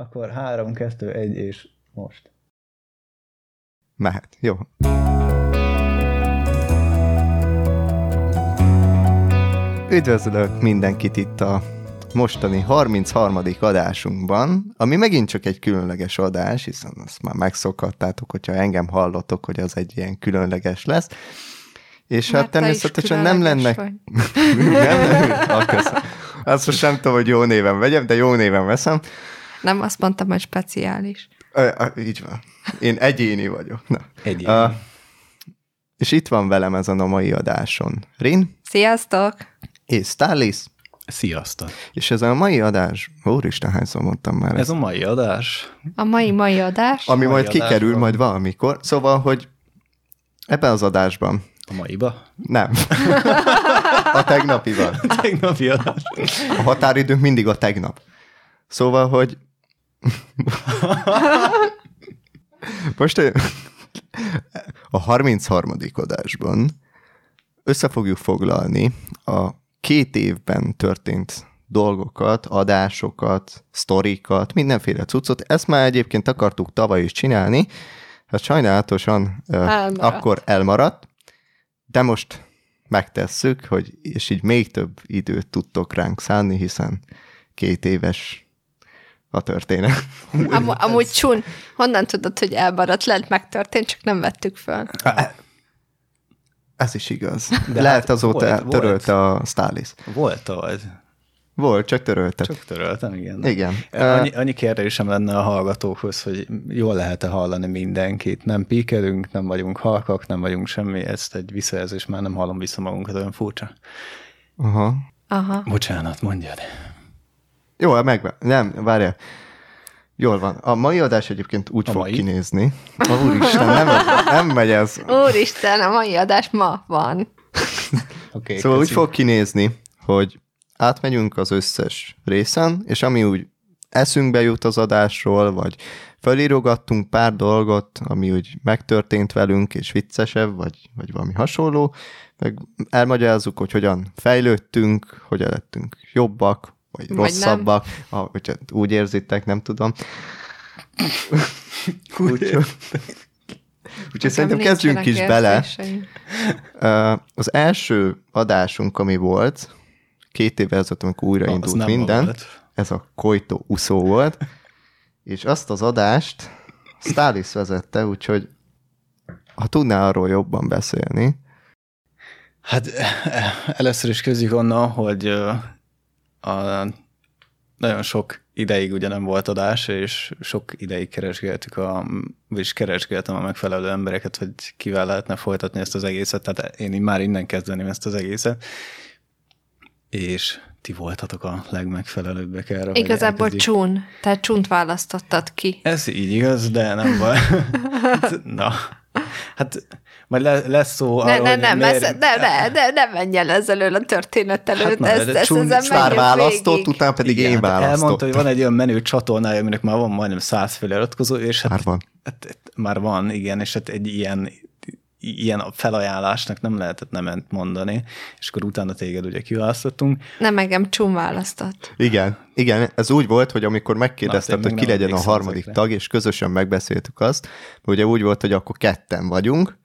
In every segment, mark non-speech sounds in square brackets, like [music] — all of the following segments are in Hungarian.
Akkor 3, 2, 1 és most. Mehet, jó. Üdvözlök mindenkit itt a mostani 33. adásunkban, ami megint csak egy különleges adás, hiszen azt már megszokhattátok, hogyha engem hallottok, hogy az egy ilyen különleges lesz. És Mert hát természetesen nem lenne... [laughs] nem, nem, köszönöm. Azt most nem tudom, hogy jó néven vegyem, de jó néven veszem. Nem, azt mondtam, hogy speciális. Ö, ö, így van. Én egyéni vagyok. Na. Egy Uh, és itt van velem ezen a mai adáson Rin Sziasztok! és Stalis, Sziasztok! és ezen a mai adás, úristen, hányszor mondtam már Ez ezt, a mai adás. A mai mai adás. ami mai majd kikerül adásban. majd valamikor. Szóval, hogy ebben az adásban, A maiba. nem, [laughs] a tegnapiban, Tegnapi adás. a határidőnk mindig a tegnap. Szóval, hogy most ö, a 33. adásban össze fogjuk foglalni a két évben történt dolgokat, adásokat, sztorikat, mindenféle cuccot. Ezt már egyébként akartuk tavaly is csinálni, hát sajnálatosan ö, Elmaradt. akkor elmaradt, de most megtesszük, hogy és így még több időt tudtok ránk szánni, hiszen két éves a történet. [laughs] Am- amúgy Csun, honnan tudod, hogy elmaradt? Lehet megtörtént, csak nem vettük föl. Ez is igaz. De Lehet hát azóta volt- volt, törölte a Stalis. Volt vagy. Volt, csak törölte. Csak... Csak töröltem, igen. Igen. Annyi, annyi kérdésem lenne a hallgatókhoz, hogy jól lehet-e hallani mindenkit. Nem píkelünk, nem vagyunk halkak, nem vagyunk semmi, ezt egy visszajelzés már nem hallom vissza magunkat, olyan furcsa. Aha. Aha. Bocsánat, mondjad. Jó, hát meg... Nem, várjál. Jól van. A mai adás egyébként úgy A a fog mai? kinézni. Ó, úristen, nem, nem megy ez. Úristen, a mai adás ma van. Okay, Szóval úgy fog kinézni, hogy átmegyünk az összes részen, és ami úgy eszünkbe jut az adásról, vagy felírogattunk pár dolgot, ami úgy megtörtént velünk, és viccesebb, vagy, vagy valami hasonló, meg elmagyarázzuk, hogy hogyan fejlődtünk, hogyan lettünk jobbak, vagy, Vagy rosszabbak, ah, hogyha úgy érzitek, nem tudom. [laughs] Úgyhogy úgyhogy szerintem kezdjünk is bele. Az első adásunk, ami volt, két évvel ezelőtt, amikor újraindult nem minden, volt. ez a Koito Uszó volt, és azt az adást Stalis vezette, úgyhogy ha tudná arról jobban beszélni, Hát először is kezdjük onnan, hogy a, nagyon sok ideig ugye nem volt adás, és sok ideig keresgéltük a, vagyis keresgéltem a megfelelő embereket, hogy kivel lehetne folytatni ezt az egészet, tehát én így már innen kezdeném ezt az egészet, és ti voltatok a legmegfelelőbbek erre. Igazából. Csun. Tehát Csunt választottad ki. Ez így igaz, de nem baj. [laughs] Na, hát majd le, lesz szó Ne, arról, ne, hogy nem, miért- ez, ne, ne, ne, ne menj el ezzel a történet előtt. Hát ezt, de ezt, Sztár menjünk választott, végig. utána pedig Igen, én hát választottam. Elmondta, hogy van egy olyan menő csatornája, aminek már van majdnem száz feliratkozó, és hát, Már van. Hát, hát, már van, igen, és hát egy ilyen ilyen felajánlásnak nem lehetett nemet mondani, és akkor utána téged ugye kiválasztottunk. Nem, engem Csun választott. Igen, igen, ez úgy volt, hogy amikor Na, tényleg hogy ki legyen a harmadik tag, és közösen megbeszéltük azt, ugye úgy volt, hogy akkor ketten vagyunk,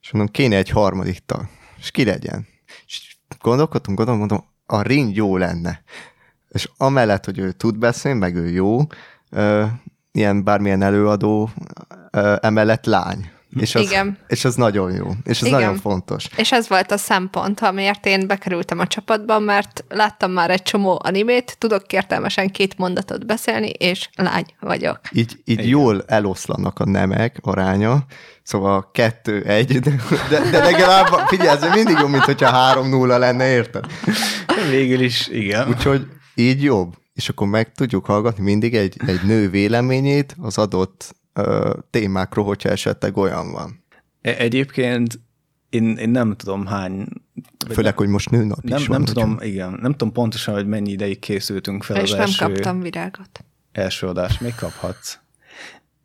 és mondom, kéne egy harmadik tag, és ki legyen. És gondolkodtunk, gondolom, mondom, a Rin jó lenne. És amellett, hogy ő tud beszélni, meg ő jó, ö, ilyen bármilyen előadó, ö, emellett lány. És az, Igen. És ez nagyon jó, és ez Igen. nagyon fontos. És ez volt a szempont, amiért én bekerültem a csapatba, mert láttam már egy csomó animét, tudok értelmesen két mondatot beszélni, és lány vagyok. így, így jól eloszlanak a nemek aránya, szóval kettő, egy, de, de, de legalább, figyelj, ez mindig jobb, mint hogyha három nulla lenne, érted? Végül is, igen. Úgyhogy így jobb. És akkor meg tudjuk hallgatni mindig egy, egy nő véleményét az adott ö, témákról, hogyha esetleg olyan van. E- Egyébként én, én nem tudom hány... Főleg, hogy most nőnap is nem, van. nem tudom, igen, nem tudom pontosan, hogy mennyi ideig készültünk fel és az nem első, kaptam virágot. első adás. Még kaphatsz.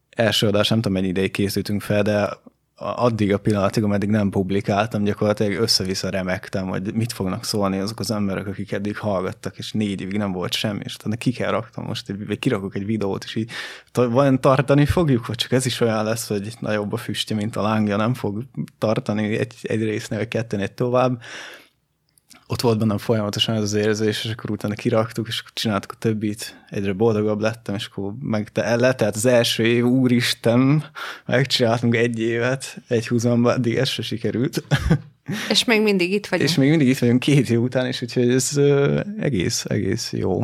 Első adás, nem tudom, mennyi ideig készültünk fel, de addig a pillanatig, ameddig nem publikáltam, gyakorlatilag össze-vissza remektem, hogy mit fognak szólni azok az emberek, akik eddig hallgattak, és négy évig nem volt semmi, és utána ki kell raktam most, vagy kirakok egy videót, és így vajon tartani fogjuk, vagy csak ez is olyan lesz, hogy nagyobb a füstje, mint a lángja, nem fog tartani egy, egy résznél, ketten egy tovább ott volt bennem folyamatosan ez az érzés, és akkor utána kiraktuk, és akkor csináltuk a többit, egyre boldogabb lettem, és akkor meg te letelt az első év, úristen, megcsináltunk egy évet, egy húzomban, addig ez se sikerült. [laughs] És még mindig itt vagyunk. És még mindig itt vagyunk két év után, és úgyhogy ez egész, egész jó.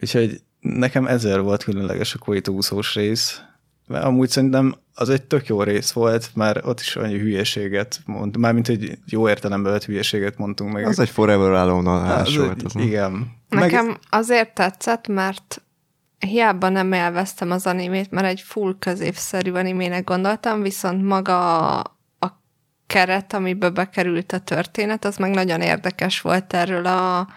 Úgyhogy nekem ezer volt különleges a koitóúszós rész, mert amúgy szerintem az egy tök jó rész volt, mert ott is annyi hülyeséget mond, mármint egy jó értelemben vett hülyeséget mondtunk meg. Az egy Forever alone volt. Az igen. Nekem meg... azért tetszett, mert hiába nem élveztem az animét, mert egy full középszerű animének gondoltam, viszont maga a, a keret, amiben bekerült a történet, az meg nagyon érdekes volt erről a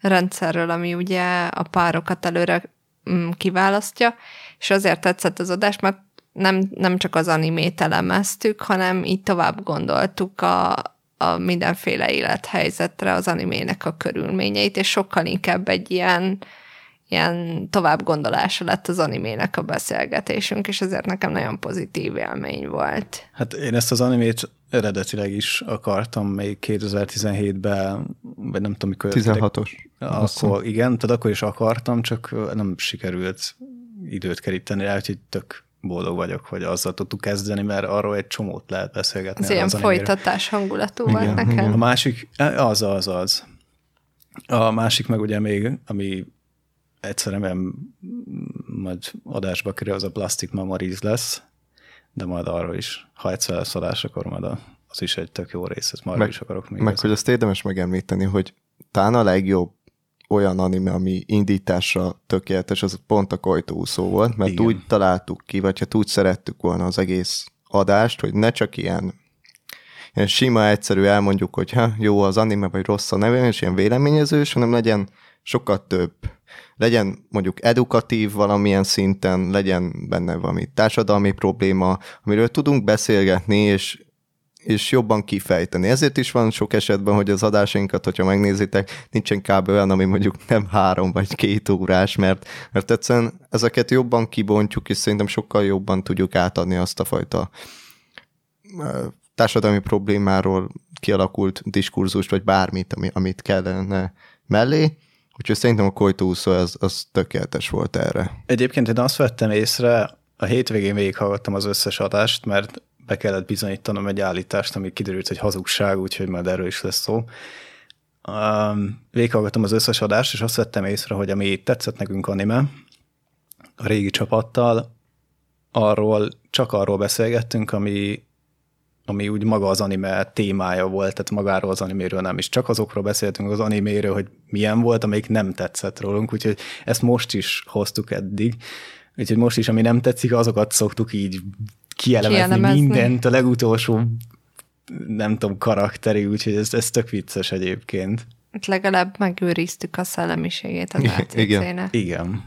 rendszerről, ami ugye a párokat előre mm, kiválasztja, és azért tetszett az adás, mert nem, nem csak az animét elemeztük, hanem így tovább gondoltuk a, a mindenféle élethelyzetre az animének a körülményeit, és sokkal inkább egy ilyen, ilyen tovább gondolása lett az animének a beszélgetésünk, és ezért nekem nagyon pozitív élmény volt. Hát én ezt az animét eredetileg is akartam még 2017-ben, vagy nem tudom mikor. 16-os. Akkor, igen, tehát akkor is akartam, csak nem sikerült időt keríteni rá, úgyhogy tök boldog vagyok, hogy azzal tudtuk kezdeni, mert arról egy csomót lehet beszélgetni. Ez ilyen az folytatás hangulatú igen, volt nekem. Igen. A másik, az, az, az. A másik meg ugye még, ami egyszer remélem majd adásba kerül, az a Plastic Memories lesz, de majd arról is, ha egyszer lesz adás, akkor majd az is egy tök jó rész, ezt már is akarok még. Meg, hogy azt érdemes megemlíteni, hogy talán a legjobb olyan anime, ami indításra tökéletes, az pont a kojtóúszó volt, mert Igen. úgy találtuk ki, vagy hát úgy szerettük volna az egész adást, hogy ne csak ilyen, ilyen sima, egyszerű elmondjuk, hogy ha jó az anime, vagy rossz a neve, és ilyen véleményezős, hanem legyen sokkal több. Legyen mondjuk edukatív valamilyen szinten, legyen benne valami társadalmi probléma, amiről tudunk beszélgetni, és és jobban kifejteni. Ezért is van sok esetben, hogy az adásainkat, hogyha megnézitek, nincsen kb. olyan, ami mondjuk nem három vagy két órás, mert, mert egyszerűen ezeket jobban kibontjuk, és szerintem sokkal jobban tudjuk átadni azt a fajta társadalmi problémáról kialakult diskurzust, vagy bármit, ami, amit kellene mellé. Úgyhogy szerintem a Kojtóúszó az, az tökéletes volt erre. Egyébként én azt vettem észre, a hétvégén végighallgattam az összes adást, mert be kellett bizonyítanom egy állítást, ami kiderült, hogy hazugság, úgyhogy majd erről is lesz szó. Um, végighallgattam az összes adást, és azt vettem észre, hogy ami tetszett nekünk anime, a régi csapattal, arról, csak arról beszélgettünk, ami, ami úgy maga az anime témája volt, tehát magáról az animéről nem is. Csak azokról beszéltünk az animéről, hogy milyen volt, amelyik nem tetszett rólunk, úgyhogy ezt most is hoztuk eddig. Úgyhogy most is, ami nem tetszik, azokat szoktuk így kielemezni, kielemezni mindent, a legutolsó nem tudom, karakteri, úgyhogy ez, ez tök vicces egyébként. Hát legalább megőriztük a szellemiségét az Igen. Igen.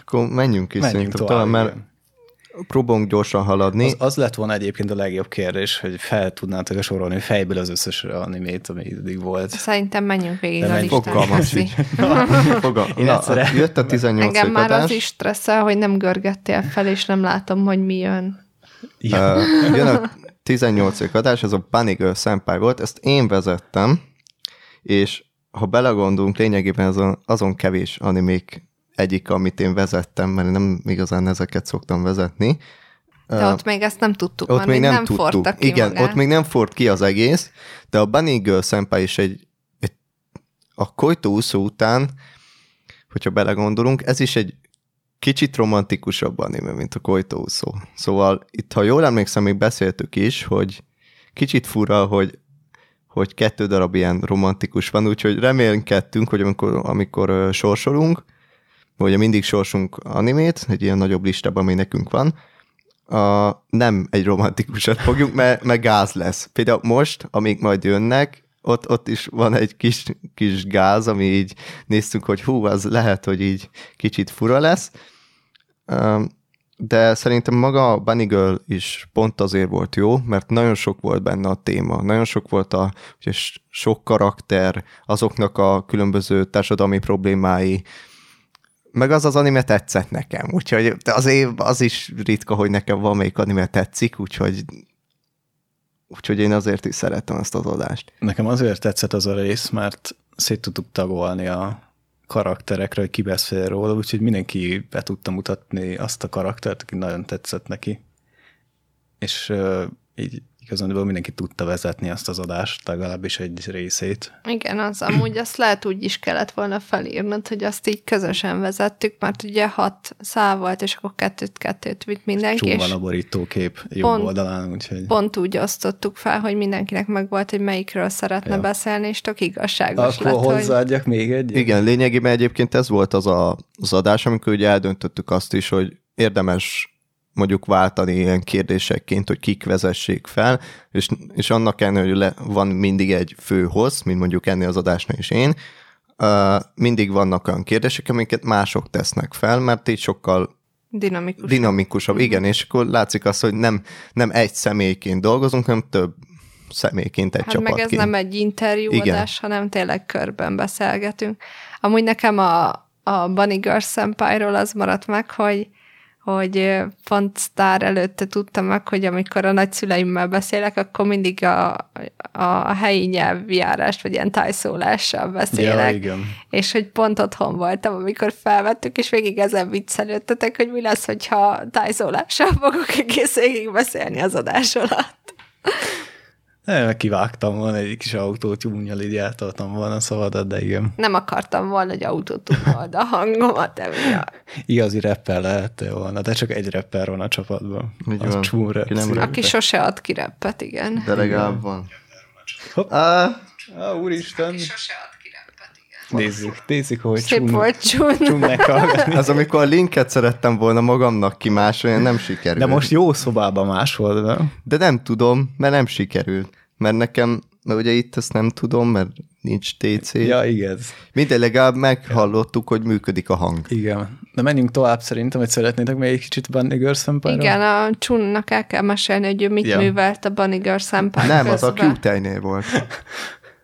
Akkor menjünk is menjünk tovább, tovább mert igen próbálunk gyorsan haladni. Az, az lett volna egyébként a legjobb kérdés, hogy fel tudnátok sorolni fejből az összes animét, ami eddig volt. Szerintem menjünk végig De a listán. Fogalmas. [laughs] Na, Na, jött a 18 Engem már az is stresszel, hogy nem görgettél fel, és nem látom, hogy mi jön. Ja. Uh, jön a 18 adás, ez a Bunny Girl Senpai volt, ezt én vezettem, és ha belegondolunk, lényegében azon, azon kevés animék egyik, amit én vezettem, mert nem igazán ezeket szoktam vezetni. De ott még ezt nem tudtuk, ott még nem, nem tudtuk. ki Igen, magát. ott még nem ford ki az egész, de a Bunny Girl Senpai is egy, egy a Koito úszó után, hogyha belegondolunk, ez is egy kicsit romantikusabb anime, mint a Koito úszó. Szóval itt, ha jól emlékszem, még beszéltük is, hogy kicsit fura, hogy hogy kettő darab ilyen romantikus van, úgyhogy remélkettünk, hogy amikor, amikor sorsolunk, ugye mindig sorsunk animét, egy ilyen nagyobb listában, ami nekünk van, a, nem egy romantikusat fogjuk, mert, mert gáz lesz. Például most, amíg majd jönnek, ott, ott is van egy kis, kis gáz, ami így néztünk, hogy hú, az lehet, hogy így kicsit fura lesz. De szerintem maga a Bunny Girl is pont azért volt jó, mert nagyon sok volt benne a téma, nagyon sok volt a ugye, sok karakter, azoknak a különböző társadalmi problémái, meg az az anime tetszett nekem, úgyhogy azért az is ritka, hogy nekem még anime tetszik, úgyhogy úgyhogy én azért is szerettem ezt az adást. Nekem azért tetszett az a rész, mert szét tudtuk tagolni a karakterekre, hogy ki beszél róla, úgyhogy mindenki be tudta mutatni azt a karaktert, aki nagyon tetszett neki. És uh, így igazán mindenki tudta vezetni azt az adást, legalábbis egy részét. Igen, az amúgy azt lehet úgy is kellett volna felírnod, hogy azt így közösen vezettük, mert ugye hat szál volt, és akkor kettőt-kettőt vitt mindenki. Csúm van a borítókép jobb pont, oldalán, úgyhogy... Pont úgy osztottuk fel, hogy mindenkinek meg volt, hogy melyikről szeretne ja. beszélni, és tök igazságos akkor lett, hozzáadjak hogy... még egy. Igen, lényegében egyébként ez volt az a, az adás, amikor ugye eldöntöttük azt is, hogy érdemes mondjuk váltani ilyen kérdésekként, hogy kik vezessék fel, és, és annak ellenére, hogy le, van mindig egy fő hossz, mint mondjuk ennél az adásnál is én, uh, mindig vannak olyan kérdések, amiket mások tesznek fel, mert így sokkal dinamikusabb. dinamikusabb. Mm-hmm. Igen, és akkor látszik az, hogy nem, nem egy személyként dolgozunk, hanem több személyként, egy hát csapatként. meg ez nem egy interjúadás, hanem tényleg körben beszélgetünk. Amúgy nekem a, a Bunny Girl Senpai-ról az maradt meg, hogy hogy pont sztár előtte tudtam meg, hogy amikor a nagyszüleimmel beszélek, akkor mindig a, a helyi nyelvjárást, vagy ilyen tájszólással beszélek. Ja, igen. És hogy pont otthon voltam, amikor felvettük, és végig ezen viccelődtetek, hogy mi lesz, hogyha tájszólással fogok egész végig beszélni az adás alatt. Nem, kivágtam volna egy kis autót, únyal így eltoltam volna szabadat, de igen. Nem akartam volna, hogy autót tudva a hangomat emiatt. Igazi rapper lehet volna, de csak egy rapper van a csapatban. Így az van. Nem Aki sose ad ki rappet, igen. De legalább van. Hopp. Ah, ah, úristen. Aki sose ad Nézzük, nézzük, hogy Szép csún, volt csún. Az, amikor a linket szerettem volna magamnak kimásolni, nem sikerült. De most jó szobában másolod, nem? De nem tudom, mert nem sikerült. Mert nekem, mert ugye itt ezt nem tudom, mert nincs TC. Ja, igen. Minden legalább meghallottuk, hogy működik a hang. Igen. De menjünk tovább szerintem, hogy szeretnétek még egy kicsit Bunny Girl Senpai Igen, a Csunnak el kell mesélni, hogy ő mit ja. művelt a Bunny Girl Nem, közben. az a q volt.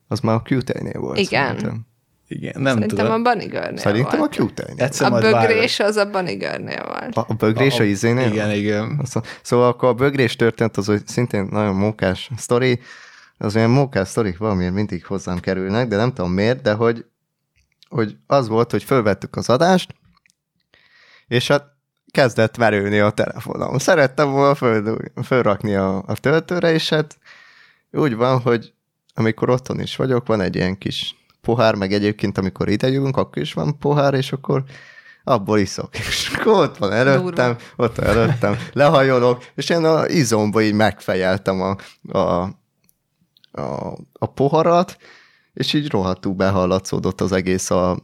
Az már a q volt. Igen. Szerintem. Igen, nem Szerintem tudom. a Bunny Girl-nél Szerintem volt. a q A bögrés az a Bunny Girl-nél volt. A, a bögrés a, a izénél? Igen, igen. Szóval akkor a bögrés történt, az hogy szintén nagyon mókás sztori, az olyan mókás sztorik valamiért mindig hozzám kerülnek, de nem tudom miért, de hogy, hogy az volt, hogy fölvettük az adást, és hát kezdett merülni a telefonom. Szerettem volna föl, fölrakni a, a töltőre, és hát úgy van, hogy amikor otthon is vagyok, van egy ilyen kis pohár, meg egyébként amikor ide jövünk, akkor is van pohár, és akkor abból iszok. [laughs] És akkor ott van előttem, Durva. ott van előttem, lehajolok, és én a izomba így megfejeltem a, a, a, a poharat, és így rohadtul behallatszódott az egész a,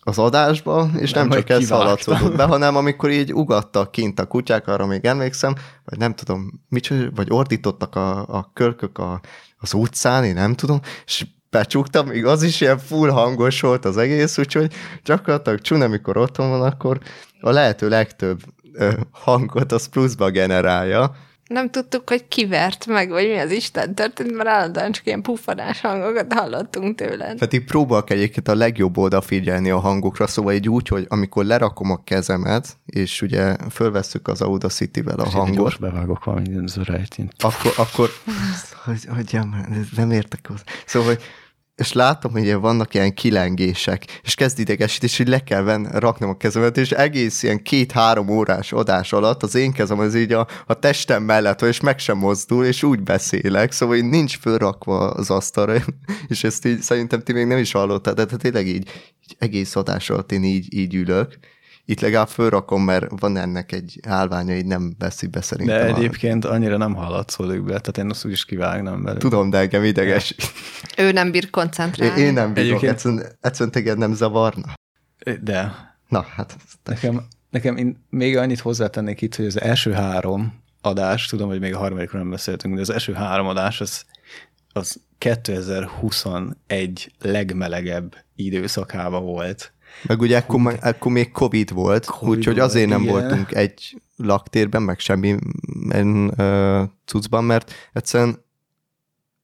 az adásba, és nem, nem csak ez hallatszódott be, hanem amikor így ugattak kint a kutyák, arra még emlékszem, vagy nem tudom, micsoda, vagy ordítottak a, a kölkök a, az utcán, én nem tudom, és becsuktam, még az is ilyen full hangos volt az egész, úgyhogy gyakorlatilag Csun, amikor otthon van, akkor a lehető legtöbb ö, hangot az pluszba generálja. Nem tudtuk, hogy kivert meg, vagy mi az Isten történt, mert állandóan csak ilyen puffanás hangokat hallottunk tőled. Tehát így próbálok egyébként a legjobb odafigyelni a hangokra, szóval így úgy, hogy amikor lerakom a kezemet, és ugye fölvesszük az Audacity-vel a és hangot. Most bevágok valami zörejtint. Akkor, akkor hogy, hogy nem értek hozzá. Szóval, hogy és látom, hogy ilyen vannak ilyen kilengések, és kezd idegesít, és így le kell venni, raknom a kezemet, és egész ilyen két-három órás adás alatt az én kezem az így a, a testem mellett és meg sem mozdul, és úgy beszélek, szóval így nincs fölrakva az asztalra, [laughs] és ezt így szerintem ti még nem is hallottál, de tényleg így, így egész adás alatt én így, így ülök, itt legalább fölrakom, mert van ennek egy állványa, így nem veszi be szerintem. De egyébként a... annyira nem hallatszódik be, tehát én azt úgy is kivágnám belőle. Tudom, de engem ideges. Ő nem bír koncentrálni. Én, én nem bírok, egyébként... egyszerűen, egyszerűen téged nem zavarna. De. Na, hát. Nekem, nekem én még annyit hozzátennék itt, hogy az első három adás, tudom, hogy még a harmadikról nem beszéltünk, de az első három adás az, az 2021 legmelegebb időszakában volt Meg ugye ekkor, meg, ekkor még Covid volt, Covid úgyhogy azért nem igen. voltunk egy laktérben, meg semmi uh, cuccban, mert egyszerűen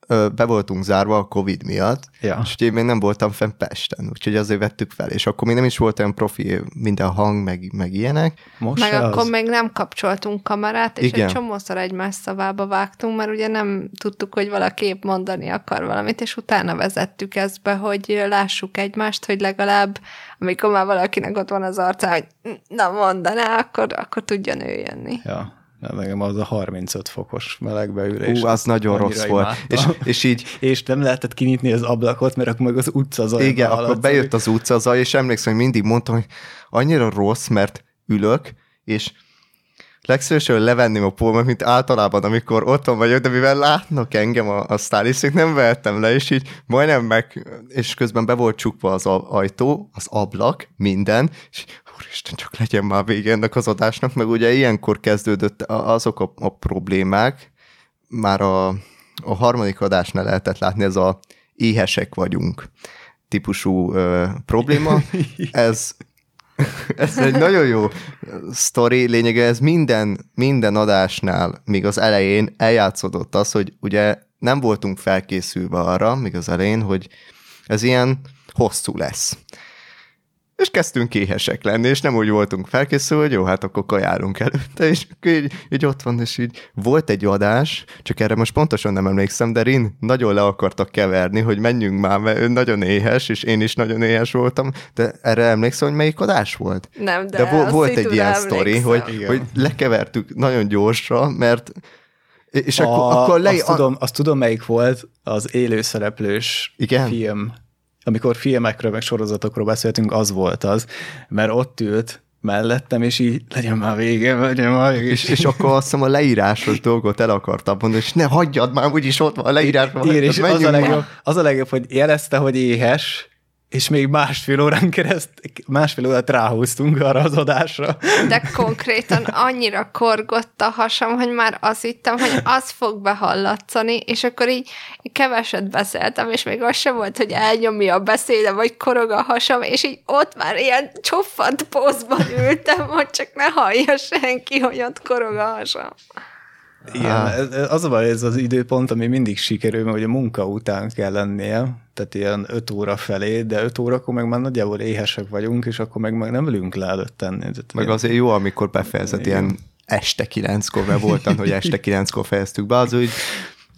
be voltunk zárva a Covid miatt, Ja. és ugye én még nem voltam fenn Pesten, úgyhogy azért vettük fel, és akkor még nem is volt olyan profi minden hang, meg, meg ilyenek. Most Meg akkor az. még nem kapcsoltunk kamerát, és Igen. egy csomószor egymás szavába vágtunk, mert ugye nem tudtuk, hogy valaki épp mondani akar valamit, és utána vezettük ezt be, hogy lássuk egymást, hogy legalább, amikor már valakinek ott van az arca, hogy na mondaná, akkor, akkor tudjon ő jönni. Ja. Ja, Nekem az a 35 fokos melegbeülés. Ú, az nagyon rossz volt. És, és így és nem lehetett kinyitni az ablakot, mert akkor meg az utca zaj. Igen, akkor bejött az utca zaj, és emlékszem, hogy mindig mondtam, hogy annyira rossz, mert ülök, és legszívesebben levenném a pólmat, mint általában, amikor otthon vagyok, de mivel látnak engem a, a sztáliszték, nem vehettem le, és így majdnem meg, és közben be volt csukva az ajtó, az ablak, minden, és úristen, csak legyen már vége ennek az adásnak, meg ugye ilyenkor kezdődött azok a, a problémák, már a, a harmadik adásnál lehetett látni, ez a éhesek vagyunk típusú ö, probléma. [laughs] Ez, ez egy nagyon jó sztori, lényege ez minden, minden adásnál, még az elején eljátszódott az, hogy ugye nem voltunk felkészülve arra, még az elején, hogy ez ilyen hosszú lesz. És kezdtünk éhesek lenni, és nem úgy voltunk felkészülve, hogy jó, hát akkor kajálunk előtte, és akkor így, így ott van, és így volt egy adás, csak erre most pontosan nem emlékszem, de Rin nagyon le akartak keverni, hogy menjünk már, mert ő nagyon éhes, és én is nagyon éhes voltam, de erre emlékszem, hogy melyik adás volt? Nem, de, De, vo- azt volt egy ilyen sztori, hogy, Igen. hogy lekevertük nagyon gyorsra, mert és a, akkor, akkor le, azt, tudom, azt tudom, melyik volt az élőszereplős Igen? film. Amikor filmekről, meg sorozatokról beszéltünk, az volt az, mert ott ült mellettem, és így legyen már vége, legyen már vége. és, és akkor azt hiszem a leírásos dolgot el akartam mondani, és ne hagyjad már, úgyis ott van a leírásban. Igen, és az a, már. legjobb, az a legjobb, hogy jelezte, hogy éhes, és még másfél órán kereszt, másfél órát ráhúztunk arra az adásra. De konkrétan annyira korgott a hasam, hogy már azt hittem, hogy az fog behallatszani, és akkor így keveset beszéltem, és még az sem volt, hogy elnyomja a beszéde, vagy korog a hasam, és így ott már ilyen csoffant pózban ültem, hogy csak ne hallja senki, hogy ott korog a hasam. Igen, az a baj, ez az időpont, ami mindig sikerül, mert ugye munka után kell lennie, tehát ilyen 5 óra felé, de 5 órakor meg már nagyjából éhesek vagyunk, és akkor meg, meg nem ülünk le előtt tenni. Tehát Meg ilyen- azért jó, amikor befejezett ilyen este kilenckor, mert voltam, hogy este kilenckor fejeztük be, az úgy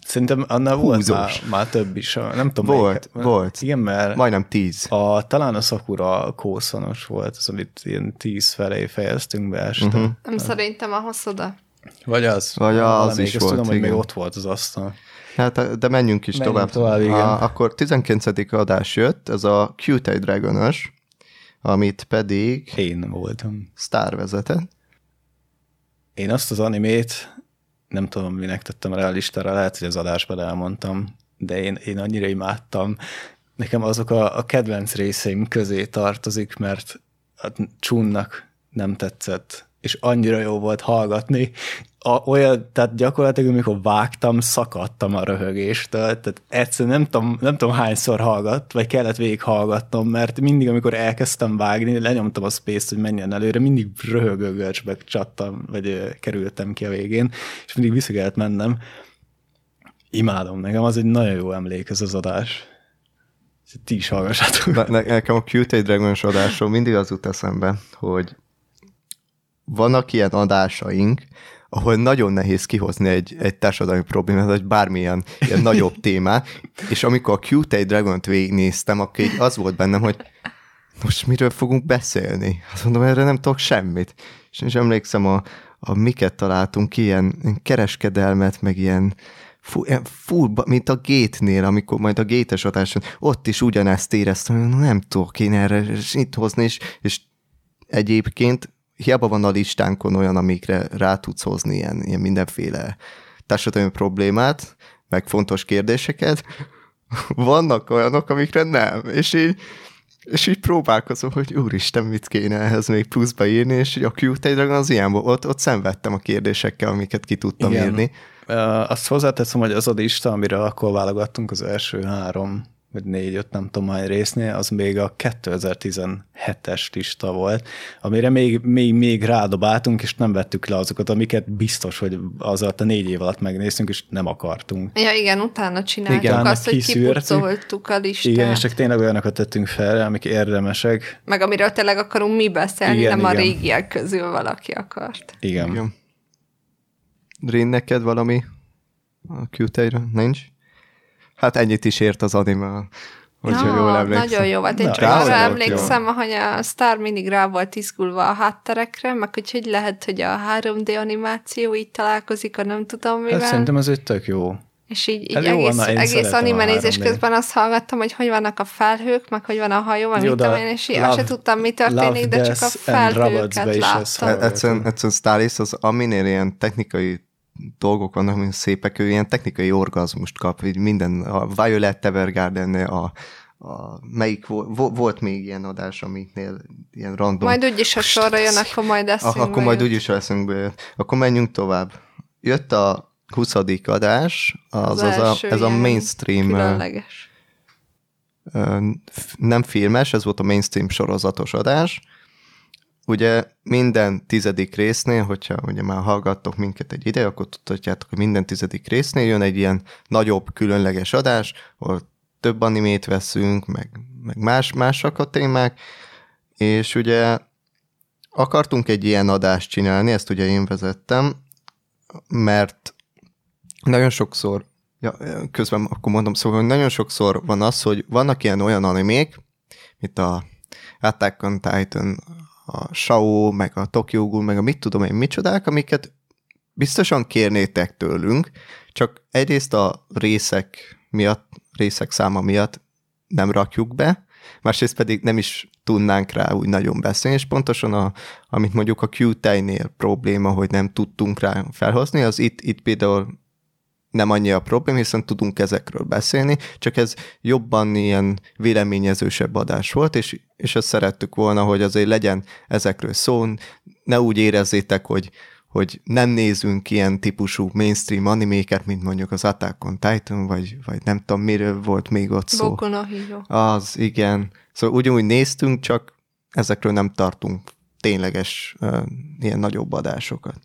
Szerintem annál volt Húzós. már, már több is. Nem tudom, Volt, melyik- volt. Igen, mert majdnem tíz. a, talán a Sakura kószonos volt, az, amit ilyen 10 felé fejeztünk be este. Uh-huh. Nem szerintem ahhoz oda. Vagy az. Vagy az valamelyik, is volt, tudom, hogy még igen. ott volt az asztal. Hát, de menjünk is Menjünk tovább. tovább, igen. A, akkor 19. adás jött, ez a Cute Dragonos, amit pedig Én voltam. Star vezetett. Én azt az animét, nem tudom, minek tettem rá a listára, lehet, hogy az adásban elmondtam, de én, én annyira imádtam. Nekem azok a, a kedvenc részeim közé tartozik, mert a Csunnak nem tetszett, és annyira jó volt hallgatni. A, olyan, tehát gyakorlatilag, amikor vágtam, szakadtam a röhögéstől, tehát egyszerűen nem tudom, nem tudom hányszor hallgat, vagy kellett végig hallgatnom, mert mindig, amikor elkezdtem vágni, lenyomtam a space hogy menjen előre, mindig röhögő görcsbe csattam, vagy kerültem ki a végén, és mindig vissza kellett mennem. Imádom, nekem az egy nagyon jó emlék ez az adás. Ti is hallgassátok. Ne, ne- nekem a Cute Dragonos adásról mindig az jut eszembe, hogy vannak ilyen adásaink, ahol nagyon nehéz kihozni egy, egy társadalmi problémát, vagy bármilyen ilyen nagyobb [laughs] témát, és amikor a Cute Dragon-t végignéztem, akkor így az volt bennem, hogy most miről fogunk beszélni? Azt mondom, erre nem tudok semmit. És, és emlékszem, a, a miket találtunk ilyen, ilyen kereskedelmet, meg ilyen full, ba- mint a gétnél, amikor majd a gétes adáson, ott is ugyanezt éreztem, hogy nem tudok én erre és itt hozni, és, és egyébként hiába van a listánkon olyan, amikre rá tudsz hozni ilyen, ilyen mindenféle társadalmi problémát, meg fontos kérdéseket, [laughs] vannak olyanok, amikre nem, és így, és így próbálkozom, hogy úristen, mit kéne ehhez még pluszba írni, és a Cute Dragon az ilyen volt, ott, ott szenvedtem a kérdésekkel, amiket ki tudtam Igen. írni. Azt hozzáteszem, hogy az a lista, amire akkor válogattunk az első három vagy négy-öt, nem tudom hány résznél, az még a 2017-es lista volt, amire még, még, még rádobáltunk, és nem vettük le azokat, amiket biztos, hogy az alatt a négy év alatt megnéztünk, és nem akartunk. Ja, igen, utána csináltuk Igen, azt, hogy kipucoltuk a listát. Igen, és csak tényleg olyanokat tettünk fel, amik érdemesek. Meg amiről tényleg akarunk mi beszélni, Igen, nem a igen. régiek közül valaki akart. Igen. Igen. Rin, neked valami a q Nincs? Hát ennyit is ért az anime, hogyha Ja, jól emlékszem. Nagyon jó volt. Én Na, csak arra volt emlékszem, hogy a Star mindig rá volt izgulva a hátterekre, meg úgyhogy lehet, hogy a 3D animáció így találkozik, a nem tudom mivel. Hát szerintem ez egy tök jó. És így, így Hát jó, egész, na, egész anime nézés 3D. közben azt hallgattam, hogy hogy vannak a felhők, meg hogy van a hajó, meg Jó, mit tudom én, és így Love- se tudtam, mi történik, de csak a felhőket láttam. Egyszerűen, egyszerűen Stalis az, aminél ilyen technikai dolgok vannak, mint szépek, ő ilyen technikai orgazmust kap, így minden, a Violet Evergarden, a, a melyik volt, vo- volt még ilyen adás, amiknél ilyen random. Majd úgyis, ha sorra jön, akkor majd eszünkbe akkor majd jut. úgyis eszünkbe jött. Akkor menjünk tovább. Jött a 20. adás, az, az, az a, ez a mainstream, Különleges. nem filmes, ez volt a mainstream sorozatos adás. Ugye minden tizedik résznél, hogyha ugye már hallgattok minket egy ide, akkor tudhatjátok, hogy minden tizedik résznél jön egy ilyen nagyobb, különleges adás, ahol több animét veszünk, meg, meg más, másak a témák, és ugye akartunk egy ilyen adást csinálni, ezt ugye én vezettem, mert nagyon sokszor, ja, közben akkor mondom, szóval nagyon sokszor van az, hogy vannak ilyen olyan animék, mint a Attack on Titan, a Shao, meg a Tokyo Ghoul, meg a mit tudom én micsodák, amiket biztosan kérnétek tőlünk, csak egyrészt a részek miatt, részek száma miatt nem rakjuk be, másrészt pedig nem is tudnánk rá úgy nagyon beszélni, és pontosan a, amit mondjuk a Q-tejnél probléma, hogy nem tudtunk rá felhozni, az itt, itt például nem annyi a probléma, hiszen tudunk ezekről beszélni, csak ez jobban ilyen véleményezősebb adás volt, és, és ezt szerettük volna, hogy azért legyen ezekről szó, ne úgy érezzétek, hogy, hogy nem nézünk ilyen típusú mainstream animéket, mint mondjuk az Attack on Titan, vagy, vagy nem tudom, miről volt még ott szó. Boku no Hero. Az, igen. Szóval ugyanúgy néztünk, csak ezekről nem tartunk tényleges uh, ilyen nagyobb adásokat.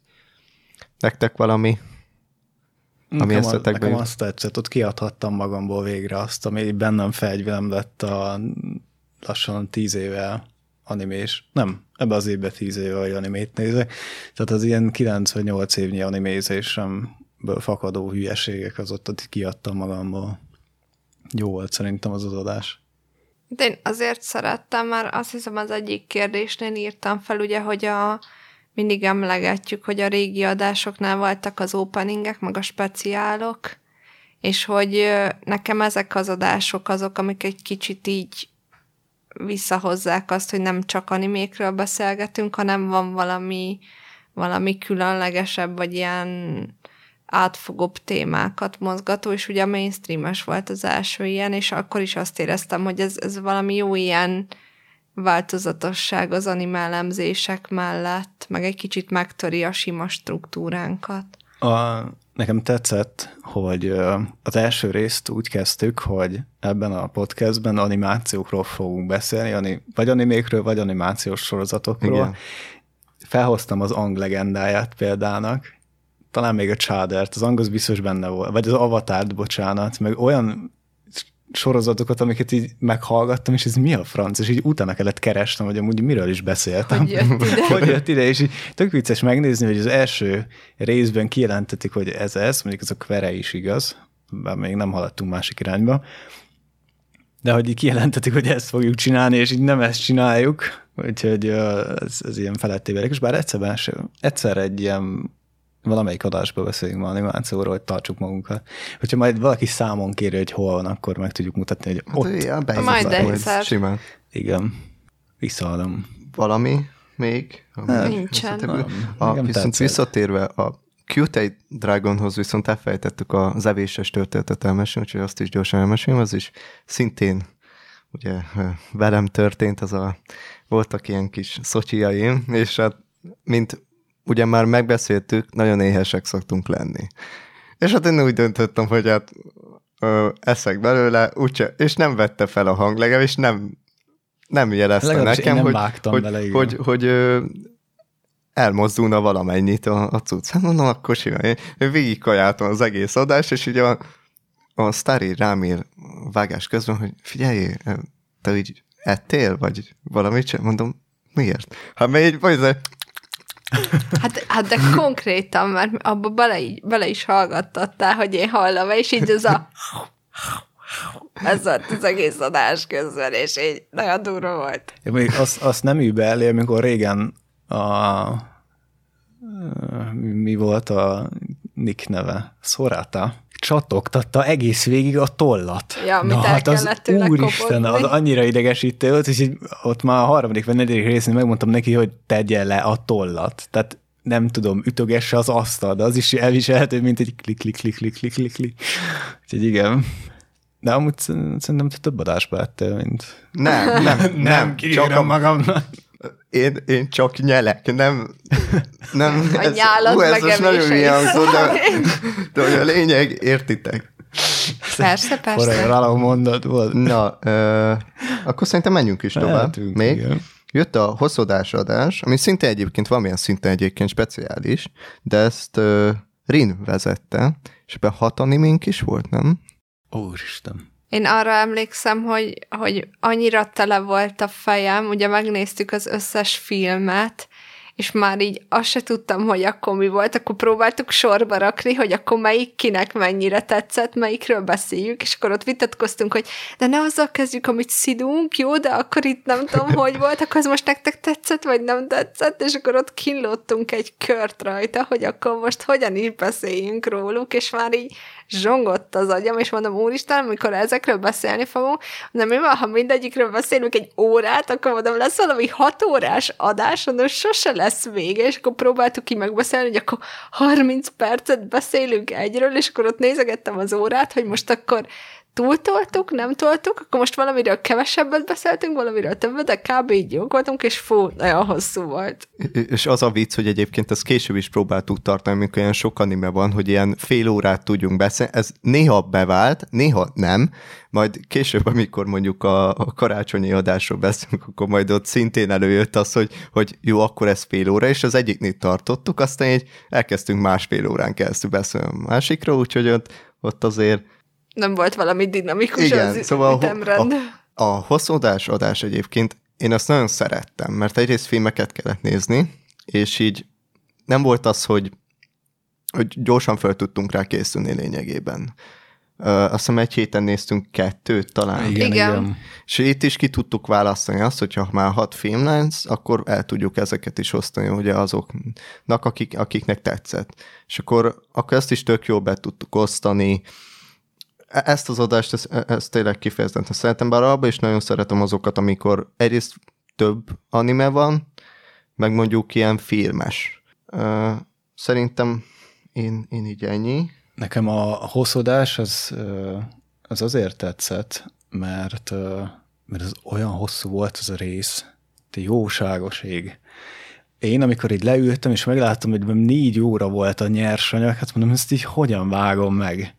Nektek valami? Ami Nekem, a, eszetekbe nekem jut. azt tetszett, ott kiadhattam magamból végre azt, ami bennem fegyvelem lett a lassan tíz éve animés. Nem, ebbe az évben tíz éve, hogy animét nézek. Tehát az ilyen 98 évnyi animézésemből fakadó hülyeségek, az ott, ott kiadtam magamból. Jó volt szerintem az az adás. De én azért szerettem, mert azt hiszem az egyik kérdésnél írtam fel, ugye, hogy a mindig emlegetjük, hogy a régi adásoknál voltak az openingek, meg a speciálok, és hogy nekem ezek az adások azok, amik egy kicsit így visszahozzák azt, hogy nem csak animékről beszélgetünk, hanem van valami, valami különlegesebb, vagy ilyen átfogóbb témákat mozgató, és ugye a mainstreames volt az első ilyen, és akkor is azt éreztem, hogy ez, ez valami jó ilyen változatosság az animálemzések mellett, meg egy kicsit megtöri a sima struktúránkat. A, nekem tetszett, hogy az első részt úgy kezdtük, hogy ebben a podcastben animációkról fogunk beszélni, vagy animékről, vagy animációs sorozatokról. Igen. Felhoztam az Ang legendáját példának, talán még a Chádert, az Ang az biztos benne volt, vagy az Avatárt, bocsánat, meg olyan sorozatokat, amiket így meghallgattam, és ez mi a franc, és így utána kellett keresnem, hogy amúgy miről is beszéltem. Hogy jött ide. [laughs] hogy jött ide, és így tök vicces megnézni, hogy az első részben kijelentetik, hogy ez ez, mondjuk ez a kvere is igaz, bár még nem haladtunk másik irányba, de hogy így kijelentetik, hogy ezt fogjuk csinálni, és így nem ezt csináljuk, úgyhogy ez, ez ilyen felettével. És bár egyszer, egyszer egy ilyen valamelyik adásban beszélünk ma animációról, hogy tartsuk magunkat. Hogyha majd valaki számon kéri, hogy hol van, akkor meg tudjuk mutatni, hogy ott. Hát, ja, behiszem Majd majd egyszer. Simán. Igen, visszaadom. Valami még? Nem. Nincsen. A, viszont tetszett. visszatérve a Q-Tei Dragonhoz viszont elfelejtettük az evéses történetet elmesélni, úgyhogy azt is gyorsan elmesélem, az is szintén ugye velem történt, az a, voltak ilyen kis szocsiaim, és hát mint ugye már megbeszéltük, nagyon éhesek szoktunk lenni. És hát én úgy döntöttem, hogy hát ö, eszek belőle, úgyse, és nem vette fel a hang, legalábbis nem, nem jelezte Legalábbis nekem, nem hogy, hogy, bele, hogy, hogy ö, elmozdulna valamennyit a, a cucc. Hát mondom, akkor simán. Én, én végigkajáltam az egész adást, és ugye a, a sztári rám ír vágás közben, hogy figyelj, te így ettél, vagy valamit sem? Mondom, miért? Hát mert így, vagy Hát, hát de konkrétan, mert abba bele, bele is hallgattattál, hogy én hallom, és így ez a ez volt az egész adás közben, és így nagyon durva volt. Én még azt, azt nem űbe elé, amikor régen a mi volt a Nick neve? Szorata. Csatogtatta egész végig a tollat. Ja, Na hát az úristen, az kopozni. annyira idegesítő volt, és így ott már a harmadik vagy negyedik részén megmondtam neki, hogy tegye le a tollat. Tehát nem tudom, ütögesse az asztal, de az is elviselhető, mint egy klik, klik, klik, klik, klik, klik, klik. Úgyhogy igen. De amúgy szerint- szerintem te több adásba ettél, mint... nem, nem, nem, csak a, magamnak. Én, én csak nyelek, nem, nem, A nyálad ez most nagyon megemése ilyen is. hangzott, de, de hogy a lényeg, értitek. Persze, persze. valahol mondat volt. Na, ö, akkor szerintem menjünk is tovább. Mehetünk, Még igen. jött a hosszadás adás, ami szinte egyébként valamilyen szinten egyébként speciális, de ezt ö, Rin vezette, és ebben hat animénk is volt, nem? Úristen. Én arra emlékszem, hogy, hogy annyira tele volt a fejem, ugye megnéztük az összes filmet, és már így azt se tudtam, hogy akkor mi volt, akkor próbáltuk sorba rakni, hogy akkor melyik kinek mennyire tetszett, melyikről beszéljük, és akkor ott vitatkoztunk, hogy de ne azzal kezdjük, amit szidunk, jó, de akkor itt nem tudom, [laughs] hogy volt, akkor ez most nektek tetszett, vagy nem tetszett, és akkor ott kínlódtunk egy kört rajta, hogy akkor most hogyan is beszéljünk róluk, és már így zsongott az agyam, és mondom, úristen, amikor ezekről beszélni fogunk, de mi van, ha mindegyikről beszélünk egy órát, akkor mondom, lesz valami hat órás adás, mondom, sose lesz vége, és akkor próbáltuk ki megbeszélni, hogy akkor 30 percet beszélünk egyről, és akkor ott nézegettem az órát, hogy most akkor túltoltuk, nem toltuk, akkor most valamiről kevesebbet beszéltünk, valamiről többet, de kb. így jók voltunk, és fú, nagyon hosszú volt. És az a vicc, hogy egyébként ezt később is próbáltuk tartani, amikor ilyen sok anime van, hogy ilyen fél órát tudjunk beszélni. Ez néha bevált, néha nem, majd később, amikor mondjuk a, a karácsonyi adásról beszélünk, akkor majd ott szintén előjött az, hogy, hogy jó, akkor ez fél óra, és az egyiknél tartottuk, aztán így elkezdtünk másfél órán keresztül beszélni a másikról, úgyhogy ott, ott azért Nem volt valami dinamikus Igen, az szóval a, ütemrend. a, a hosszódás adás egyébként én azt nagyon szerettem, mert egyrészt filmeket kellett nézni, és így nem volt az, hogy, hogy gyorsan fel tudtunk rá készülni lényegében. Ö, azt hiszem egy héten néztünk kettőt talán. Igen, igen. Igen. igen. És itt is ki tudtuk választani azt, hogyha már hat film lesz, akkor el tudjuk ezeket is osztani ugye azoknak, akik, akiknek tetszett. És akkor, akkor ezt is tök jól be tudtuk osztani. E- Ezt az adást, ezt, ezt tényleg kifejezetten szeretem, bár abban is nagyon szeretem azokat, amikor egyrészt több anime van, meg mondjuk ilyen filmes. Ö, Szerintem én, én így ennyi. Nekem a hosszodás az, az azért tetszett, mert, mert az olyan hosszú volt az a rész, de jóságos ég. Én, amikor így leültem, és megláttam, hogy négy óra volt a nyersanyag, hát mondom, ezt így hogyan vágom meg?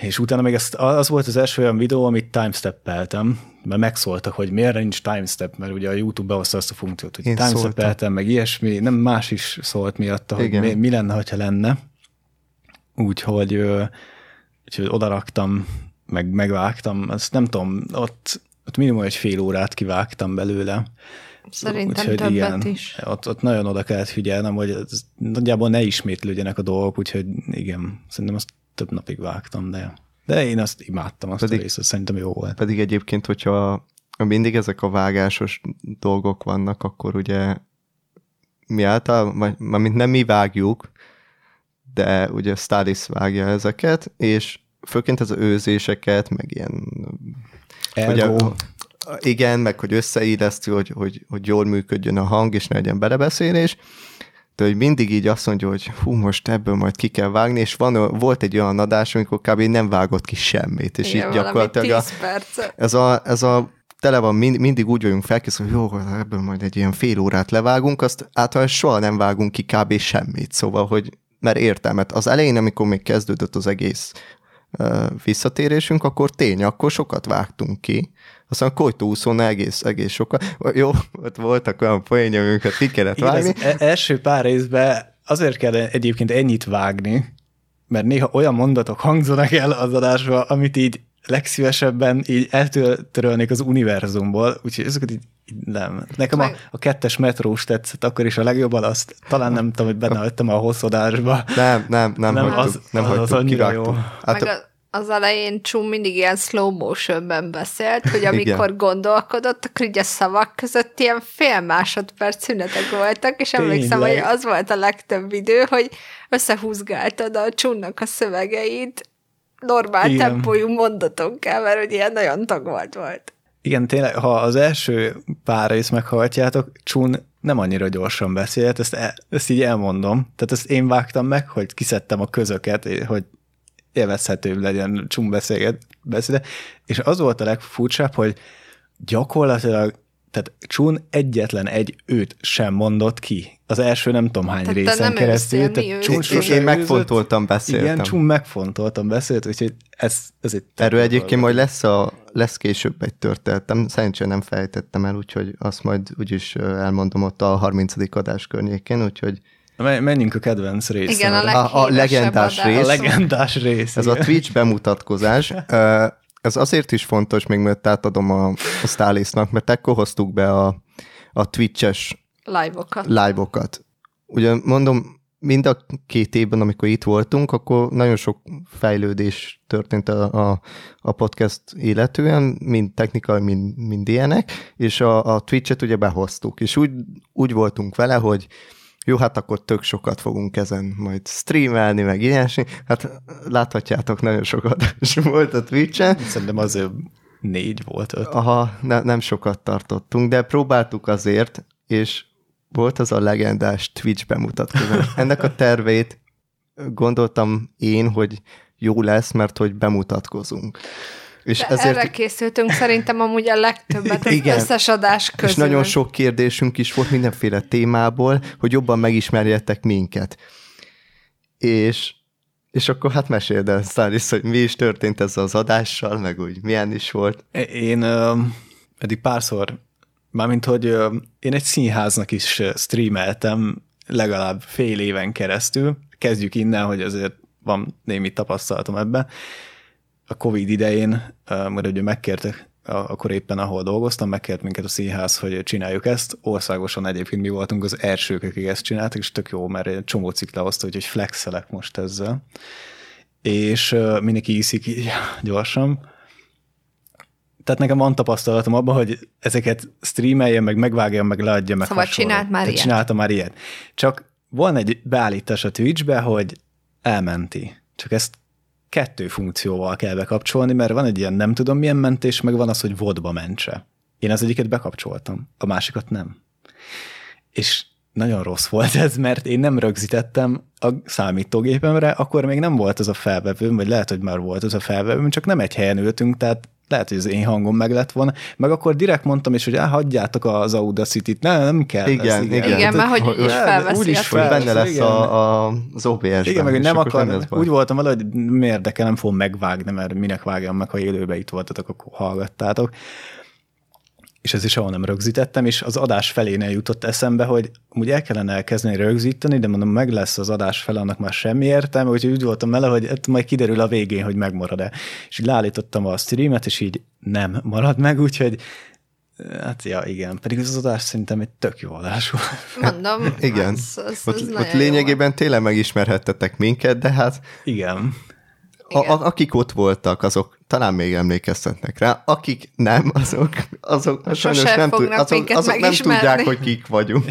És utána még ezt, az volt az első olyan videó, amit timesteppeltem, mert megszóltak, hogy miért nincs timestep, mert ugye a YouTube behozta azt a funkciót, hogy timesteppeltem, meg ilyesmi, nem más is szólt miatta, hogy Igen. mi, mi lenne, ha lenne. Úgyhogy, úgyhogy odaraktam, meg megvágtam, azt nem tudom, ott, ott minimum egy fél órát kivágtam belőle. Szerintem Úgyhogy többet is. Ott, ott nagyon oda kellett figyelnem, hogy nagyjából ne ismétlődjenek a dolgok, úgyhogy igen, szerintem azt több napig vágtam, de, de én azt imádtam, azt Pedig- a részt, szerintem jó volt. Pedig egyébként, hogyha mindig ezek a vágásos dolgok vannak, akkor ugye mi által, vagy mint nem mi vágjuk, de ugye Stalis vágja ezeket, és főként az őzéseket, meg ilyen Ugye, igen, meg hogy összeillesztő, hogy, hogy, hogy jól működjön a hang, és ne legyen belebeszélés, de hogy mindig így azt mondja, hogy hú, most ebből majd ki kell vágni, és van, volt egy olyan adás, amikor kb. nem vágott ki semmit, és Igen, így gyakorlatilag a, 10 percet. ez a, ez a tele van, mind, mindig úgy vagyunk felkészülve, hogy jó, ebből majd egy ilyen fél órát levágunk, azt általában soha nem vágunk ki kb. semmit, szóval, hogy mert értelmet. Az elején, amikor még kezdődött az egész ö, visszatérésünk, akkor tény, akkor sokat vágtunk ki. Aztán a Kojtóúszón egész, egész sokat. Jó, ott voltak olyan poénja, amiket ki kellett Igen, vágni. az e- első pár részben azért kell egyébként ennyit vágni, mert néha olyan mondatok hangzanak el az adásba, amit így legszívesebben így eltörölnék az univerzumból, úgyhogy ezeket így, nem. Nekem a, a kettes metrós tetszett akkor is a legjobban, azt talán nem tudom, hogy benne hagytam a hosszadásba. Nem, nem, nem, Nem, hagytuk, az- nem az- az hagytuk, annyira kivágtuk. jó. Hát, Meg a, az elején Csú mindig ilyen slow motionben beszélt, hogy amikor Igen. gondolkodott, akkor így a szavak között ilyen fél másodperc szünetek voltak, és emlékszem, Tényleg. hogy az volt a legtöbb idő, hogy összehúzgáltad a Csúnak a szövegeit normál Igen. tempójú mondatokká, mert hogy ilyen nagyon tagolt volt. Igen, tényleg, ha az első pár részt meghallgatjátok, Csun nem annyira gyorsan beszélt, ezt, el, ezt így elmondom. Tehát ezt én vágtam meg, hogy kiszedtem a közöket, hogy élvezhetőbb legyen Csun beszélget, beszéde. És az volt a legfurcsább, hogy gyakorlatilag tehát Csun egyetlen egy őt sem mondott ki. Az első nem tudom hány Tehát te részen nem keresztül. ősztél, mi tehát. Csun én, sose én megfontoltam, beszéltem. Igen, Csun megfontoltam, beszélt, úgyhogy ez, ez egy... Erről egyébként majd lesz, a, lesz később egy történetem, szerencsére nem fejtettem el, úgyhogy azt majd úgyis elmondom ott a 30. adás környékén, úgyhogy Menjünk a kedvenc részre. Igen, a A- a legendás adás. a rész. legendás rész. ez a igen. Twitch bemutatkozás. Ez azért is fontos, még mert átadom a, a Stálisznak, mert ekkor hoztuk be a, a Twitch-es Live-okat. live-okat. Ugye mondom, mind a két évben, amikor itt voltunk, akkor nagyon sok fejlődés történt a, a, a podcast illetően, mind technikai, mind, mind ilyenek, és a, a Twitch-et ugye behoztuk, és úgy, úgy voltunk vele, hogy jó, hát akkor tök sokat fogunk ezen majd streamelni, meg ilyesmi. Hát láthatjátok, nagyon sokat is [laughs] volt a Twitch-en. Szerintem azért négy volt öt. Aha, ne, nem sokat tartottunk, de próbáltuk azért, és volt az a legendás Twitch bemutatkozás. [laughs] Ennek a tervét gondoltam én, hogy jó lesz, mert hogy bemutatkozunk. És De ezért, erre készültünk szerintem amúgy a legtöbbet az Igen. összes adás közül. és nagyon sok kérdésünk is volt mindenféle témából, hogy jobban megismerjetek minket. És, és akkor hát meséld el, Szárisz, hogy mi is történt ezzel az adással, meg úgy milyen is volt. Én ö, eddig párszor, mármint hogy ö, én egy színháznak is streameltem legalább fél éven keresztül. Kezdjük innen, hogy azért van némi tapasztalatom ebben. A Covid idején, mert ugye megkértek, akkor éppen ahol dolgoztam, megkért minket a színház, hogy csináljuk ezt. Országosan egyébként mi voltunk az elsők, akik ezt csináltak, és tök jó, mert egy csomó cikk lehozta, úgyhogy flexelek most ezzel. És mindenki iszik így [laughs] gyorsan tehát nekem van tapasztalatom abban, hogy ezeket streameljem, meg megvágjam, meg leadjam, meg Szóval hasonló. csinált már Tehát ilyet. Csináltam már ilyet. Csak van egy beállítás a Twitchbe, hogy elmenti. Csak ezt kettő funkcióval kell bekapcsolni, mert van egy ilyen nem tudom milyen mentés, meg van az, hogy vodba mentse. Én az egyiket bekapcsoltam, a másikat nem. És nagyon rossz volt ez, mert én nem rögzítettem a számítógépemre, akkor még nem volt az a felvevőm, vagy lehet, hogy már volt az a felvevőm, csak nem egy helyen ültünk, tehát lehet, hogy az én hangom meg lett volna. Meg akkor direkt mondtam is, hogy "Á, hagyjátok az Audacity-t, ne, nem kell. Igen, ez, igen. Igen, mert hogy de felveszi úgyis a Hogy benne lesz igen. a, a, az OBS-ben. Igen, meg nem akar, baj. úgy voltam vele, hogy mi érdekel, nem fogom megvágni, mert minek vágjam meg, ha élőben itt voltatok, akkor hallgattátok. És ez is ahol nem rögzítettem, és az adás felénél jutott eszembe, hogy úgy el kellene elkezdeni rögzíteni, de mondom, meg lesz az adás fele, annak már semmi értelme, úgyhogy úgy voltam vele, hogy hát majd kiderül a végén, hogy megmarad-e. És így leállítottam a streamet, és így nem marad meg, úgyhogy hát ja, igen, pedig az adás szerintem egy tök jó adás volt. Mondom, [laughs] Igen. Az, az, Ott, az ott nagyon jó lényegében tényleg megismerhettetek minket, de hát Igen. a, a, akik ott voltak, azok talán még emlékeztetnek rá, akik nem, azok, azok Sose sajnos nem, tud, azok, azok nem tudják, hogy kik vagyunk.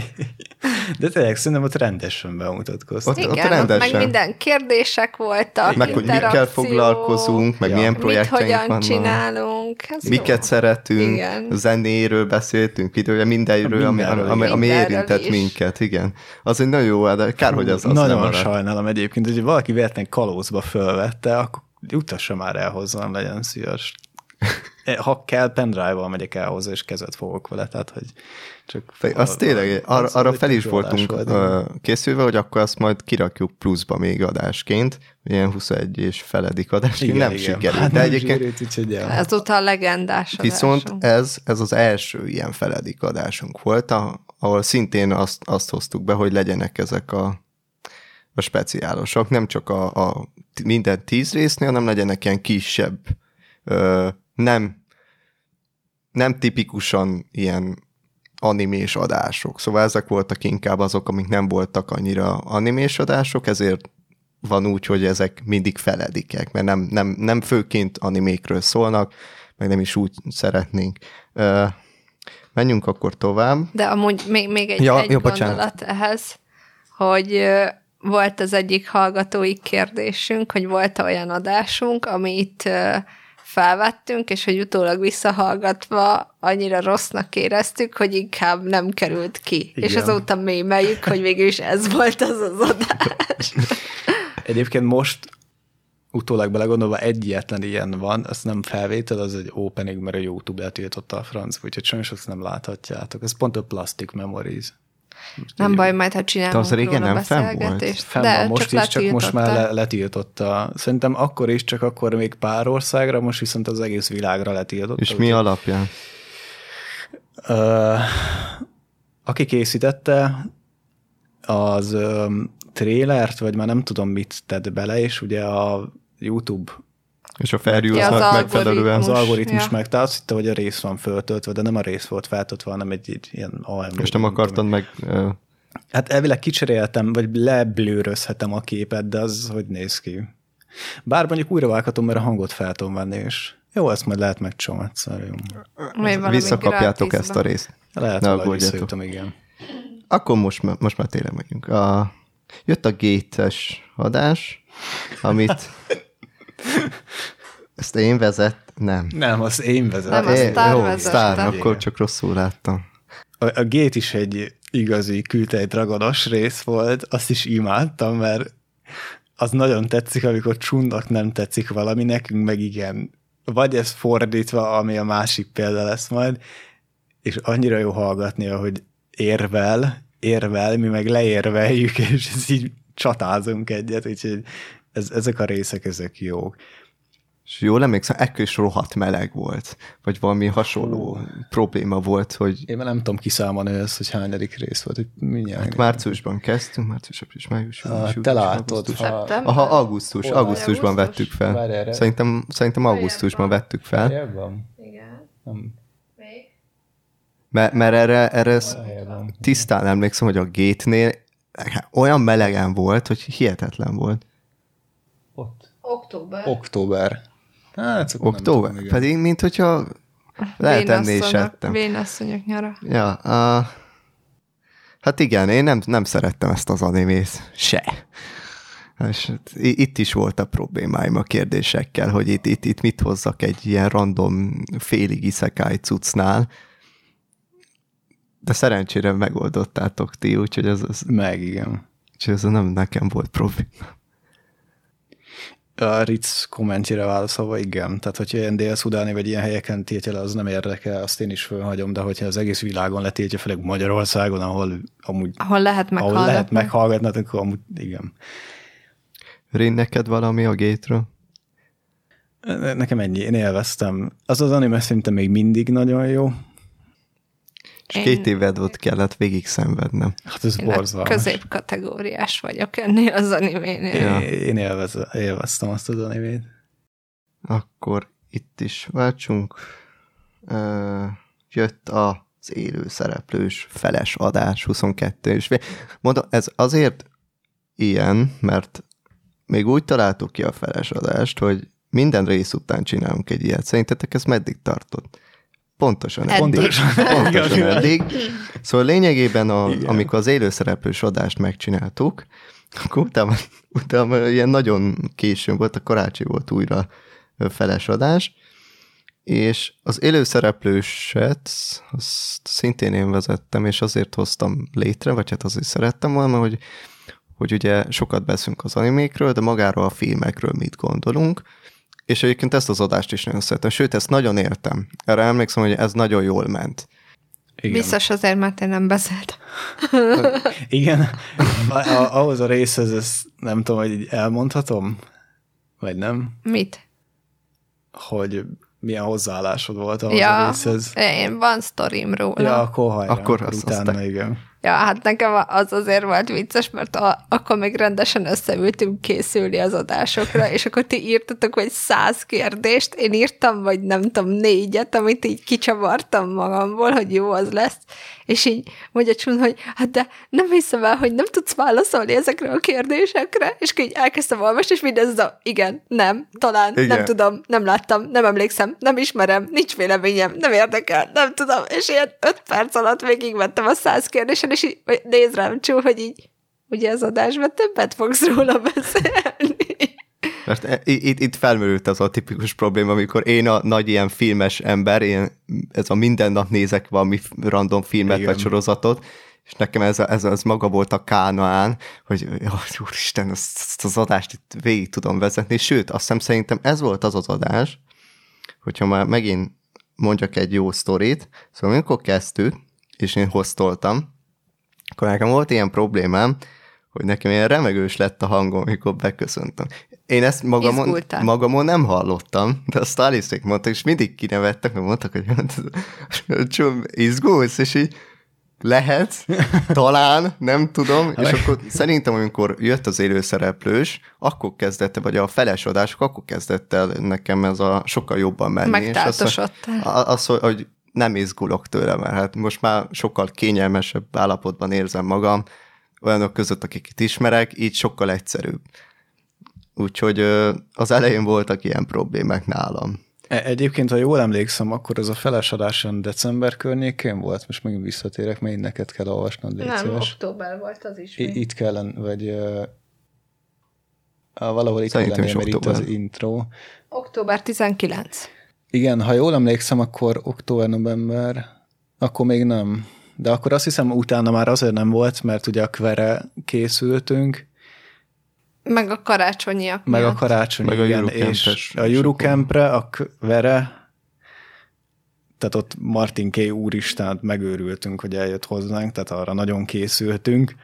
[laughs] De tényleg szerintem ott rendesen bemutatkoztam. Ott- Igen, ott rendesen. meg minden kérdések voltak, Meg hogy mikkel foglalkozunk, meg Ja. milyen mit projekteink hogyan vannak. csinálunk. Ez Miket jó. szeretünk, Igen. zenéről beszéltünk, időre mindenről, ami, Mindenről, ami, ami igen. érintett is. minket, igen. Az egy nagyon jó, de kár, hogy az, az Nagyon nem sajnálom egyébként, hogy valaki véletlen kalózba fölvette, akkor utassa már el hozzám, legyen szíves. ha kell, pendrive-val megyek el hozzá, és kezet fogok vele, tehát hogy csak... Az tényleg, arra, az arra fel is voltunk volt, készülve, hogy akkor azt majd kirakjuk pluszba még adásként, ilyen 21 és feledik adásként, nem sikerült. Hát De nem egyébként úgyhogy ja. Ezúttal legendás Viszont adásunk. ez, ez az első ilyen feledik adásunk volt, a, ahol szintén azt, azt hoztuk be, hogy legyenek ezek a, a speciálosok, nem csak a, a minden tíz résznél, hanem legyenek ilyen kisebb, ö, nem, nem tipikusan ilyen animés adások. Szóval ezek voltak inkább azok, amik nem voltak annyira animés adások, ezért van úgy, hogy ezek mindig feledikek, mert nem, nem, nem főként animékről szólnak, meg nem is úgy szeretnénk. Ö, menjünk akkor tovább. De amúgy még, még egy, Ja, egy jó, bocsánat. gondolat ehhez, hogy volt az egyik hallgatói kérdésünk, hogy volt olyan adásunk, amit felvettünk, és hogy utólag visszahallgatva annyira rossznak éreztük, hogy inkább nem került ki. Igen. És azóta mémeljük, hogy végül is ez volt az az adás. [laughs] Egyébként most utólag belegondolva egyetlen ilyen van, az nem felvétel, az egy opening, mert a YouTube eltiltotta a franc, úgyhogy sajnos azt nem láthatjátok. Ez pont a Plastic Memories. Nem baj, majd ha csinálunk az régen róla nem fenn volt? beszélgetést. Fenn De most csak is, csak most már le, letiltotta. Szerintem akkor is, csak akkor még pár országra, most viszont az egész világra letiltotta. És mi alapján? Aki készítette, az trélert, vagy már nem tudom mit tett bele, és ugye a YouTube És a fair Ja, megfelelően. algoritmus. az algoritmus ja. meg, tehát azt hitte, hogy a rész van föltöltve, de nem a rész volt feltöltve, hanem egy, egy ilyen AMV. És nem akartad meg... Hát elvileg kicseréltem, vagy leblőrözhetem a képet, de az hogy néz ki. Bár mondjuk újra vághatom, mert a hangot fel tudom venni, és jó, ezt majd lehet megcsom egyszer, valami Visszakapjátok gratisba. ezt a részt. Lehet, Ne hogy visszajutom, igen. Akkor most, már- most már tényleg megyünk. A, jött a Gates-es adás, amit [laughs] [laughs] ezt én vezet, nem. Nem, az én vezetem. Nem, a É, Star jó, vezette. Star, akkor csak rosszul láttam. A, a Gate is egy igazi kültejdragonos rész volt, azt is imádtam, mert az nagyon tetszik, amikor Csunnak nem tetszik valami, nekünk meg igen. Vagy ez fordítva, ami a másik példa lesz majd, és annyira jó hallgatni, hogy érvel, érvel, mi meg leérveljük, [laughs] és ez így csatázunk egyet, úgyhogy ez, ezek a részek, ezek jók. És jól emlékszem, ekkor is rohadt meleg volt, vagy valami hasonló probléma volt, hogy Én már nem tudom kiszámolni ezt, hogy hányadik rész volt, hogy mindjárt. hát márciusban kezdtünk, március, április, május, június, Ah, július, te látod, augusztus. ha... Aha, augusztus, Hol augusztusban Augusztus? vettük fel. Várj erre. Szerintem, szerintem augusztusban vettük fel? Igen. Nem, mert, mert erre, erre tisztán emlékszem, hogy a gétnél olyan melegen volt, hogy hihetetlen volt. Október. Október. Hát, Október? tudom, igen. Pedig, mint hogyha lehet ennél is ettem. Vénasszonyok nyara. Ja, a... hát igen, én nem, nem szerettem ezt az animét. Se. És hát itt is volt a problémáim a kérdésekkel, hogy itt, itt, itt mit hozzak egy ilyen random félig isekai cuccnál. De szerencsére megoldottátok ti, úgyhogy ez, ez, Meg, igen. úgyhogy ez nem nekem volt probléma. A Ritz kommentjére válaszolva, igen. Tehát, hogyha ilyen dél-szudáni vagy ilyen helyeken tiltja le, az nem érdekel, azt én is fölhagyom, de hogyha az egész világon letiltja, főleg Magyarországon, ahol amúgy Ahol lehet ahol meghallgatni. lehet meghallgatni, akkor amúgy igen. Rin, neked valami a gétről? Nekem ennyi, én élveztem. Az az anime szerintem még mindig nagyon jó. És Én- két éved ott kellett végig szenvednem. Hát ez Én a borzalmas. középkategóriás vagyok ennél az animénél. Ja. Én, élvez, élveztem azt az animét. Akkor itt is váltsunk. Jött az élő szereplős feles adás 22 és fél. Mondom, ez azért ilyen, mert még úgy találtuk ki a feles adást, hogy minden rész után csinálunk egy ilyet. Szerintetek ez meddig tartott? Pontosan eddig. Pontosan. Pontosan eddig. Szóval lényegében, a, Igen. amikor az élőszereplős adást megcsináltuk, akkor utána, utána ilyen nagyon későn volt, a karácsony volt újra feles adás, és az élőszereplőset azt szintén én vezettem, és azért hoztam létre, vagy hát azért szerettem volna, hogy, hogy ugye sokat beszünk az animékről, de magáról a filmekről mit gondolunk, és egyébként ezt az adást is nagyon szeretem, sőt, ezt nagyon értem. Erre emlékszem, hogy ez nagyon jól ment. Igen. Biztos azért, mert én nem beszéltem. [laughs] Igen, a, a, ahhoz a részhez ezt nem tudom, hogy így elmondhatom, vagy nem? Mit? Hogy milyen hozzáállásod volt ahhoz ja, a részhez. én van sztorim róla. Ja, akkor hajrá, Akkor akkor utána, aztán. igen. Ja, hát nekem az azért volt vicces, mert a, akkor még rendesen összeültünk készülni az adásokra, és akkor ti írtatok vagy száz kérdést, én írtam vagy nem tudom négyet, amit így kicsavartam magamból, hogy jó az lesz, és így mondja Csun, hogy hát de nem hiszem el, hogy nem tudsz válaszolni ezekre a kérdésekre, és így elkezdtem olvasni, és mindez a igen, nem, talán, igen. Nem tudom, nem láttam, nem emlékszem, nem ismerem, nincs véleményem, nem érdekel, nem tudom, és ilyen öt perc alatt végigvettem a száz kérdésen, és így néz rám Csul, hogy így ugye az adásban többet fogsz róla beszélni. Mert e- itt, itt felmerült az a tipikus probléma, amikor én a nagy ilyen filmes ember, én ez a minden nap nézek valami random filmet Igen. vagy sorozatot, és nekem ez, a, ez, maga volt a kánaán, hogy úristen, ezt, ezt az adást itt végig tudom vezetni, sőt, azt hiszem szerintem ez volt az az adás, hogyha már megint mondjak egy jó sztorit, szóval amikor kezdtük, és én hoztoltam, akkor nekem volt ilyen problémám, hogy nekem ilyen remegős lett a hangom, amikor beköszöntem. Én ezt magamon, Izgultál. magamon nem hallottam, de a stylisték mondtak, és mindig kinevettek, mert mondtak, hogy [laughs] csum, izgulsz, és így lehet, talán, nem tudom, és akkor szerintem, amikor jött az élőszereplős, akkor kezdett, vagy a feles adások, akkor kezdett el nekem ez a sokkal jobban menni. és azt, Megtáltosodtál. a- az, hogy- hogy nem izgulok tőle, mert hát most már sokkal kényelmesebb állapotban érzem magam, olyanok között, akiket ismerek, így sokkal egyszerűbb. Úgyhogy az elején voltak ilyen problémák nálam. E- Egyébként, ha jól emlékszem, akkor ez a feles adás olyan december környékén volt, most megint visszatérek, mert neked kell olvasnod, légy Nem, szíves. október volt az is. I- Itt kellene, vagy uh, valahol itt Szerintem kellene, itt az október. intro. Október 19. Igen, ha jól emlékszem, akkor október-november, akkor még nem. De akkor azt hiszem, utána már azért nem volt, mert ugye a kvere készültünk, Meg a karácsonyiak meg a karácsony, Meg a igen, Eurocamp-es és a is Eurocamp-re, a kvere, tehát ott Martin K. úristen, megőrültünk, hogy eljött hozzánk, tehát arra nagyon készültünk.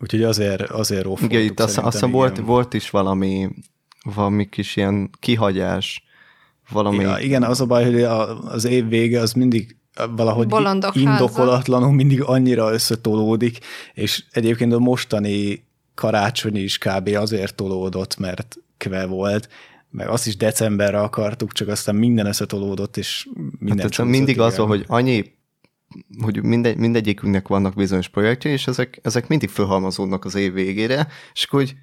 Úgyhogy azért, azért rófoltuk Igen, itt azt, hiszem volt, volt is valami, valami kis ilyen kihagyás, valami... Ja, igen, az a baj, hogy a, az év vége az mindig valahogy Bolondok háza. indokolatlanul mindig annyira összetolódik, és egyébként a mostani karácsony is kb. azért tolódott, mert kve volt, meg azt is decemberre akartuk, csak aztán minden összetolódott, és minden hát mindig az van, hogy annyi hogy mindegy, mindegyikünknek vannak bizonyos projektjei, és ezek, ezek mindig fölhalmozódnak az év végére, és akkor hogy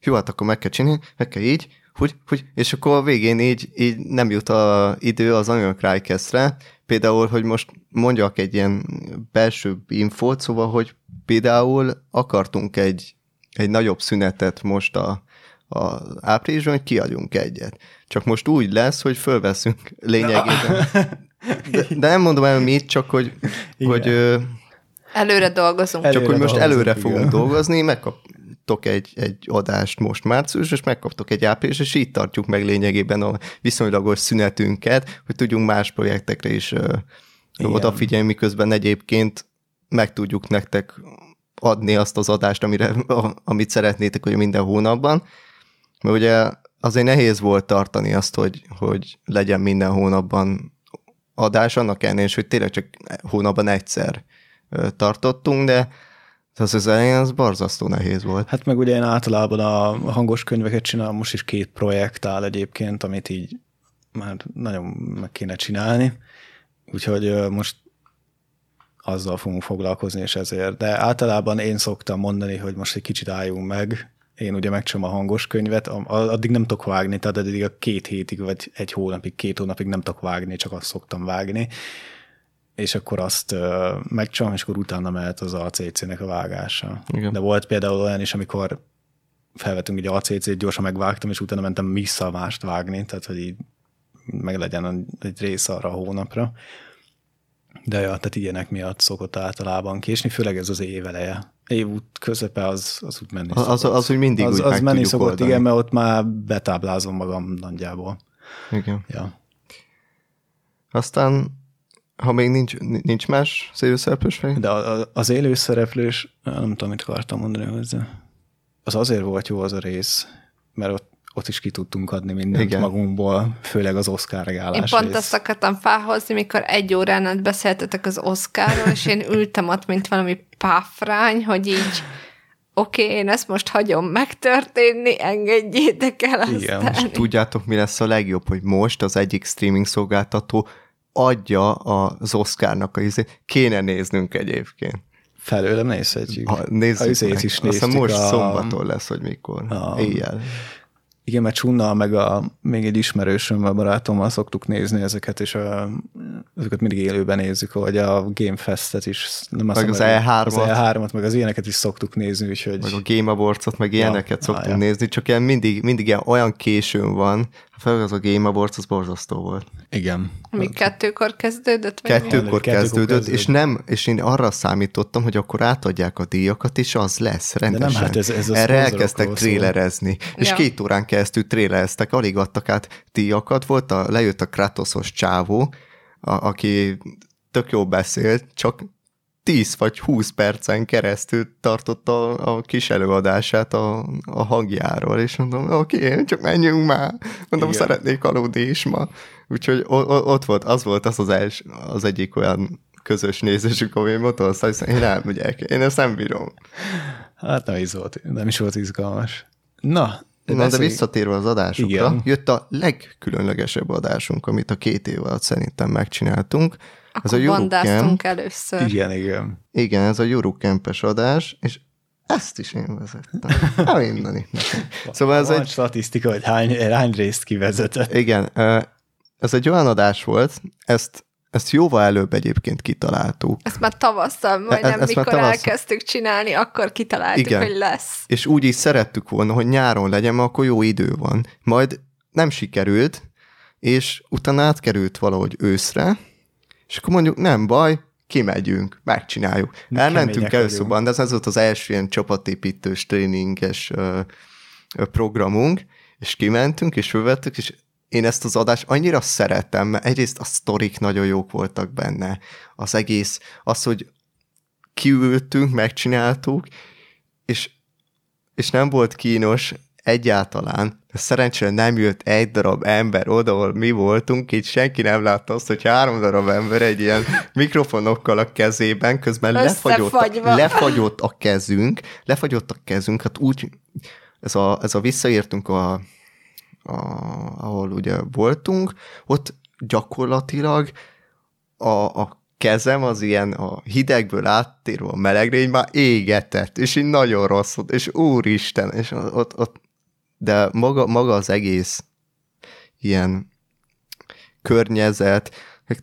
jó, hát akkor meg kell csinálni, meg kell így, hogy, hogy, és akkor a végén így, így nem jut a idő az anyag Crycast-re. Például, hogy most mondjak egy ilyen belső infót, szóval, hogy például akartunk egy, egy nagyobb szünetet most a, a áprilisban, hogy kiadjunk egyet. Csak most úgy lesz, hogy fölveszünk [laughs] lényegében. De, de nem mondom el mit, csak hogy, Igen. hogy Előre dolgozunk. El- csak Előre hogy most előre igen. fogunk dolgozni, megkaptok egy, egy adást most március, és megkaptok egy április, és így tartjuk meg lényegében a viszonylagos szünetünket, hogy tudjunk más projektekre is Igen. odafigyelni, miközben egyébként meg tudjuk nektek adni azt az adást, amire, amit szeretnétek, hogy minden hónapban. Mert ugye azért nehéz volt tartani azt, hogy, hogy legyen minden hónapban adás, annak ellenére, hogy tényleg csak hónapban egyszer tartottunk, de az az elején az barzasztó nehéz volt. Hát meg ugye én általában a hangos könyveket csinálom, most is két projekt áll egyébként, amit így már nagyon meg kéne csinálni, úgyhogy most azzal fogunk foglalkozni, és ezért. De általában én szoktam mondani, hogy most egy kicsit álljunk meg, én ugye megcsom a hangos könyvet, addig nem tudok vágni, tehát eddig a két hétig, vagy egy hónapig, két hónapig nem tudok vágni, csak azt szoktam vágni, és akkor azt megcsom, és akkor utána mehet az ACC-nek a vágása. Igen. De volt például olyan is, amikor felvettünk egy ACC-t, gyorsan megvágtam, és utána mentem vissza mást vágni, tehát hogy így meg legyen egy rész arra a hónapra. De ja, tehát ilyenek miatt szokott általában késni, főleg ez az év eleje. évút közepe az, az úgy menni Az, az, az úgy mindig az, úgy az menni szokott, oldani. igen, mert ott már betáblázom magam nagyjából. Igen. Ja. Aztán, ha még nincs, nincs más szélőszereplős fej, De az élő szereplős, nem tudom, mit akartam mondani hozzá. Az azért volt jó az a rész, mert ott, ott is ki tudtunk adni mindent Igen. Igen. magunkból, főleg az Oscar regálás Én pont rész. azt akartam felhozni, mikor egy órán át beszéltetek az Oscarról, és én ültem ott, mint valami páfrány, hogy így oké, okay, én ezt most hagyom megtörténni, engedjétek el Igen, aztán. És tudjátok, mi lesz a legjobb, hogy most az egyik streaming szolgáltató adja az Oscarnak a izét. Kéne néznünk egyébként. Felőlem nézhetjük. Ha, nézzük a izét meg. is Aztán néztük. most a, szombaton lesz, hogy mikor. a- Éjjel. Igen, mert Csunna, meg a, még egy ismerősömmel, barátommal szoktuk nézni ezeket, és a, ezeket mindig élőben nézzük, vagy a Game Fest-et is. Nem Meg az E3-at. Az E3-at, meg az ilyeneket is szoktuk nézni, úgyhogy... Meg a Game Awards-ot, meg ilyeneket Ja, szoktunk á, ja. nézni, csak ilyen mindig, mindig ilyen olyan későn van. Főleg az a Game Awards, az borzasztó volt. Igen. Mi kettőkor kezdődött? Vagy? Kettőkor Kettőkor kezdődött, kezdődött. és nem, és én arra számítottam, hogy akkor átadják a díjakat, és az lesz rendesen. nem, hát ez- ez a Erre elkezdtek trélerezni, és Ja. két órán keresztül trélereztek, alig adtak át díjakat, volt a, lejött a Kratoszos csávó, a, aki tök jó beszélt, csak 10 vagy 20 percen keresztül tartotta a, a kis előadását a, a hangjáról, és mondom, oké, okay, csak menjünk már. Mondom, Igen. szeretnék aludni is ma. Úgyhogy ott volt, az volt az az, els, az egyik olyan közös nézésük, ami mondta, azt hiszem, én elmegyek, én ezt nem bírom. Hát nem volt, nem is volt izgalmas. Na, Na, de visszatérve az adásukra, Igen. jött a legkülönlegesebb adásunk, amit a két év alatt szerintem megcsináltunk. Akkor ez a bandáztunk először. Igen, igen. Igen, ez a Eurocamp-es adás, és ezt is én vezettem. Nem mindani. Szóval ez Van egy, statisztika, hogy hány, hány részt kivezetett. igen, ez egy olyan adás volt, ezt, ezt jóval előbb egyébként kitaláltuk. Ezt már tavasszal, majdnem ezt már mikor tavasszal. elkezdtük csinálni, akkor kitaláltuk, Igen. hogy lesz. és úgy is szerettük volna, hogy nyáron legyen, mert akkor jó idő van. Majd nem sikerült, és utána átkerült valahogy őszre, és akkor mondjuk nem baj, kimegyünk, megcsináljuk. Mi Elmentünk vagyunk. de ez, volt az első ilyen csapatépítős tréninges ö, ö, programunk, és kimentünk, és fölvettük, és én ezt az adást annyira szeretem, mert egyrészt a sztorik nagyon jók voltak benne, az egész, az, hogy kiültünk, megcsináltuk, és, és nem volt kínos egyáltalán, szerencsére nem jött egy darab ember oda, ahol mi voltunk, így senki nem látta azt, hogy három darab ember egy ilyen mikrofonokkal a kezében, közben lefagyott, a, lefagyott a kezünk, lefagyott a kezünk, hát úgy, ez a, ez a visszaértünk a, a, ahol ugye voltunk, ott gyakorlatilag a, a kezem az ilyen a hidegből áttérve a melegre, így már égetett, és így nagyon rossz volt, és úristen, és ott, ott de maga, maga az egész ilyen környezet,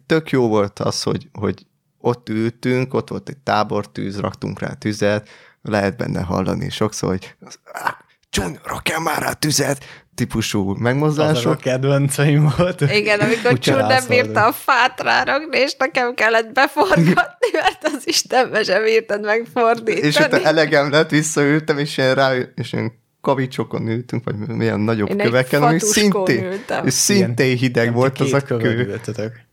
tök jó volt az, hogy, hogy ott ültünk, ott volt egy tábortűz, raktunk rá tüzet, lehet benne hallani sokszor, hogy az, "Á, Csun, rakjál már rá tüzet, típusú Azok a megmozdulások. kedvenceim volt. Igen, amikor Csúr nem bírta a fát rárakni, és nekem kellett beforgatni, [laughs] mert az Istenbe sem bírtad megfordítani. És utána elegem lett, visszaültem, és ilyen rá, és ilyen kavicsokon ültünk, vagy milyen nagyobb Én köveken, ami szintén, ültem. és szintén hideg Nem, volt az a kő. ültetek.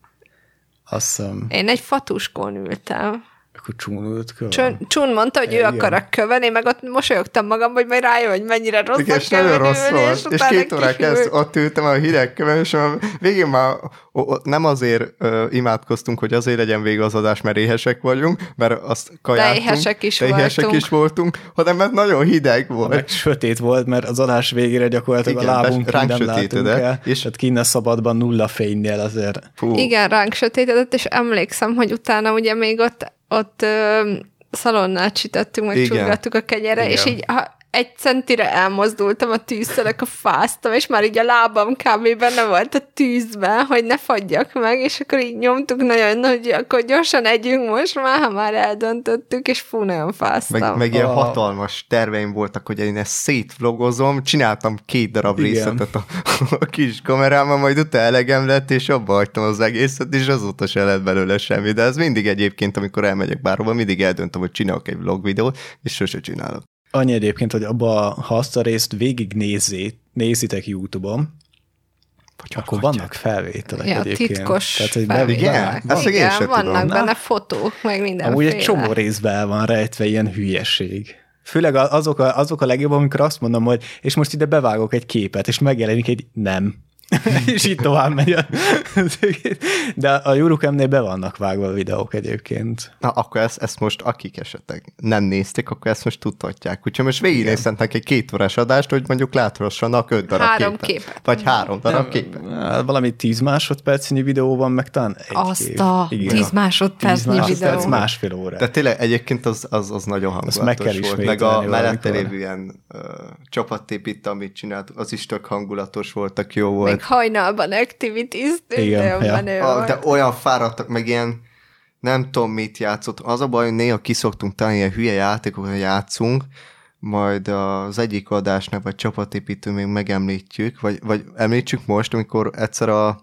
Azt hiszem, Én egy fatuskón ültem. Akkor csúnult kövön. Csun, Csun mondta, hogy ő Igen. akar a kövön, én meg ott mosolyogtam magam, hogy majd rájön, hogy mennyire rossz Igen, a és nagyon kövön rossz volt. És utána két kihűlt. ezt ott ültem a hideg köven, és a végén már o, o, nem azért ö, imádkoztunk, hogy azért legyen vége az adás, mert éhesek vagyunk, mert azt kajáltunk. éhesek is de éhesek voltunk. is voltunk, hanem mert nagyon hideg volt. Meg sötét volt, mert az adás végére gyakorlatilag Igen, a lábunk ránk nem látunk el, és- és tehát kinne szabadban nulla fénynél azért. Fú, Igen, ránk sötétedett, és emlékszem, hogy utána ugye még ott, ott ö, szalonnát sütöttünk, meg csurgattuk a kenyere, Igen. és így ha egy centire elmozdultam a tűzszelek, a fáztam, és már így a lábam kb. benne volt a tűzben, hogy ne fagyjak meg, és akkor így nyomtuk nagyon, hogy akkor gyorsan együnk most már, ha már eldöntöttük, és fú, nagyon fáztam. Meg, meg ilyen A- hatalmas terveim voltak, hogy én ezt szétvlogozom, csináltam két darab Igen. részletet a, a kis kamerámmal, majd utána elegem lett, és abba hagytam az egészet, és azóta se lett belőle semmi. De ez mindig egyébként, amikor elmegyek bárhova, mindig eldöntöm, hogy csinálok egy vlog videót, és sose csinálok. Annyi egyébként, hogy abba, ha azt a részt végig nézzé, nézitek YouTube-on, Vagy akkor hagyják. vannak felvételek Ja, egyébként. titkos Tehát, hogy felvételek. Igen? Ezt meg én Igen, sem vannak tudom. benne fotók, meg mindenféle. Amúgy egy csomó részben el van rejtve ilyen hülyeség. Főleg azok a, azok a legjobb, amikor azt mondom, hogy és most ide bevágok egy képet, és megjelenik egy nem. [laughs] és így tovább megy. a- De a Eurocamnél be vannak vágva a videók egyébként. Na, akkor ezt, ezt most akik esetleg nem nézték, akkor ezt most tudhatják. Úgyhogy most végignéztek egy két órás adást, hogy mondjuk láthassanak öt darab Három képet. képet. Vagy három darab képet. Hát Valami 10 másodpercnyi videó van, meg talán egy Azt kép. a Igen. 10 10 másodpercnyi másodperc, videó. másfél óra. De tényleg egyébként az, az, az nagyon hangulatos meg kell volt. Meg a mellette lévő ilyen uh, csapattépít, amit csináltuk, az is tök hangulatos volt, tök jó volt. Még hajnalban activities Igen, ja. menő A, de olyan fáradtak, meg ilyen nem tudom mit játszott. Az a baj, hogy néha kiszoktunk talán ilyen hülye játékokat játszunk, majd az egyik adásnál, vagy csapatépítő még megemlítjük, vagy, vagy említsük most, amikor egyszer a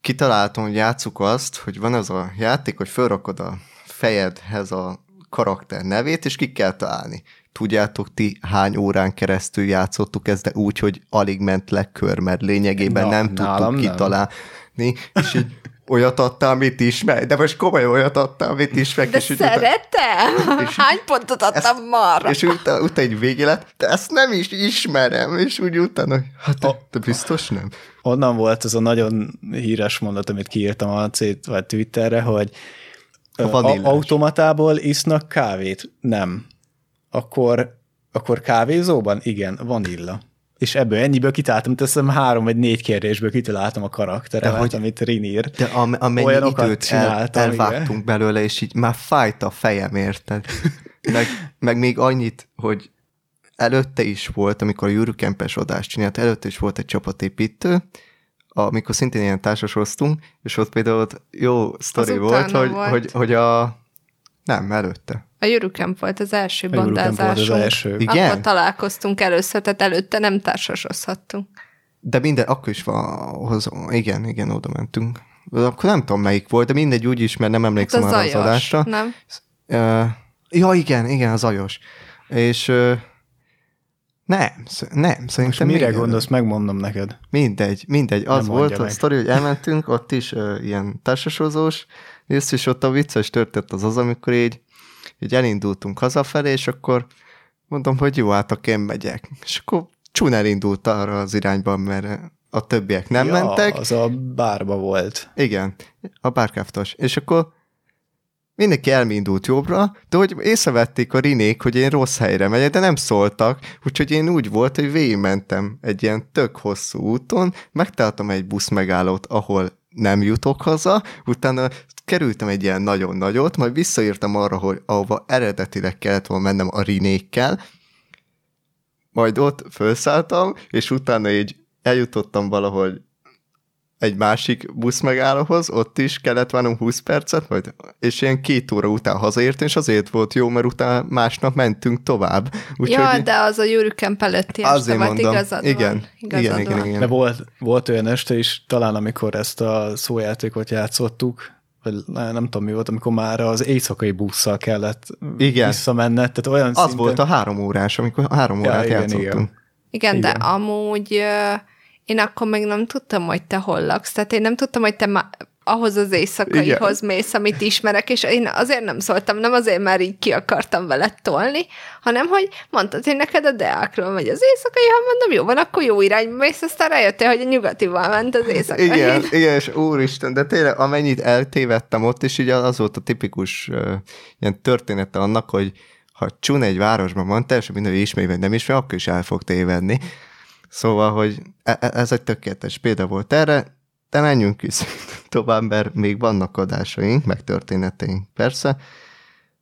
kitaláltam, hogy játsszuk azt, hogy van az a játék, hogy felrakod a fejedhez a karakter nevét, és ki kell találni. Tudjátok ti, hány órán keresztül játszottuk ezt, de úgy, hogy alig ment le kör, mert lényegében Na, nem tudtuk nem. kitalálni, és így olyat adtál, amit ismer, de most komolyan olyat adtál, amit ismer, De és szeretem! és- Hány pontot adtam marra? és utána, utána egy végé lett, de ezt nem is ismerem, és úgy utána, hogy hát A- de biztos nem. Onnan volt az a nagyon híres mondat, amit kiírtam a C- vagy Twitterre, hogy A automatából isznak kávét? Nem. Akkor, akkor kávézóban? Igen, vanilla. És ebből ennyiből kitaláltam, teszem három vagy négy kérdésből kitaláltam a karakteremet, De hogy- amit Rin írt. De am, amennyi Olyanokat időt el, elvágtunk igen. belőle, és így már fájt a fejem, érted? [laughs] Meg, meg még annyit, hogy előtte is volt, amikor a Eurocamp-es adást csinált, előtte is volt egy csapatépítő, amikor szintén ilyen társasoztunk, és ott például ott jó sztori volt, utána hogy, volt. hogy, hogy a... Nem, előtte. A Eurocamp volt az első A Eurocamp volt az bandázásunk. első. Igen? Akkor találkoztunk először, tehát előtte nem társasozhattunk. De minden, akkor is van, igen, igen, oda mentünk. Akkor nem tudom melyik volt, de mindegy úgy is, mert nem Hát emlékszem az arra az zajos, adásra. nem? Uh, ja, igen, igen, az ajos. És uh, nem, nem, Most szerintem mire még gondolsz, megmondom neked. Mindegy, mindegy. Az Nem volt mondja a meg. sztori, hogy elmentünk, ott is uh, ilyen társasozós, és, és ott a vicces történt az az, amikor így, így elindultunk hazafelé, és akkor mondom, hogy jó, hát akkor én megyek. És akkor Csun elindult arra az irányba, mert a többiek nem ja, mentek. az a bárba volt. Igen, a bárkáftos. És akkor mindenki elindult jobbra, de hogy észrevették a rinék, hogy én rossz helyre megyek, de nem szóltak, úgyhogy én úgy volt, hogy végigmentem egy ilyen tök hosszú úton, megtaláltam egy busz megállót, ahol nem jutok haza, utána kerültem egy ilyen nagyon nagyot, majd visszaírtam arra, hogy ahova eredetileg kellett volna mennem a rinékkel, majd ott felszálltam, és utána így eljutottam valahogy egy másik busz megállóhoz, ott is kellett várnom 20 percet, majd, és ilyen két óra után hazaértem, és azért volt jó, mert utána másnap mentünk tovább. Úgyhogy... Ja, így- de az a Eurocamp előtti este Azért volt, mondom. igazad Igen, van. Igazad igen, igen, van. igen. De volt, volt olyan este is, talán amikor ezt a szójátékot játszottuk, vagy nem tudom mi volt, amikor már az éjszakai busszal kellett Igen. visszamenned, tehát olyan Az szinten... volt a három órás, amikor három Ja, órát igen, játszottunk. igen. Igen, de Igen. amúgy ö, én akkor még nem tudtam, hogy te hol laksz. Tehát én nem tudtam, hogy te má- ahhoz az éjszakaihoz mész, amit ismerek, és én azért nem szóltam, nem azért, mert így ki akartam veled tolni, hanem, hogy mondtad, hogy neked a Deákról megy az éjszakai, ha mondom, jó van, akkor jó irányba mész, aztán rájöttél, hogy a nyugatival ment az éjszakai. Igen, [laughs] igen, és úristen, de tényleg amennyit eltévedtem ott, és így az volt a tipikus uh, ilyen története annak, hogy ha Csun egy városban van, teljesen minden, hogy ismeri vagy nem ismeri, akkor is el fog tévedni. Szóval, hogy e- e- ez egy tökéletes példa volt erre, de menjünk is [laughs] tovább, mert még vannak adásaink, meg történeteink, persze.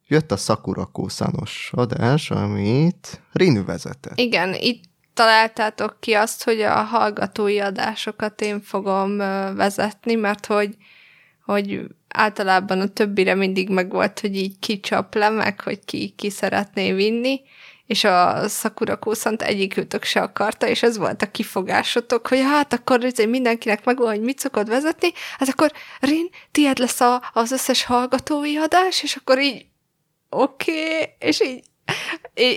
jött a Sakura Kószános adás, amit Rin vezetett. Igen, itt találtátok ki azt, hogy a hallgatói adásokat én fogom vezetni, mert hogy, hogy általában a többire mindig megvolt, hogy így kicsap le, meg hogy ki, ki szeretné vinni, és a Sakura Kószant egyikőtök se akarta, és ez volt a kifogásotok, hogy hát akkor mindenkinek megvan, hogy mit szokott vezetni, hát akkor Rin, tiéd lesz a, az összes hallgatói adás, és akkor így oké, okay, és így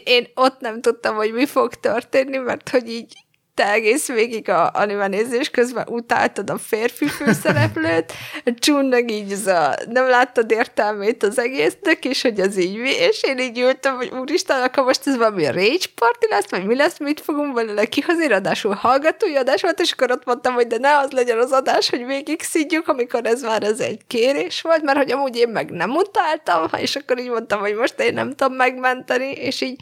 én ott nem tudtam, hogy mi fog történni, mert hogy így te egész végig a anime nézés közben utáltad a férfi főszereplőt, Csunnak így az a, nem láttad értelmét az egésznek, és hogy az így mi, és én így ültem, hogy úristen, akkor most ez valami rage party lesz, vagy mi lesz, mit fogunk belőle? Kihozni, ráadásul hallgatói adás volt, és akkor ott mondtam, hogy de ne az legyen az adás, hogy végig szidjuk, amikor ez már ez egy kérés volt, mert hogy amúgy én meg nem utáltam, és akkor így mondtam, hogy most én nem tudom megmenteni, és így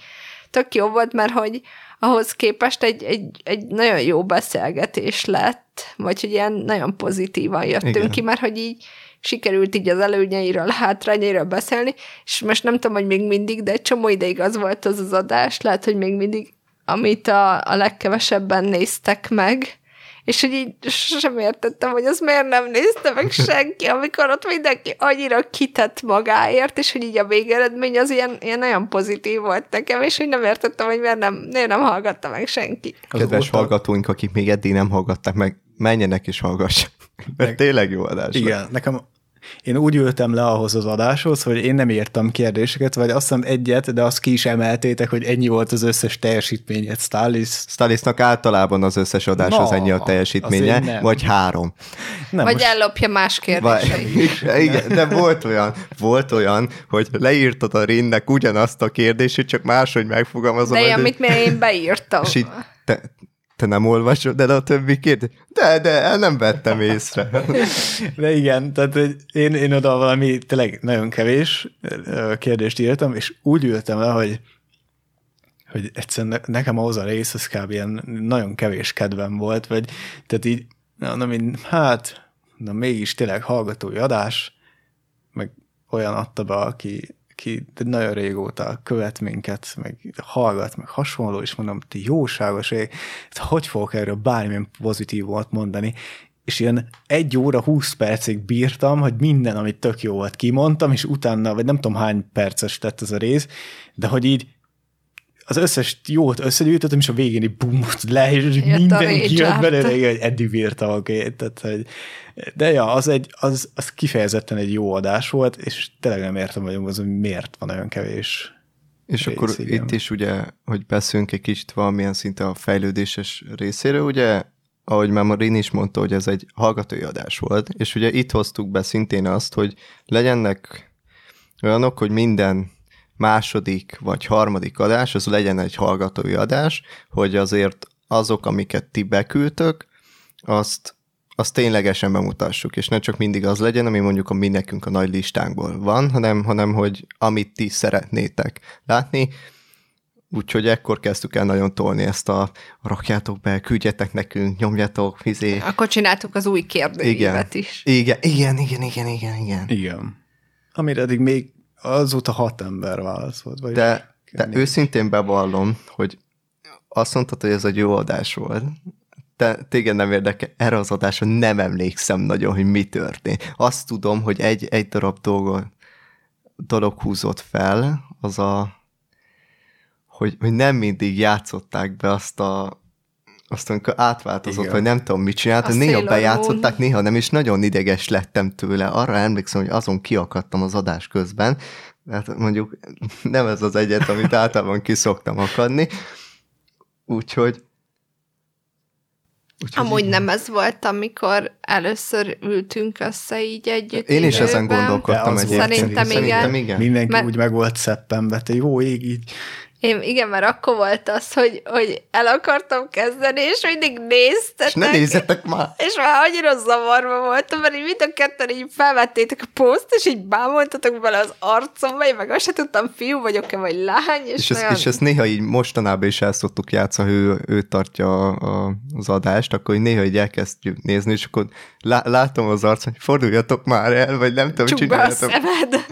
tök jó volt, mert hogy ahhoz képest egy, egy, egy nagyon jó beszélgetés lett, vagy hogy ilyen nagyon pozitívan jöttünk Igen. ki, mert hogy így sikerült így az előnyeiről, hátrányairól beszélni, és most nem tudom, hogy még mindig, de egy csomó ideig az volt az az adás, lehet, hogy még mindig, amit a, a legkevesebben néztek meg, és hogy így sem értettem, hogy az miért nem nézte meg senki, amikor ott mindenki annyira kitett magáért, és hogy így a végeredmény az ilyen, ilyen nagyon pozitív volt nekem, és hogy nem értettem, hogy miért nem, miért nem hallgatta meg senki. Kedves hallgatóink, akik még eddig nem hallgatták meg, menjenek és hallgass. Mert tényleg jó adás. Igen, nekem én úgy ültem le ahhoz az adáshoz, hogy én nem írtam kérdéseket, vagy azt hiszem egyet, de azt ki is emeltétek, hogy ennyi volt az összes teljesítményed Stalis. Stalisnak általában az összes adás no, az ennyi a teljesítménye, vagy három. Nem, vagy most... ellopja más kérdéseit. [laughs] Igen, de volt olyan, volt olyan, hogy leírtad a Rinnek ugyanazt a kérdését, csak máshogy megfogalmazom. De amit még én beírtam. És így te, te nem olvasod de a többi kérdés? De, de, nem vettem észre. [laughs] De igen, tehát én, én oda valami tényleg nagyon kevés kérdést írtam, és úgy ültem le, hogy hogy egyszerűen nekem ahhoz a rész, az kb. ilyen nagyon kevés kedvem volt, vagy tehát így, na, na mind, hát, na mégis tényleg hallgatói adás, meg olyan adta be, aki aki nagyon régóta követ minket, meg hallgat, meg hasonló, és mondom, ti jóságos ég, hogy fogok erről bármilyen pozitívot mondani, és ilyen egy óra, húsz percig bírtam, hogy minden, amit tök jó volt, kimondtam, és utána, vagy nem tudom hány perces lett ez a rész, de hogy így az összes jót összegyűjtöttem, és a végén így bum, le, és Jött mindenki jött belőle, hogy eddig bírtam, oké. Tehát, hogy, de ja, az, egy, az, az kifejezetten egy jó adás volt, és tényleg nem értem, hogy az, hogy miért van olyan kevés és rész, akkor igen. itt is ugye, hogy beszélünk egy kicsit valamilyen szinte a fejlődéses részére, ugye, ahogy már Marin is mondta, hogy ez egy hallgatói adás volt, és ugye itt hoztuk be szintén azt, hogy legyenek olyanok, hogy minden második vagy harmadik adás, az legyen egy hallgatói adás, hogy azért azok, amiket ti beküldtök, azt, azt ténylegesen bemutassuk, és ne csak mindig az legyen, ami mondjuk a mi nekünk a nagy listánkból van, hanem, hanem hogy amit ti szeretnétek látni, Úgyhogy ekkor kezdtük el nagyon tolni ezt a rakjátok be, küldjetek nekünk, nyomjatok, fizé. Akkor csináltuk az új kérdőívet is. Igen, igen, igen, igen, igen, igen. Igen. Amire eddig még azóta hat ember válaszolt. Vagy de, de őszintén bevallom, hogy azt mondtad, hogy ez egy jó adás volt. Te, téged nem érdekel, erre az adásra nem emlékszem nagyon, hogy mi történt. Azt tudom, hogy egy, egy darab dolog, dolog húzott fel, az a, hogy, hogy nem mindig játszották be azt a azt amikor átváltozott, Igen. vagy nem tudom mit csinált, néha bejátszották, néha nem, és nagyon ideges lettem tőle. Arra emlékszem, hogy azon kiakadtam az adás közben, hát mondjuk nem ez az egyet, amit általában kiszoktam akadni. Úgyhogy Úgyhogy Amúgy így... nem ez volt, amikor először ültünk össze így együtt. Én is időben. ezen gondolkodtam egyébként. Szerintem, Szerintem igen. igen. Mindenki Mert... úgy meg volt szeppenbe, te jó ég így én, igen, mert akkor volt az, hogy, hogy el akartam kezdeni, és mindig néztetek. És ne nézzetek már. És már annyira zavarba voltam, mert így mind a ketten így felvettétek a poszt, és így bámoltatok bele az arcomba, én meg azt sem tudtam, fiú vagyok-e, vagy lány. És, és, nagyon... ezt, és ezt néha így mostanában is el szoktuk játszani, ő, ő tartja a, a, az adást, akkor így néha így elkezdjük nézni, és akkor lá, látom az arcot, hogy forduljatok már el, vagy nem tudom, Csukd a szemed.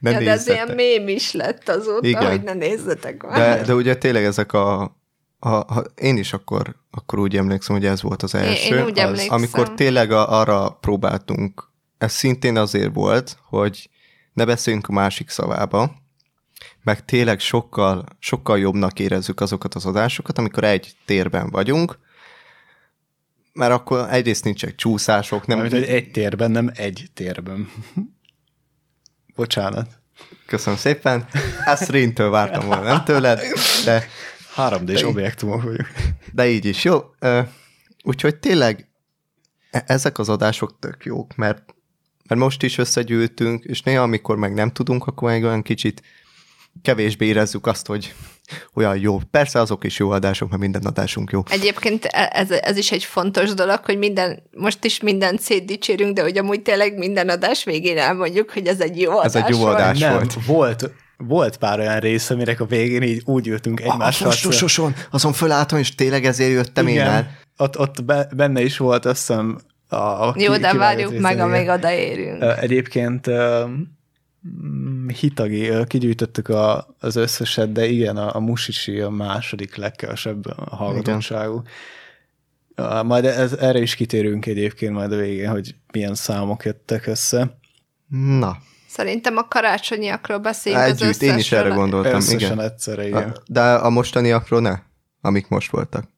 Ne ja, de ez ilyen mém is lett azóta, Igen. hogy ne nézzetek már. De, de ugye tényleg ezek a, a, a én is akkor, akkor úgy emlékszem, hogy ez volt az első. én úgy az, emlékszem. amikor tényleg a, arra próbáltunk, ez szintén azért volt, hogy ne beszéljünk a másik szavába, meg tényleg sokkal, sokkal jobbnak érezzük azokat az adásokat, amikor egy térben vagyunk, mert akkor egyrészt nincsenek csúszások, nem, Nem, hogy egy térben, nem egy térben. Bocsánat. köszönöm szépen, ezt Rintől vártam volna, nem tőled, de 3D-s De- objektumok vagyunk. De így is jó. Úgyhogy tényleg e- ezek az adások tök jók, mert, mert most is összegyűltünk, és néha, amikor meg nem tudunk, akkor meg olyan kicsit kevésbé érezzük azt, hogy olyan jó. Persze azok is jó adások, mert minden adásunk jó. Egyébként e- ez, ez is egy fontos dolog, hogy minden, most is mindent szétdicsérünk, de hogy amúgy tényleg minden adás végén elmondjuk, hogy ez egy jó Ez adás egy jó volt. adás. Nem, volt. volt, volt pár olyan rész, amire a végén így úgy ültünk A egymással. fostososon, azon fölálltam, és tényleg ezért jöttem én el. Ott, ott be, benne is volt, azt hiszem, a Jó, ki- de várjuk meg, igen. amíg odaérünk. Egyébként mm, hitagi, ö, kigyűjtöttük a, az összeset, de igen, a, a Musisi a második legkevesebb hallgatottságú. Majd ez, erre is kitérünk egyébként majd a végén, hogy milyen számok jöttek össze. Na, Szerintem a karácsonyiakról beszéljünk az együtt, összes én is erre gondoltam, Összesen igen. egyszerre, igen. A- De a mostaniakról ne, amik most voltak.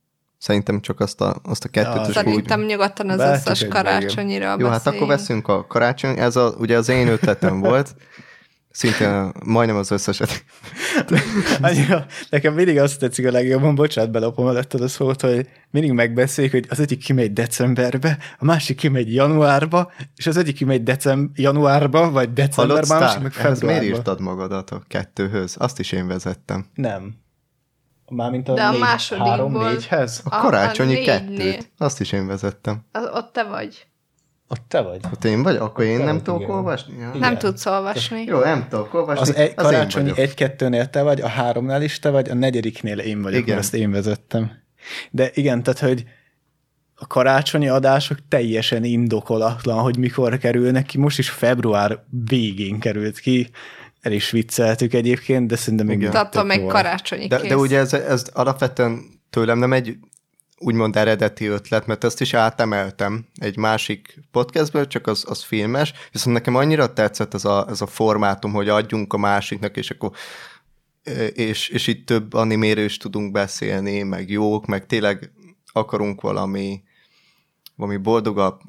Szerintem csak azt a, azt a kettőt Ja, is úgy... Szerintem nyugodtan az Behetjük összes karácsonyira Jó, hát akkor veszünk a karácsony, ez a, ugye az én ötletem volt, szinte majdnem az összeset. [laughs] Annyira, nekem mindig azt tetszik a legjobban, bocsánat, belopom előtted a szót, hogy mindig megbeszéljük, hogy az egyik kimegy decemberbe, a másik kimegy januárba, és az egyik kimegy decem- januárba, vagy decemberben, a másik meg Ehhez miért februárba. írtad magadat a kettőhöz? Azt is én vezettem. Nem. Mármint a, De a négy, másodikból- három-négyhez? A A- karácsonyi a kettőt. Azt is én vezettem. Az, ott te vagy. Ott te vagy. Ott én vagy? Akkor én Te nem tudok igen. olvasni? Ja. Igen. Nem tudsz olvasni. Jó, nem tudok olvasni. Az egy, én karácsonyi egy-kettőnél te vagy, a háromnál is te vagy, a negyediknél én vagyok, Igen. igen. mert ezt én vezettem. De igen, tehát, hogy a karácsonyi adások teljesen indokolatlan, hogy mikor kerülnek ki. Most is február végén került ki. El is vicceltük egyébként, de szerintem még még volt. karácsonyi De, kész. de ugye ez, ez alapvetően tőlem nem egy úgymond eredeti ötlet, mert ezt is átemeltem egy másik podcastből, csak az, az filmes, viszont nekem annyira tetszett ez a, ez a formátum, hogy adjunk a másiknak, és akkor és, és itt több animéről is tudunk beszélni, meg jók, meg tényleg akarunk valami, valami boldogabb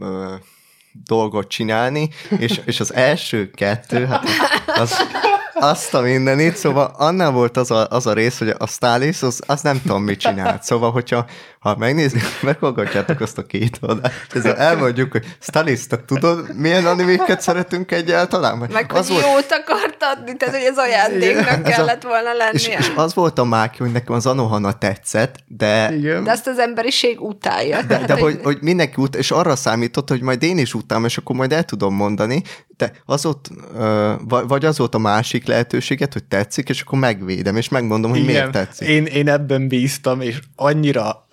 dolgot csinálni, és, és az első kettő, hát az, [laughs] azt a mindenit, szóval annál volt az a, az a rész, hogy a Stalis, az, az nem tudom, mit csinált. Szóval, hogyha ha megnézni, [laughs] meghallgatjátok azt a két adást, ezzel elmondjuk, hogy Stalis, te tudod, milyen animéket szeretünk egyáltalán? Vagy Meg hogy volt- jót akart adni, tehát hogy ez ajándéknak Ez a- kellett volna és, lennie. és az volt a mákja, hogy nekem az Anohana tetszett, de, Igen. De ezt az emberiség utálja. de, tehát, de hogy, hogy mindenki ut, és arra számított, hogy majd én is utálom, és akkor majd el tudom mondani, de az ott, vagy az volt a másik lehetőséget, hogy tetszik, és akkor megvédem, és megmondom, hogy miért tetszik. Én, én ebben bíztam, és annyira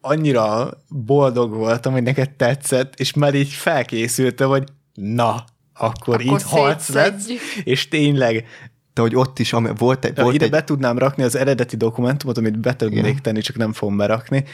annyira boldog voltam, hogy neked tetszett, és már így felkészültem, hogy na, akkor, Akkor itt harc lesz, és tényleg De hogy ott is ami, volt egy... volt ide egy be tudnám rakni az eredeti dokumentumot, amit be tudnék Igen. tenni, csak nem fogom berakni.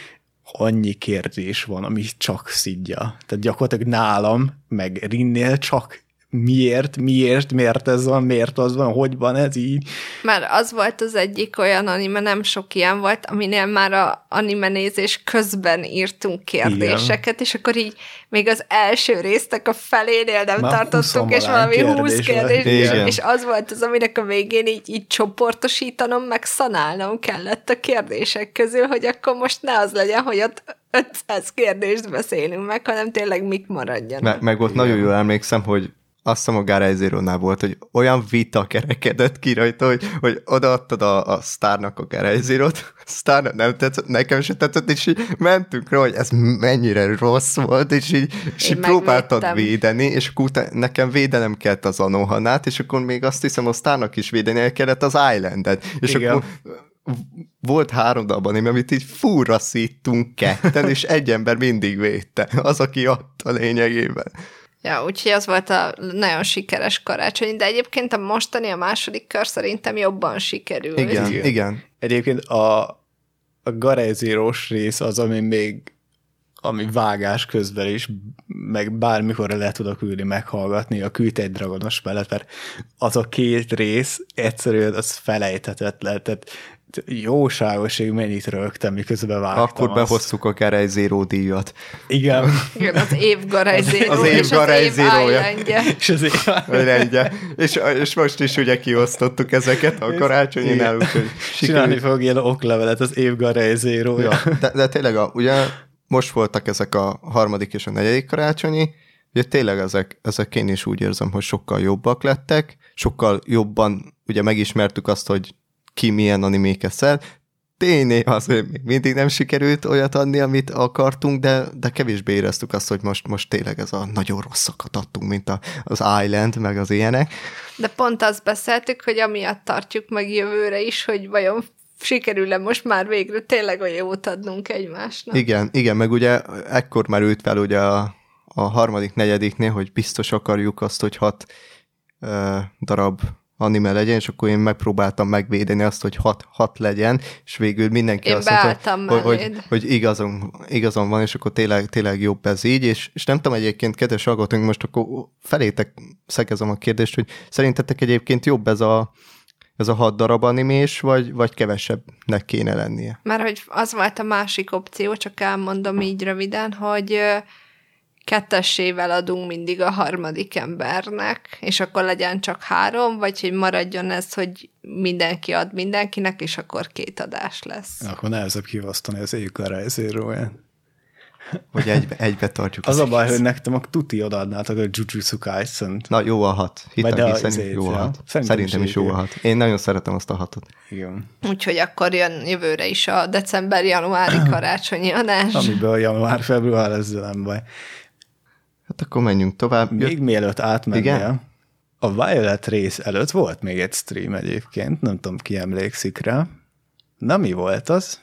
Annyi kérdés van, ami csak szidja. Tehát gyakorlatilag nálam, meg Rinnél csak miért, miért, miért ez van, miért az van, hogy van ez így. Mert az volt az egyik olyan anime, nem sok ilyen volt, aminél már a anime nézés közben írtunk kérdéseket, Igen. és akkor így még az első résztek a felénél nem Már tartottunk, és valami húsz kérdés kérdés, Igen. és az volt az, aminek a végén így, így csoportosítanom, meg szanálnom kellett a kérdések közül, hogy akkor most ne az legyen, hogy ott 500 kérdést beszélünk meg, hanem tényleg mik maradjanak. meg, meg ott nagyon jól emlékszem, hogy azt hiszem a Garage Zero-nál volt, hogy olyan vita kerekedett ki rajta, hogy, hogy odaadtad a, a Starnak a Garage Zero-t, Starnak nem tetszett, nekem se tetszett, és így mentünk rá, hogy ez mennyire rossz volt, és így, és így próbáltad megvédtem. védeni, és akkor utána, nekem védenem kellett az Anohanát, és akkor még azt hiszem a Starnak is védeni kellett az Islandet, és Igen. akkor volt három darab anime, amit így fúra szíttunk ketten, és egy ember mindig védte, az, aki adta lényegében. Ja, úgyhogy az volt a nagyon sikeres karácsony, de egyébként a mostani, a második kör szerintem jobban sikerült. Igen, Igen. igen. Egyébként a, a garezírós rész az, ami még ami vágás közben is, meg bármikor le tudok ülni, meghallgatni a Küld egy dragonos mellett, mert az a két rész egyszerűen az felejthetetlen, tehát jóságosig mennyit rögtem, miközben vágtam Akkor azt. behoztuk a Kerej Zero díjat. Igen. Igen, az év garajzéró, Az év és garajzérója. az év islandja. [laughs] És azért Rendje. És, és most is ugye kiosztottuk ezeket a karácsonyinál, úgyhogy csinálni fog ilyen oklevelet az év garejzérója. Ja, de, de tényleg a, ugye most voltak ezek a harmadik és a negyedik karácsonyi, ugye tényleg ezek, ezek én is úgy érzem, hogy sokkal jobbak lettek, sokkal jobban ugye megismertük azt, hogy ki milyen animéket szel, Tényleg azért még mindig nem sikerült olyat adni, amit akartunk, de, de kevésbé éreztük azt, hogy most, most tényleg ez a nagyon rosszakat adtunk, mint a, az Island, meg az ilyenek. De pont azt beszéltük, hogy amiatt tartjuk meg jövőre is, hogy vajon sikerül-e most már végre tényleg olyan jót adnunk egymásnak. Igen, igen, meg ugye ekkor merült fel ugye a, a harmadik, negyediknél, hogy biztos akarjuk azt, hogy hat ö, darab anime legyen, és akkor én megpróbáltam megvédeni azt, hogy hat, hat legyen, és végül mindenki Én azt mondta, hogy, hogy, hogy igazon, igazon van, és akkor tényleg, tényleg jobb ez így, és, és nem tudom egyébként, kedves hallgatóink, most akkor felétek szegezem a kérdést, hogy szerintetek egyébként jobb ez a, ez a hat darab animés, vagy, vagy kevesebbnek kéne lennie? Mert hogy az volt a másik opció, csak elmondom így röviden, hogy kettessével adunk mindig a harmadik embernek, és akkor legyen csak három, vagy hogy maradjon ez, hogy mindenki ad mindenkinek, és akkor két adás lesz. Akkor nehezebb kivasztani az év garejzéróját. Vagy egybe, egybe tartjuk? Az a baj, egész? hogy nektek a tuti odaadnátok a Jujutsu kaisen Na, jó a hat. Hittem, hiszen jó a ja. hat. Szerintem Szerintem, is is jó a hat. Én nagyon szeretem azt a hatot. Igen. Úgyhogy akkor jön jövőre is a december-januári [coughs] karácsonyi adás. Amiből január-február, ezzel nem baj. Hát akkor menjünk tovább. Még Jött, mielőtt átmennél, Igen? a Violet rész előtt volt még egy stream egyébként, nem tudom, ki emlékszik rá. Na, mi volt az?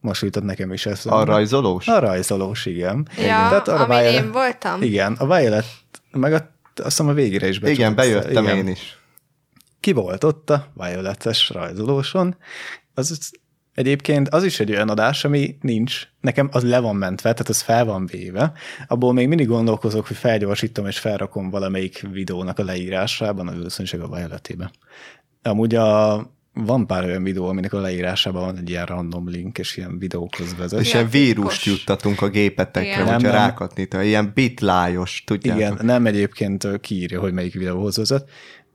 Most jutott nekem is eszembe. a rajzolós? A rajzolós, igen. Ja, Tehát arra amin Violet- én voltam. Igen, a Violet, meg a, azt hiszem a végére is be Igen, bejöttem igen. én is. Ki volt ott a Violetes rajzolóson? Az- egyébként az is egy olyan adás, ami nincs. Nekem az le van mentve, tehát az fel van véve. Abból még mindig gondolkozok, hogy felgyorsítom és felrakom valamelyik videónak a leírásában, a valószínűség a Violetébe. Amúgy a, van pár olyan videó, aminek a leírásában van egy ilyen random link, és ilyen videókhoz vezet. És Ilyen vírust juttatunk a gépetekre, Igen. hogyha Nem, rákatni, ilyen bitlájos, tudjátok? Igen, nem egyébként kiírja, hogy melyik videóhoz vezet,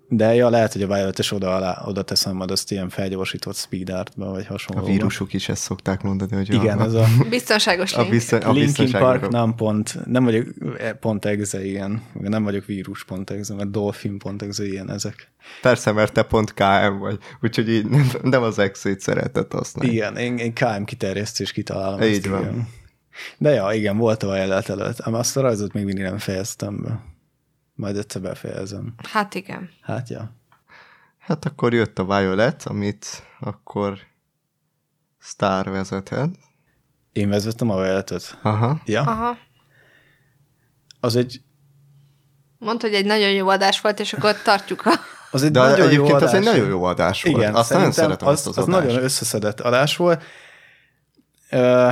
de ja, lehet, hogy a Violetes oda, alá, oda teszem majd azt ilyen felgyorsított speed artba, vagy A hasonló. vírusok is ezt szokták mondani, hogy Igen, a, ez a [laughs] [laughs] Biztonságos a, link. bizton, a Linkin Park nem pont, nem vagyok eh, pont exe ilyen, nem vagyok vírus pont exe, mert dolphin pont exe ilyen ezek. Persze, mert te pont KM vagy, úgyhogy így nem, nem az exét szeretett használni. Igen, én, én KM kiterjesztés kitalálom. Így ezt, van. Igen. De ja, igen, volt a Violet előtt, ám azt a rajzot még mindig nem fejeztem be. Majd egyszer befejezem. Hát igen. Hát ja. Hát akkor jött a Violet, amit akkor Star vezethet. Én vezettem a Violetet. Aha. Ja, Aha. az egy, Mondta, hogy egy nagyon jó adás volt, és akkor tartjuk a... az egy De nagyon jó egyébként adás. az egy nagyon jó adás volt. Igen, azt nagyon szerintem szeretem az, azt az, az adást. nagyon összeszedett adás volt. Ö,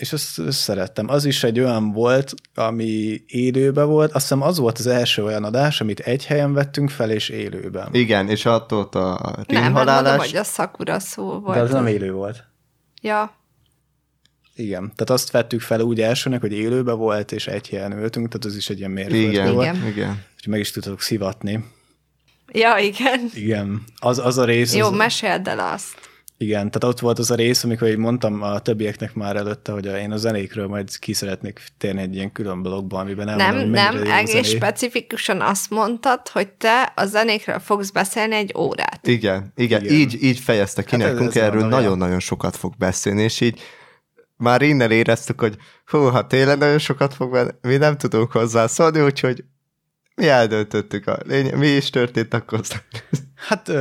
és azt, azt szerettem. Az is egy olyan volt, ami élőben volt. Azt hiszem az volt az első olyan adás, amit egy helyen vettünk fel, és élőben. Igen, és attól a Nem, hát hogy a Sakura szó volt. De az nem élő volt. Ja, Igen, tehát azt vettük fel úgy elsőnek, hogy élőben volt, és egy helyen ültünk, tehát az is egy ilyen mérföld igen, volt. Igen. igen. Úgyhogy meg is tudtok szivatni. ja, igen. Igen, az, az a rész... Jó, az, meséld el azt. Igen, tehát ott volt az a rész, amikor így mondtam a többieknek már előtte, hogy én a zenékről majd ki szeretnék térni egy ilyen külön blogba, amiben nem Nem, mondom, nem, egész zené. specifikusan azt mondtad, hogy te a zenékről fogsz beszélni egy órát. Igen, igen, Igen. Így, így fejezte ki Hát nekünk, erről nagyon-nagyon sokat fog beszélni, és így már innen éreztük, hogy hú, ha tényleg nagyon sokat fog venni, mi nem tudunk hozzászólni, úgyhogy mi eldöntöttük, a lény- mi is történt akkor. Hát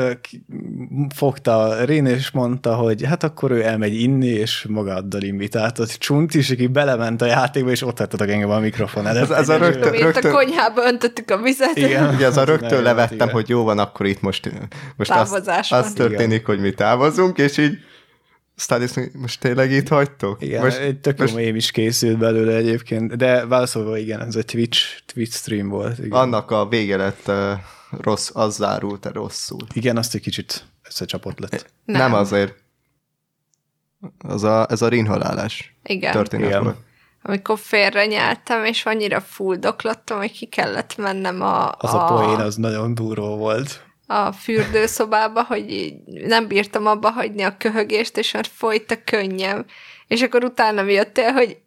fogta Rén, és mondta, hogy hát akkor ő elmegy inni, és magaddal invitált. Csunt is, aki belement a játékba, és ott hagytatok engem a mikrofon előtt. Ez- ez a rögtön- Mint a rögtön- konyhába öntöttük a vizet. Igen. Ugye az a rögtön levettem, hogy jó van, akkor itt most, most az, Távozás van. az történik, hogy mi távozunk, és így aztán most tényleg itt hagytok? Igen, most, egy tök jó most mém is készült belőle egyébként, de válaszolva igen, ez egy Twitch, Twitch stream volt. Igen, annak a vége lett uh, rossz, az zárult -e rosszul. igen azt egy kicsit összecsapott lett. Nem, Nem. azért. Az a, ez a rinhalálás Igen. történet Igen. volt. Amikor félre nyáltam, és annyira fuldoklottam, hogy ki kellett mennem a, Az a, a poén, az nagyon duró volt. A fürdőszobába, hogy nem bírtam abba hagyni a köhögést, és már folyt a könnyem. És akkor utána jöttél, hogy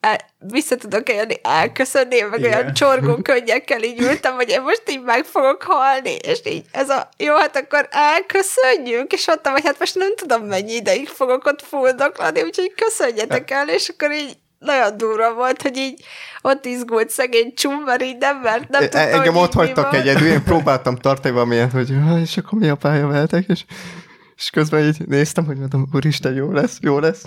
el, vissza tudok élni, elköszönni, meg Igen. olyan csorgó [laughs] könnyekkel így ültem, hogy én most így meg fogok halni, és így ez a, jó, hát akkor elköszönjünk, és mondtam, hogy hát most nem tudom, mennyi ideig fogok ott fuldoklani, úgyhogy köszönjetek el, és akkor így nagyon durva volt, hogy így ott izgult szegény csum, mert így nem, mert nem E- tudtam, Engem hogy ott hagytak van. egyedül, én próbáltam tartani valamilyen, hogy "Ah, és akkor mi a pálya veletek, és, és közben így néztem, hogy mondom, úristen, jó lesz, jó lesz.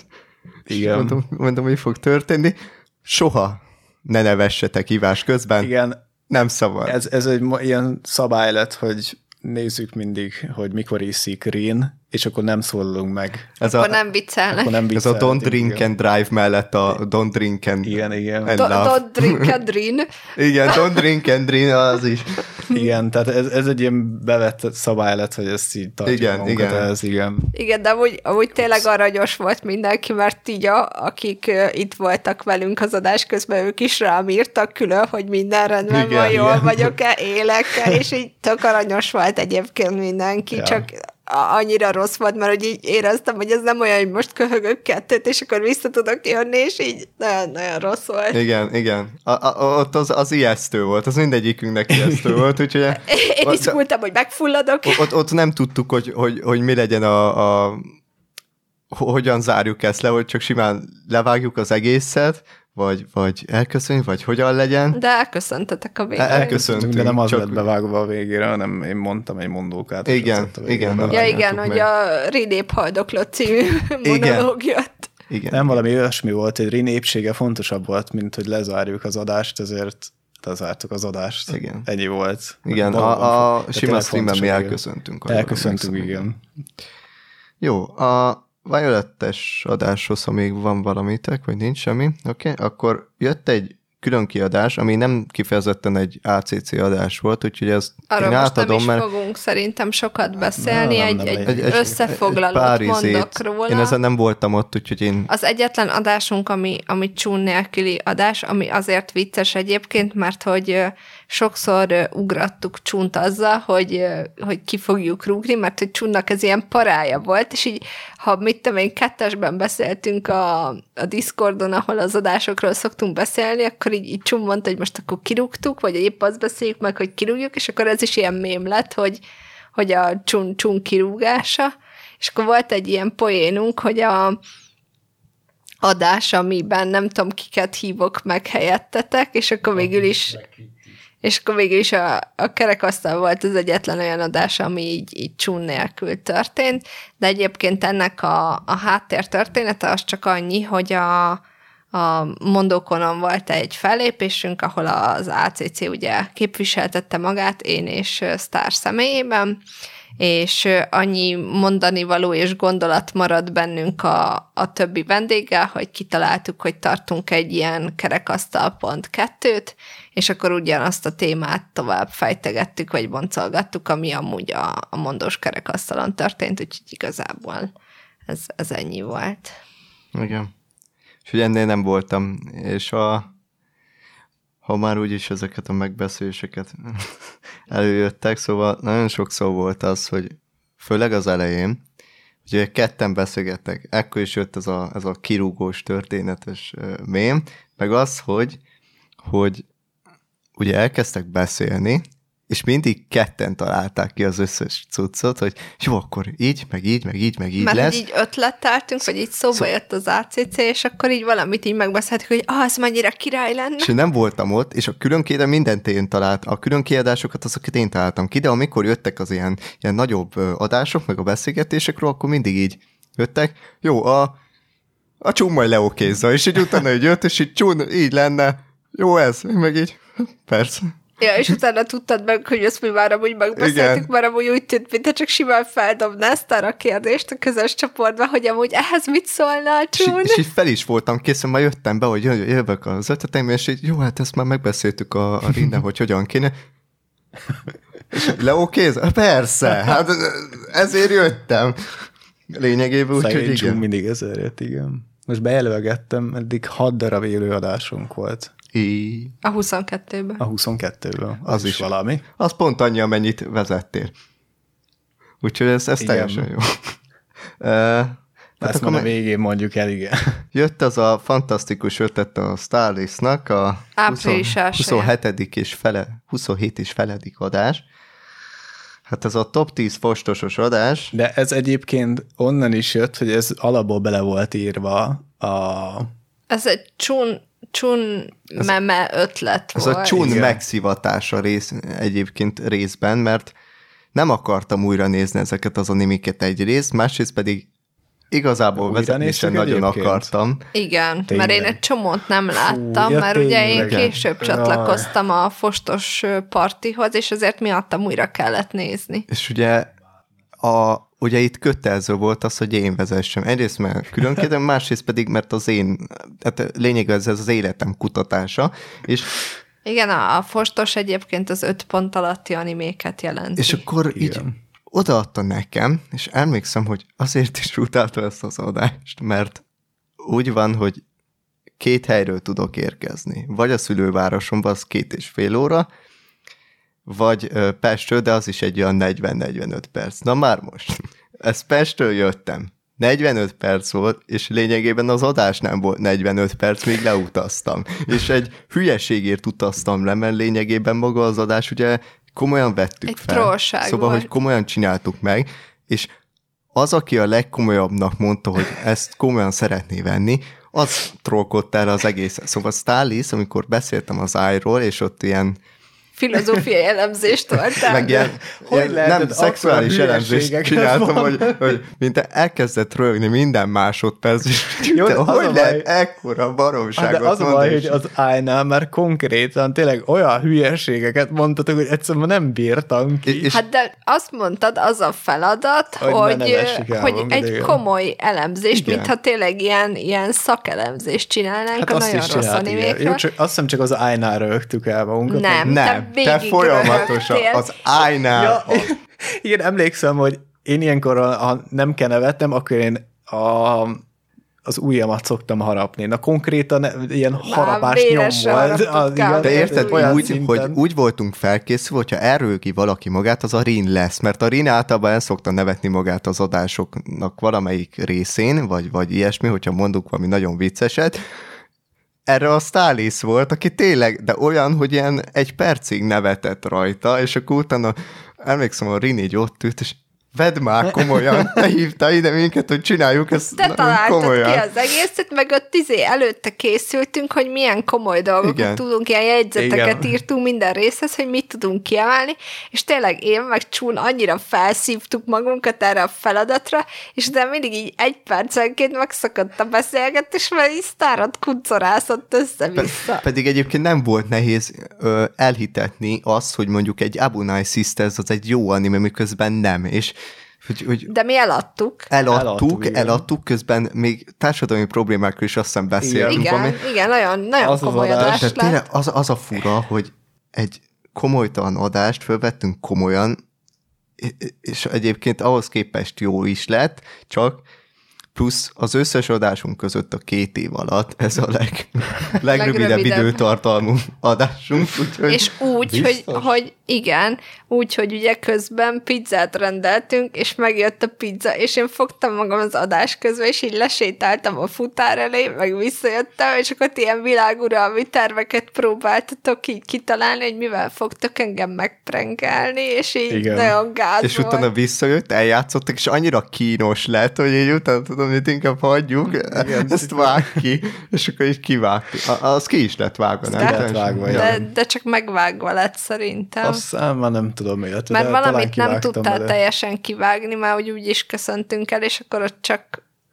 És Igen. Mondom, mondom, mi fog történni. Soha ne nevessetek hívás közben, Igen, nem szabad. ez, ez egy ilyen szabály lett, hogy nézzük mindig, hogy mikor iszik Rén, és akkor nem szólalunk meg. ez, a, Akkor nem viccelnek. Akkor nem ez a don't drink igen. and drive mellett a don't drink and, Igen, igen. and Do-. Don't drink a drin. [laughs] Igen, don't drink and drink, az is. Igen, tehát ez, ez egy ilyen bevett szabály lett, hogy ezt így tartjuk Igen, magunkat igen. Ez, igen. Igen, de amúgy, amúgy tényleg aranyos volt mindenki, mert így a, akik itt voltak velünk az adás közben, ők is rám írtak külön, hogy minden rendben Igen, van, jól igen. vagyok-e, élek-e, és így tök aranyos volt egyébként mindenki, Ja. csak a- annyira rossz volt, mert hogy így éreztem, hogy ez nem olyan, hogy most köhögök kettőt, és akkor vissza tudok jönni, és így nagyon-nagyon rossz volt. Igen, igen. A, a, ott az, az ijesztő volt, az mindegyikünknek [laughs] ijesztő volt, úgyhogy Én ott, izgultam, hogy megfulladok. ott, ott nem tudtuk, hogy, hogy, hogy mi legyen a, a hogyan zárjuk ezt le, hogy csak simán levágjuk az egészet, vagy, vagy elköszönjük, vagy hogyan legyen. De elköszöntetek a végén. El- elköszöntünk, De nem az csak- lett bevágva a végére, hanem én mondtam egy mondókát. Igen, igen. Ja igen, meg. hogy a Rinép haldoklott című Igen. monológ jött. Igen. Nem valami olyasmi volt, hogy Rén épsége fontosabb volt, mint hogy lezárjuk az adást, ezért lezártuk az adást. Igen. Ennyi volt. Igen, Valóban a, a sima streamben mi elköszöntünk. Elköszöntünk, igen. Jó, a Violettes adáshoz, ha még van valamitek, vagy nincs semmi, oké, okay? akkor jött egy külön kiadás, ami nem kifejezetten egy ACC adás volt, úgyhogy ezt Arról én most nem átadom, is mert fogunk szerintem sokat beszélni, Nem, egy, nem, egy, egy, összefoglalót pár mondok izét. róla. Én ezen nem voltam ott, úgyhogy én... Az egyetlen adásunk, ami, ami csún nélküli adás, ami azért vicces egyébként, mert hogy sokszor ugrattuk csunt azzal, hogy, hogy ki fogjuk rúgni, mert hogy csunnak ez ilyen parája volt, és így, ha mit tudom én, kettesben beszéltünk a, a Discordon, ahol az adásokról szoktunk beszélni, akkor így, így csun mondta, hogy most akkor kirúgtuk, vagy épp azt beszéljük meg, hogy kirúgjuk, és akkor ez is ilyen mém lett, hogy, hogy a csun, csun kirúgása, és akkor volt egy ilyen poénunk, hogy a, adás, amiben nem tudom, kiket hívok meg helyettetek, és akkor végül is és akkor végül is a, a kerekasztal volt az egyetlen olyan adás, ami így, így csún nélkül történt, de egyébként ennek a, a háttér története az csak annyi, hogy a, a mondókonon volt egy fellépésünk, ahol az ACC ugye képviseltette magát, én és Sztár személyében, és annyi mondani való és gondolat maradt bennünk a, a többi vendéggel, hogy kitaláltuk, hogy tartunk egy ilyen kerekasztal pont kettőt, és akkor ugyanazt a témát tovább fejtegettük, vagy boncolgattuk, ami amúgy a, a mondós kerekasztalon történt, úgyhogy igazából ez, ez ennyi volt. Igen. És hogy ennél nem voltam, és a ha már úgyis ezeket a megbeszéléseket [laughs] előjöttek, szóval nagyon sokszor volt az, hogy főleg az elején, ugye ketten beszélgettek, ekkor is jött ez a, ez a kirúgós történetes mém, meg az, hogy, hogy ugye elkezdtek beszélni, és mindig ketten találták ki az összes cuccot, hogy jó, akkor így, meg így, meg így, meg így Mert lesz. így ötleteltünk, vagy így szóba Szó- jött az ACC, és akkor így valamit így megbeszéltük, hogy ah, az mennyire király lenne. És nem voltam ott, és a különkiadás mindent én talált, a különkiadásokat azokat én találtam ki, de amikor jöttek az ilyen, ilyen nagyobb adások, meg a beszélgetésekről, akkor mindig így jöttek, jó, a, a csún majd leokézza, és így utána így jött, és így csún, így lenne, jó ez, meg így, persze. Ja, és utána tudtad meg, hogy ezt mi már amúgy megbeszéltük, Igen. mert amúgy úgy tűnt, mintha csak simán feldobná ezt arra a kérdést a közös csoportba, hogy amúgy ehhez mit szólna a És, így- csún. és így fel is voltam készen, majd jöttem be, hogy jö- jövök az ötleteim, és így, jó, hát ezt már megbeszéltük a, a rinne, hogy hogyan kéne. És leokéz? Persze, hát ezért jöttem. Lényegében úgy, hogy Szegény csún igen. mindig ezért jött, igen. Most bejelölgettem, eddig hat darab élő adásunk volt I... A 22-ben. a 22-ből. Az, Az is, valami. Az pont annyi, amennyit vezettél. Úgyhogy ez, ez Igen. teljesen jó. [laughs] Hát Ezt akkor a végén mondjuk el, igen. [laughs] jött az a fantasztikus ötlet a Starlistnak, a Április 20 elsője. 27. és fele, 27 és feledik adás. Hát ez a top 10 fostosos adás, De ez egyébként onnan is jött, hogy ez alapból bele volt írva a... Ez egy csún, csún meme ötlet ez volt. a csún Igen. megszivatása rész, egyébként részben, mert nem akartam újra nézni ezeket az animiket egyrészt, másrészt pedig igazából Újra vezetni sem nagyon egyébként? akartam. Igen, Tényleg. mert én egy csomót nem láttam, ja, mert ugye én tényleg. később Jaj. csatlakoztam a fostos partihoz, és ezért miattam újra kellett nézni. És ugye, a, ugye itt kötelező volt az, hogy én vezessem. Egyrészt mert különkedem, másrészt pedig, mert az én, tehát lényeg ez, ez az életem kutatása, és, Igen, a, a fostos egyébként az öt pont alatti animéket jelenti. és akkor így Igen. odaadta nekem, és emlékszem, hogy azért is utálta ezt az adást, mert úgy van, hogy két helyről tudok érkezni. Vagy a szülővárosomban, az két és fél óra, vagy Pestről, de az is egy olyan 40-45 perc. Na már most. Ez Pestről jöttem. 45 perc volt, és lényegében az adás nem volt 45 perc, míg leutaztam. És egy hülyeségért utaztam le, mert lényegében maga az adás ugye komolyan vettük Egy fel. Szóval, volt. hogy komolyan csináltuk meg, és az, aki a legkomolyabbnak mondta, hogy ezt komolyan szeretné venni, az trollkodta el az egészet. Szóval Stalis, amikor beszéltem az ájról, és ott ilyen, Filozófiai elemzést toltál. meg ilyen, hogy ilyen nem szexuális elemzést csináltam, hogy, [laughs] hogy mint elkezdett rögni minden másodperc, és [laughs] Jó, a hogy baj- lehet ekkora Hát baromságot de az mondani, baj, és- hogy az ájnál már konkrétan tényleg olyan hülyeségeket mondtatok, hogy egyszerűen nem bírtam ki. és Hát de azt mondtad, az a feladat, Hogy hogy, hogy, magad, egy igen. komoly elemzést, Igen. mintha tényleg ilyen, ilyen szakelemzést csinálnánk Hát a nagyon is rossz igen. Jó, animékről. csak, azt hiszem csak az ájnál rögtük el magunkat. Nem. nem, te te végig folyamatosan röhögtél. az ájnál, Ja, a- [laughs] igen, emlékszem, hogy én ilyenkor, ha nem kell nevetnem, akkor én a, az ujjamat szoktam harapni. Na konkrétan ilyen harapás nyom volt. Az, igen, De érted, olyan úgy, szinten. hogy úgy voltunk felkészülve, hogyha erről ki valaki magát, az a Rin lesz, mert a Rin általában el szokta nevetni magát az adásoknak valamelyik részén, vagy, vagy ilyesmi, hogyha mondunk valami nagyon vicceset. Erre a Stalis volt, aki tényleg, de olyan, hogy ilyen egy percig nevetett rajta, és akkor utána emlékszem, a Rin így ott ült, és vedd már komolyan, te hívtál ide minket, hogy csináljuk ezt Te találtad komolyan. ki az egészet, meg ott izé előtte készültünk, hogy milyen komoly dolgokat Igen. tudunk, ilyen jegyzeteket Igen. írtunk minden részhez, hogy mit tudunk kiemelni, és tényleg én meg Csún annyira felszívtuk magunkat erre a feladatra, és de mindig így egy percenként megszakadt a beszélgetés, mert így sztárat kuncorászott össze-vissza. Pedig egyébként nem volt nehéz ö, elhitetni azt, hogy mondjuk egy Abunai Sisters az egy jó anime, miközben nem, és hogy, hogy De mi eladtuk. eladtuk, Eladtuk, igen. eladtuk, közben még társadalmi problémákról is azt hiszem beszéltünk. Igen, ami- igen, nagyon, nagyon Az az komoly adás. adás lett. tényleg az, az a fura, hogy egy komolytalan adást fölvettünk komolyan, és egyébként ahhoz képest jó is lett, csak plusz az összes adásunk között a két év alatt ez a leg, [laughs] legrövidebb Legrövidebb. időtartalmú adásunk. Úgyhogy És úgy, hogy, Biztos? hogy igen, úgy, hogy ugye közben pizzát rendeltünk, és megjött a pizza, és én fogtam magam az adás közben, és így lesétáltam a futár elé, meg visszajöttem, és akkor ilyen világuralmi terveket próbáltatok így kitalálni, hogy mivel fogtok engem megprengelni, és így Igen. nagyon gázba és utána vagy. visszajött, eljátszottak, és annyira kínos lett, hogy így utána tudom, hogy inkább hagyjuk, Igen, ezt vág ki, és akkor így kivágtuk. A- Az ki is lett vágva, nem? De- Teljesen. vágva, de, de csak megvágva lett szerintem. Aztán már nem tudom miért. Mert de valamit nem tudtál bele. teljesen kivágni, mert úgy, úgy is köszöntünk el, és akkor ott csak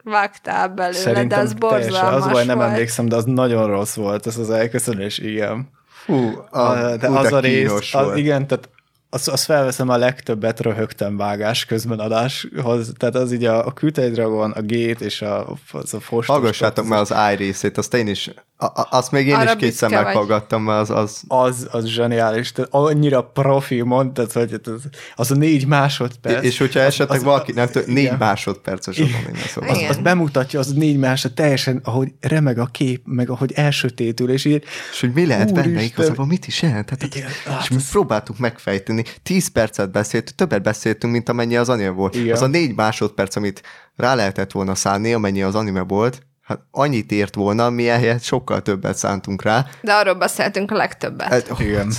vágtál belőle, Szerintem de az teljesen, borzalmas az baj, nem volt. emlékszem, de az nagyon rossz volt, ez az elköszönés, igen. Fú, a, de az a rész, az, igen, tehát azt, azt felveszem, a legtöbbet röhögtem vágás közben adáshoz, tehát az így a, a Küldei Dragon, a Gét és a, az a fostos. Hallgassátok már az I részét, azt én is, a, a, azt még én Arra is vagy. meghallgattam, mert az, az Az, az zseniális, tehát annyira profi mondtad, hogy az, az a négy másodperc. és hogyha esetleg az- valaki nem tudom, négy igen. másodperces az szóval. az, az bemutatja az négy másod teljesen, ahogy remeg a kép, meg ahogy elsötétül, és így És hogy mi lehet benne igazából, mit is jelent? Tehát, Igen, és hát mi ez- próbáltuk megfejteni, tíz percet beszéltünk, többet beszéltünk, mint amennyi az anime volt. Igen. Az a négy másodperc, amit rá lehetett volna szánni, amennyi az anime volt, hát annyit ért volna, mi ehhez sokkal többet szántunk rá. De arról beszéltünk a legtöbbet. Hát, igen. [laughs]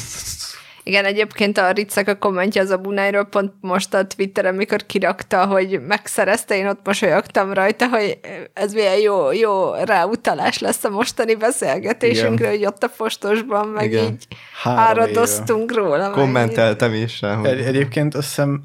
Igen, egyébként a Ricek a kommentje az a Bunájról pont most a Twitteren, mikor kirakta, hogy megszerezte, én ott mosolyogtam rajta, hogy ez milyen jó, jó ráutalás lesz a mostani beszélgetésünkre, hogy ott a fostosban meg Igen. így Három áradoztunk róla. meg kommenteltem is rá, Egy, hogy egyébként azt hiszem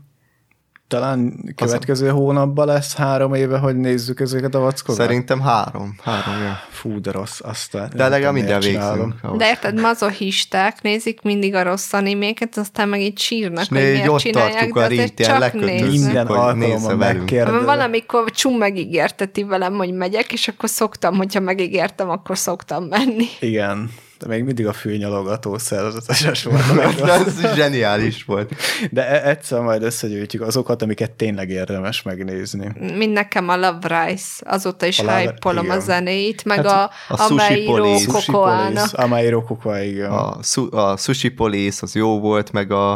talán következő hónapban lesz három éve, hogy nézzük ezeket a vackokat. szerintem három. Három, ja. Fú, de rossz, aztán. De legalább minden végzünk. De érted, mazohisták nézik mindig a rossz animéket, aztán meg így sírnak, hogy miért ott csinálják, de azért csak. Minden alkalommal megkérdezem. Valamikor Csum megígérteti velem, hogy megyek, és akkor szoktam, hogyha megígértem, akkor szoktam menni. Igen, de még mindig a fülnyalogató szerzetes volt. [laughs] ez zseniális volt. De e- egyszer majd összegyűjtjük azokat, amiket tényleg érdemes megnézni. Mind nekem a Love Rice, azóta is hype-olom a igen. zenéit, meg Hát a, a a Sushi Ameiro Police. Sushi Kokoának. Amairo Kokoa, igen. A, su- a Sushi Police az jó volt, meg a,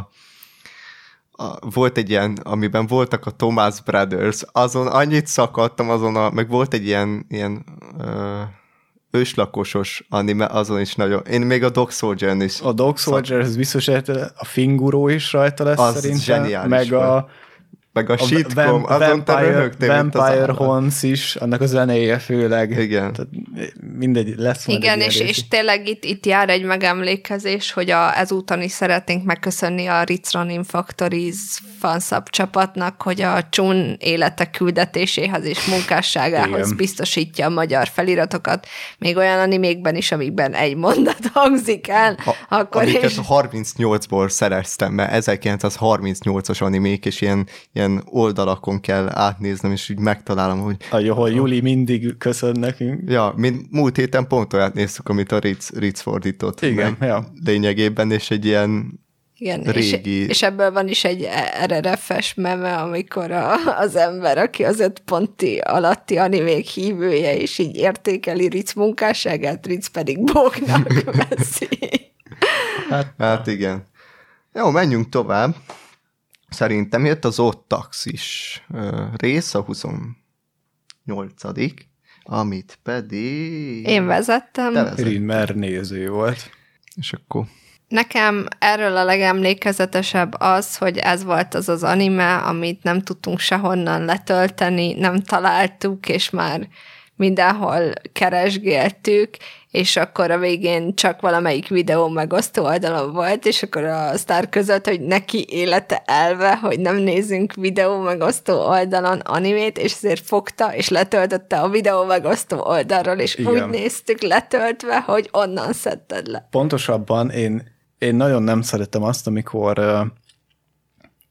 a volt egy ilyen, amiben voltak a Thomas Brothers, azon annyit szakadtam, azon a, meg volt egy ilyen, ilyen ö, őslakosos anime, azon is nagyon, én még a Dog Soldier is. A Dog Soldier, ez biztos, a Finguró is rajta lesz Az szerintem. zseniális meg a, volt. Meg a, a sitcom, azon te Vampire, röhögtél, mint az Vampire. Horns is, annak a zenéje főleg. Igen. Tehát mindegy, lesz Igen, egy és, rész. és tényleg itt, itt jár egy megemlékezés, hogy a, ezúton is szeretnénk megköszönni a Ritz Running Factories fanszab csapatnak, hogy a Csun élete küldetéséhez és munkásságához Igen. biztosítja a magyar feliratokat, még olyan animékben is, amikben egy mondat hangzik el, Ha, akkor amiket is. 38-ból szereztem, mert 1938-as animék, és ilyen, ilyen oldalakon kell átnéznem, és úgy megtalálom, hogy Ahol Juli mindig köszön nekünk. Ja, mint múlt héten pont olyat néztük, amit a Ritz, Ritz fordított. Igen, meg ja. Lényegében, és egy ilyen Igen, régi- és, és ebből van is egy RRF-es meme, amikor a, az ember, aki az öt ponti alatti animék hívője, és így értékeli Ritz munkásságát, Ritz pedig bóknak veszi. Hát igen. Jó, menjünk tovább. Szerintem jött az ott taxis rész, a 28 amit pedig... Én vezettem. Te vezet. Rinmer néző volt. És akkor Nekem erről a legemlékezetesebb az, hogy ez volt az az anime, amit nem tudtunk sehonnan letölteni, nem találtuk, és már mindenhol keresgéltük, és akkor a végén csak valamelyik videó megosztó oldalon volt, és akkor a sztár között, hogy neki élete elve, hogy nem nézünk videó megosztó oldalon animét, és ezért fogta, és letöltötte a videó megosztó oldalról, és Igen. úgy néztük letöltve, hogy onnan szedted le. Pontosabban én, én nagyon nem szeretem azt, amikor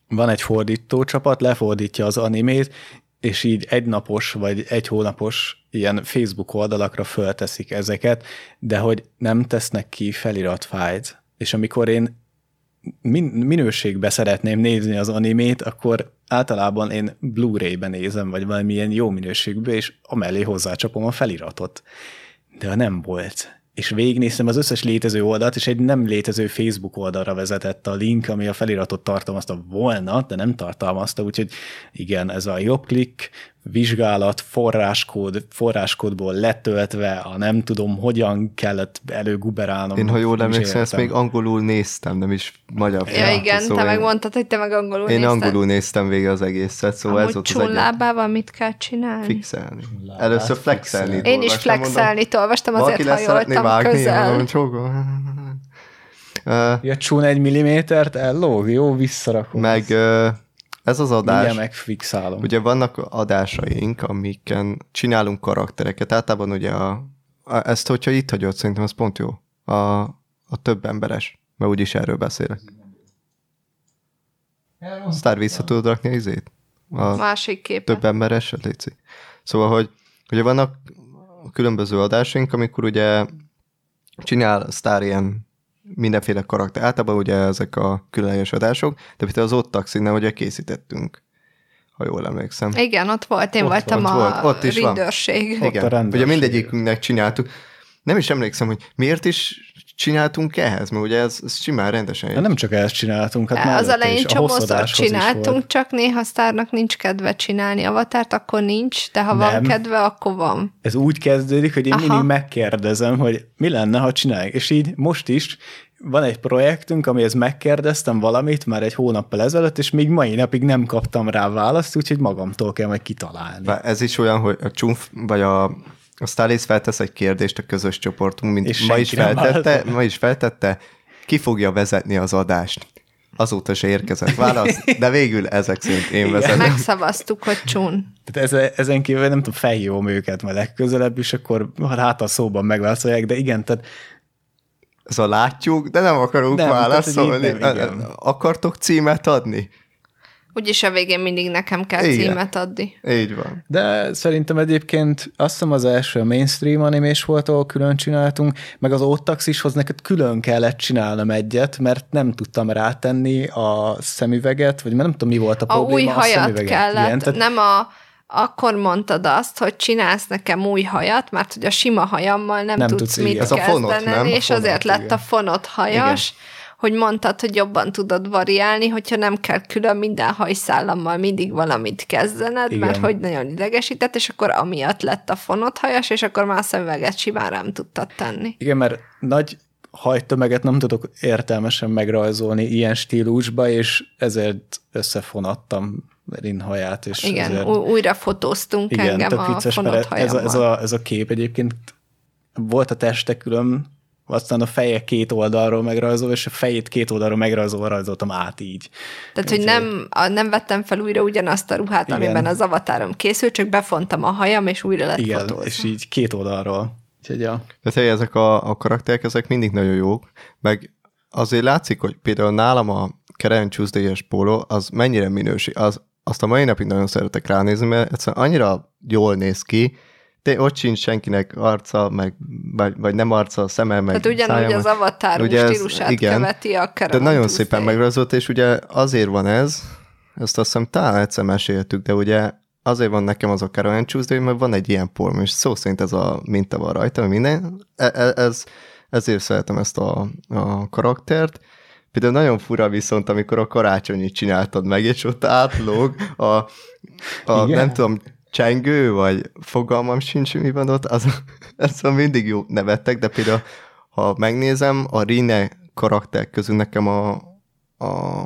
van egy fordító csapat, lefordítja az animét, és így egynapos vagy egy hónapos ilyen Facebook oldalakra fölteszik ezeket, de hogy nem tesznek ki feliratfájt. És amikor én min- minőségbe szeretném nézni az animét, akkor általában én Blu-ray-ben nézem, vagy valamilyen jó minőségbe, és amellé hozzácsapom a feliratot. De nem volt. És végignéztem az összes létező oldalt, és egy nem létező Facebook oldalra vezetett a link, ami a feliratot tartalmazta volna, de nem tartalmazta, úgyhogy igen, ez a jobb klik, vizsgálat, forráskód, forráskódból letöltve, a nem tudom, hogyan kellett előguberálnom. Én, ha jól emlékszem, ezt még angolul néztem, nem is magyar. Ja, felirat, igen, szóval te én- megmondtad, hogy te meg angolul Én nézted. angolul néztem végig az egészet, szóval ez Amúgy volt az egyet. mit kell csinálni? Fixelni. Lábát Először flexelni. Én is flexelni olvastam, azért hajoltam vágni, közel. mondom, csókolom. Ö, Ja, csún egy millimétert, ellóg, jó, visszarakom. Meg ö, ez az adás, Mindjárt megfixálom. ugye vannak adásaink, amiken csinálunk karaktereket. Általában ugye a, a, ezt, hogyha itt hagyod, szerintem az pont jó. A, a több emberes, mert úgyis erről beszélek. Sztár vissza tudod rakni a izét? A Másik kép. több emberes, létszik. Szóval, hogy ugye vannak különböző adásaink, amikor ugye csinál Sztár ilyen mindenféle karakter. Általában ugye ezek a különleges adások, de például az ott taxinnál ugye készítettünk, ha jól emlékszem. Igen, ott volt, én Ott voltam volt, a volt, ott is van. rendőrség. Ott a Igen, rendőrség. ugye mindegyikünknek csináltuk. Nem is emlékszem, hogy miért is csináltunk ehhez, mert ugye ez, ez simán rendesen De egy nem csak ezt csináltunk, hát az elején csomószor csináltunk, csak néha sztárnak nincs kedve csinálni avatárt, akkor nincs, de ha van Nem. kedve, akkor van. Ez úgy kezdődik, hogy én Aha. mindig megkérdezem, hogy mi lenne, ha csináljuk. És így most is van egy projektünk, amihez megkérdeztem valamit már egy hónappal ezelőtt, és még mai napig nem kaptam rá választ, úgyhogy magamtól kell meg kitalálni. Ez is olyan, hogy a csúf, vagy a, a Stalis feltesz egy kérdést a közös csoportunk, mint És ma is, feltette, válaszol. ma is feltette, ki fogja vezetni az adást. Azóta se érkezett válasz, de végül ezek szerint én vezetem. Megszavaztuk, hogy csún. Tehát ezen, ezen kívül nem tudom, felhívom őket majd legközelebb, és akkor hát a szóban megválaszolják, de igen, tehát Ez a látjuk, de nem akarunk Nem, tehát, válaszolni. így nem, igen. Akartok címet adni? Úgyis a végén mindig nekem kell Igen. címet adni. Így van. De szerintem egyébként azt hiszem az első mainstream animés volt, ahol külön csináltunk, meg az Ottaxishoz neked külön kellett csinálnom egyet, mert nem tudtam rátenni a szemüveget, vagy nem tudom, mi volt a A probléma. új hajat szemüveget. kellett, Igen, tehát nem a akkor mondtad azt, hogy csinálsz nekem új hajat, mert hogy a sima hajammal nem, Nem tudsz, tudsz, mit igen. Ez a fonott, kezdeni, nem? A és fonott, azért lett igen. a fonott hajas, hogy mondtad, hogy jobban tudod variálni, hogyha nem kell külön minden hajszállammal mindig valamit kezdened, Igen. mert hogy nagyon idegesített, és akkor amiatt lett a fonott hajas, és akkor már a szemüveget simán nem tudtad tenni. Igen, mert nagy hajtömeget nem tudok értelmesen megrajzolni ilyen stílusba, és ezért összefonattam Rin haját. És Igen, ezért... újra fotóztunk Igen, engem a vicces, fonott ez a, ez, a, ez a kép egyébként volt a teste külön, aztán a feje két oldalról megrajzolva, és a fejét két oldalról megrajzolva rajzoltam át így. Tehát, hogy nem, a, nem vettem fel újra ugyanazt a ruhát, Igen. amiben az avatárom készült, csak befontam a hajam, és újra lett Igen, fotózva. és így két oldalról. Úgyhogy ja. Tehát hogy ezek a, a karakterek, ezek mindig nagyon jók, meg azért látszik, hogy például nálam a Karen Tuesday-es póló, az mennyire minőség, az, azt a mai napig nagyon szeretek ránézni, mert egyszerűen annyira jól néz ki, de ott sincs senkinek arca, meg, vagy, vagy nem arca, szeme, meg Tehát ugyanúgy szája, az avatar Ugye ez- stílusát igen. követi a De nagyon Tuesday. szépen megrajzolt, és ugye azért van ez, ezt azt hiszem talán egyszer meséltük, de ugye azért van nekem az a Caroline Tuesday, mert van egy ilyen polm, és szó szerint ez a minta van rajta, minden. E- e- ez, ezért szeretem ezt a, a karaktert. Például nagyon fura viszont, amikor a karácsonyit csináltad meg, és ott átlóg a, a Igen? nem tudom, csengő, vagy fogalmam sincs, mi van ott, az, ez mindig jó nevettek, de például, ha megnézem, a Rine karakter közül nekem a, a,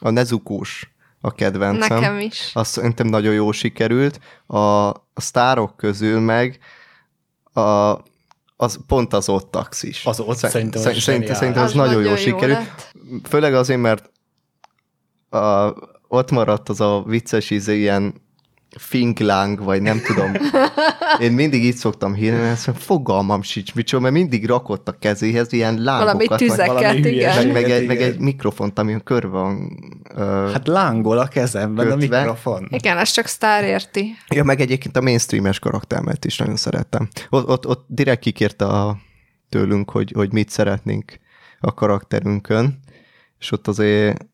a Nezukós a kedvencem. Nekem is. Azt szerintem nagyon jó sikerült. A, a sztárok közül meg a, az pont az ott taxis. Az ott Szer- szerintem szer- az szerintem, szerintem az, nagyon, jó sikerült. lett. Főleg azért, mert a, ott maradt az a vicces íze, ilyen finkláng, vagy nem tudom. Én mindig így szoktam hírni, ezt mondom, fogalmam sincs, micsoda, mert mindig rakott a kezéhez ilyen lángokat. Valami vagy tüzeket, valami igen. meg, meg, egy, meg egy mikrofont, ami körbe van. Ö, Hát lángol a kezemben a Kötve. mikrofon. Igen, ezt csak sztár érti. ja, meg egyébként a mainstreames karaktermet is nagyon szerettem. Ott, ott, ott direkt kikérte a, tőlünk, hogy, hogy mit szeretnénk a karakterünkön, és ott azért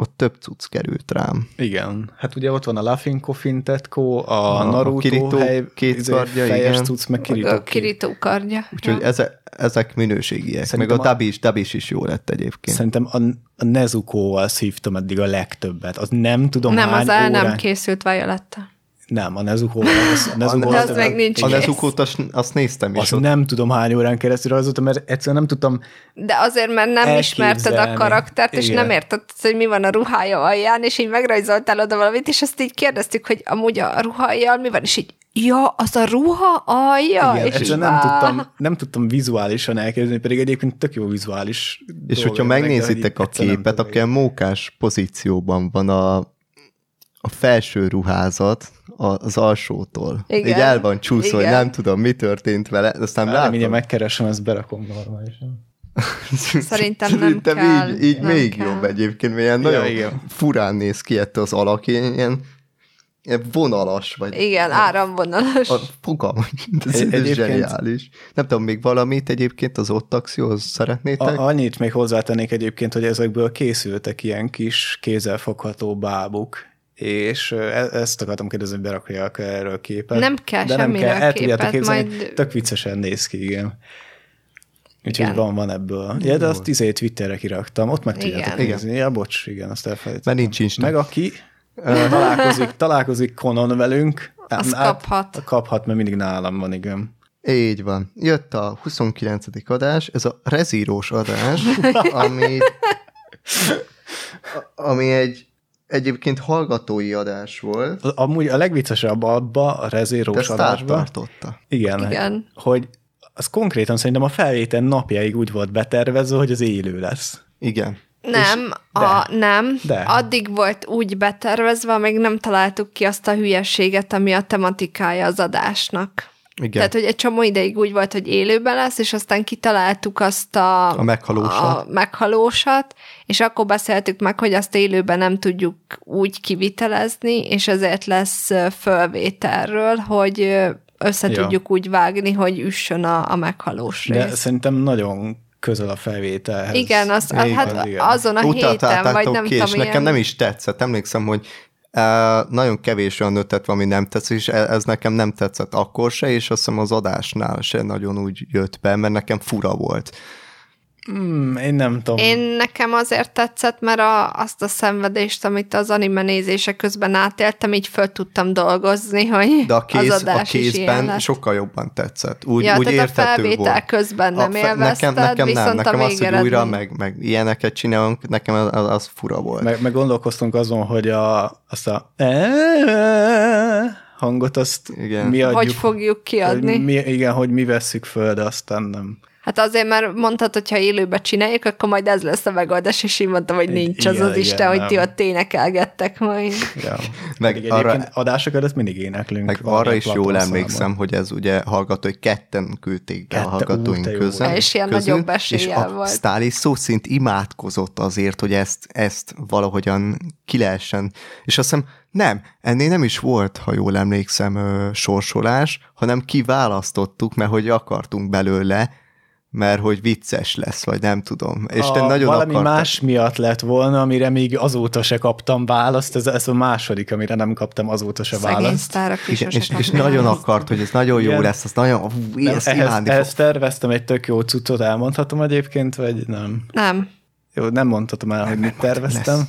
ott több cucc került rám. Igen. Hát ugye ott van a Laughing Coffin Tetco, a, A Naruto Kirito hely, két izé, kardja, fejes igen. cucc, meg Kirito. a kirító kardja. Úgyhogy Ja. eze, ezek minőségiek. Szerintem Meg a a- dabis, dabis is jó lett egyébként. Szerintem a, a Nezuko-val szívtam eddig a legtöbbet. Az nem tudom Nem, hány az el nem órán... készült Violetta. Nem, a Nezuko-val. Az, [laughs] a Nezuko De az meg nincs A. Nezukót azt, azt néztem is. Azt ott. nem tudom hány órán keresztül rajzoltam, mert egyszerűen nem tudtam De azért, mert nem Elképzelni. ismerted a karaktert, és Igen. nem érted, hogy mi van a ruhája alján, és így megrajzoltál oda valamit, és azt így kérdeztük, hogy amúgy a ruhájjal mi van, és így, ja, az a ruha alja, Igen, és egyszerűen nem tudtam, nem tudtam vizuálisan elképzelni, pedig egyébként tök jó vizuális És dolgok hogyha megnézitek a képet, akkor ilyen mókás pozícióban van a, a felső ruházat a- az alsótól. Igen. Így el van csúszva, hogy nem tudom, mi történt vele. Aztán mindjárt látom. megkeresem, ezt berakom normálisan. [laughs] Szerintem nem Szerintem kell, így, így nem még kell. jobb egyébként, mert ilyen Ja, nagyon igen. furán néz ki ettől az alak, ilyen, ilyen, vonalas, vagy Igen, áramvonalas. a fogalmam, ez, Egy- ez egyébként- zseniális. Nem tudom, még valamit egyébként az ott akcióhoz szeretnétek? A, annyit még hozzátennék egyébként, hogy ezekből készültek ilyen kis kézzelfogható bábuk, és e- ezt akartam kérdezni, hogy berakoljak erről képet. Nem kell de nem kell, el képet, képzelni, majd- tök viccesen néz ki, igen. Úgyhogy Igen. van, van ebből. Ja, de azt izé Twitterre kiraktam, ott meg tudjátok Igen. nézni. Ja, bocs, igen, azt elfelejtettem. Mert nincs Insta. Meg aki [laughs] találkozik, találkozik Konon velünk, Az hát, kaphat. Kaphat, mert mindig nálam van, igen. Így van. Jött a 29. adás, ez a rezírós adás, [laughs] ami, ami egy egyébként hallgatói adás volt, Amúgy a legviccesebb abba, a de rezérós adásba, tartotta. igen, Igen. hogy az konkrétan szerintem a felvétel napjáig úgy volt betervezve, hogy az élő lesz. Igen. Nem, de. a, nem. De. Addig volt úgy betervezve, amíg nem találtuk ki azt a hülyeséget, ami a tematikája az adásnak. Igen. Tehát, hogy egy csomó ideig úgy volt, hogy élőben lesz, és aztán kitaláltuk azt a... A meghalósat. A meghalósat, és akkor beszéltük meg, hogy azt élőben nem tudjuk úgy kivitelezni, és ezért lesz fölvételről, hogy össze Ja. tudjuk úgy vágni, hogy üssön a, a meghalós De rész. szerintem nagyon közel a felvételhez. Igen, azt, az, Igen, hát igen. azon a héten, vagy nem ki, és tudom, nekem ilyen... nem is tetszett. Emlékszem, hogy uh, nagyon kevés olyan ötlet van, ami nem tetszett, és e- ez nekem nem tetszett akkor se, és azt hiszem az adásnál se nagyon úgy jött be, mert nekem fura volt. Hmm, én nem tudom. Én nekem azért tetszett, mert a, azt a szenvedést, amit az anime nézése közben átéltem, így föl tudtam dolgozni, hogy De a, az kéz, a adás is ilyen kézben sokkal jobban tetszett. Úgy, ja, úgy tehát a felvétel volt. közben nem A fe- élvezted, nekem, nekem viszont nem, nekem a az, hogy újra, meg, meg ilyeneket csinálunk, nekem az, az, az fura volt. Meg, meg gondolkoztunk azon, hogy a, azt a hangot azt Igen. mi adjuk. Hogy fogjuk kiadni? Hogy mi, igen, hogy mi vesszük föl, de aztán nem. Hát azért, mert mondtad, hogy ha élőbe csináljuk, akkor majd ez lesz a megoldás, és én mondtam, hogy nincs az Igen, az igen, Isten, hogy nem. ti ott énekelgettek majd. Ja. Meg Pedig arra- egyébként adások előtt mindig éneklünk. Meg arra is jól emlékszem, hogy ez ugye hallgatói ketten küldték be a hallgatóink közön. És ilyen közül, nagyobb eséllyel és a volt. Sztáli szó szerint imádkozott azért, hogy ezt, ezt valahogyan ki lehessen. És azt hiszem, nem, ennél nem is volt, ha jól emlékszem, sorsolás, hanem kiválasztottuk, mert hogy akartunk belőle, mert hogy vicces lesz, vagy nem tudom. És te a, nagyon valami akartad. más miatt lett volna, amire még azóta se kaptam választ, ez, ez a második, amire nem kaptam azóta se Szegény választ. és, és kapnak nagyon akart, hogy ez nagyon jó Igen. lesz, az nagyon, hú, Nem, ezt ehhez, ehhez terveztem egy tök jó cuccot, elmondhatom egyébként, vagy nem? Nem. Jó, nem mondhatom el, hogy mit terveztem, lesz.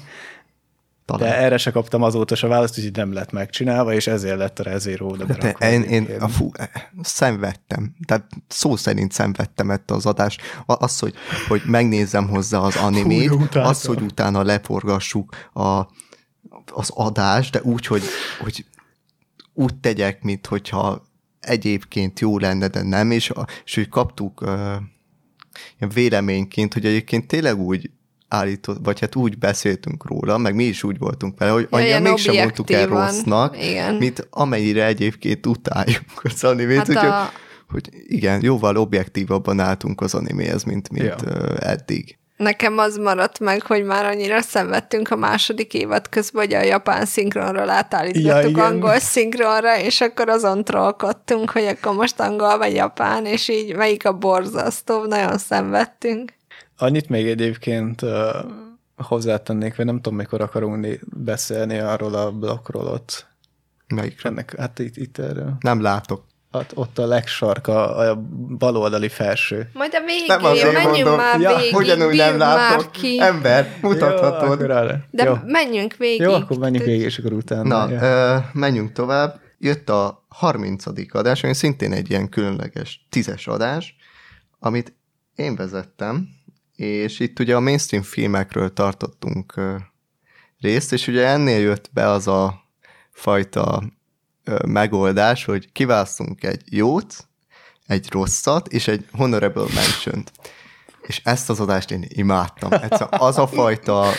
Talán. de erre se kaptam azóta se választ, úgyhogy nem lett megcsinálva, és ezért lett a De berakva én, én a fú, szenvedtem. Tehát szó szerint szenvedtem ezt az adást. Az, hogy, hogy megnézzem hozzá az animét, utáltam. az, hogy utána leforgassuk a, az adást, de úgy, hogy, hogy úgy tegyek, mint hogyha egyébként jó lenne, de nem, és, és hogy kaptuk uh, véleményként, hogy egyébként tényleg úgy állított, vagy hát úgy beszéltünk róla, meg mi is úgy voltunk vele, hogy annyira mégsem mondtuk el rossznak, Igen. mint amennyire egyébként utáljuk az animét, Hát úgyhogy, a- hogy igen, jóval objektívabban álltunk az animéhez, mint, mint Ja. eddig. Nekem az maradt meg, hogy már annyira szenvedtünk a második évad közben, hogy a japán szinkronról átállítottuk Ja, angol szinkronra, és akkor azon trollkodtunk, hogy akkor most angol vagy japán, és így melyik a borzasztó, nagyon szenvedtünk. Annyit még egyébként, hozzátennék, vagy nem tudom, mikor akarunk beszélni arról a blokkról ott. Melyikre? Ennek, hát itt, itt erről. Nem látok. Hát ott a legsarka, a baloldali felső. Majd a végén, Nem azért menjünk mondom, már ja, végig, ugyanúgy nem látok. ki. Ember, Jó, mutathatod. arra. De Jó. menjünk végig. Jó, akkor menjünk végig, és akkor utána. Na, ja. ö, menjünk tovább. Jött a 30. adás, ami szintén egy ilyen különleges tízes adás, amit én vezettem, és itt ugye a mainstream filmekről tartottunk részt, és ugye ennél jött be az a fajta megoldás, hogy kiválasztunk egy jót, egy rosszat, és egy honorable mention és ezt az adást én imádtam. Egyszerűen az a fajta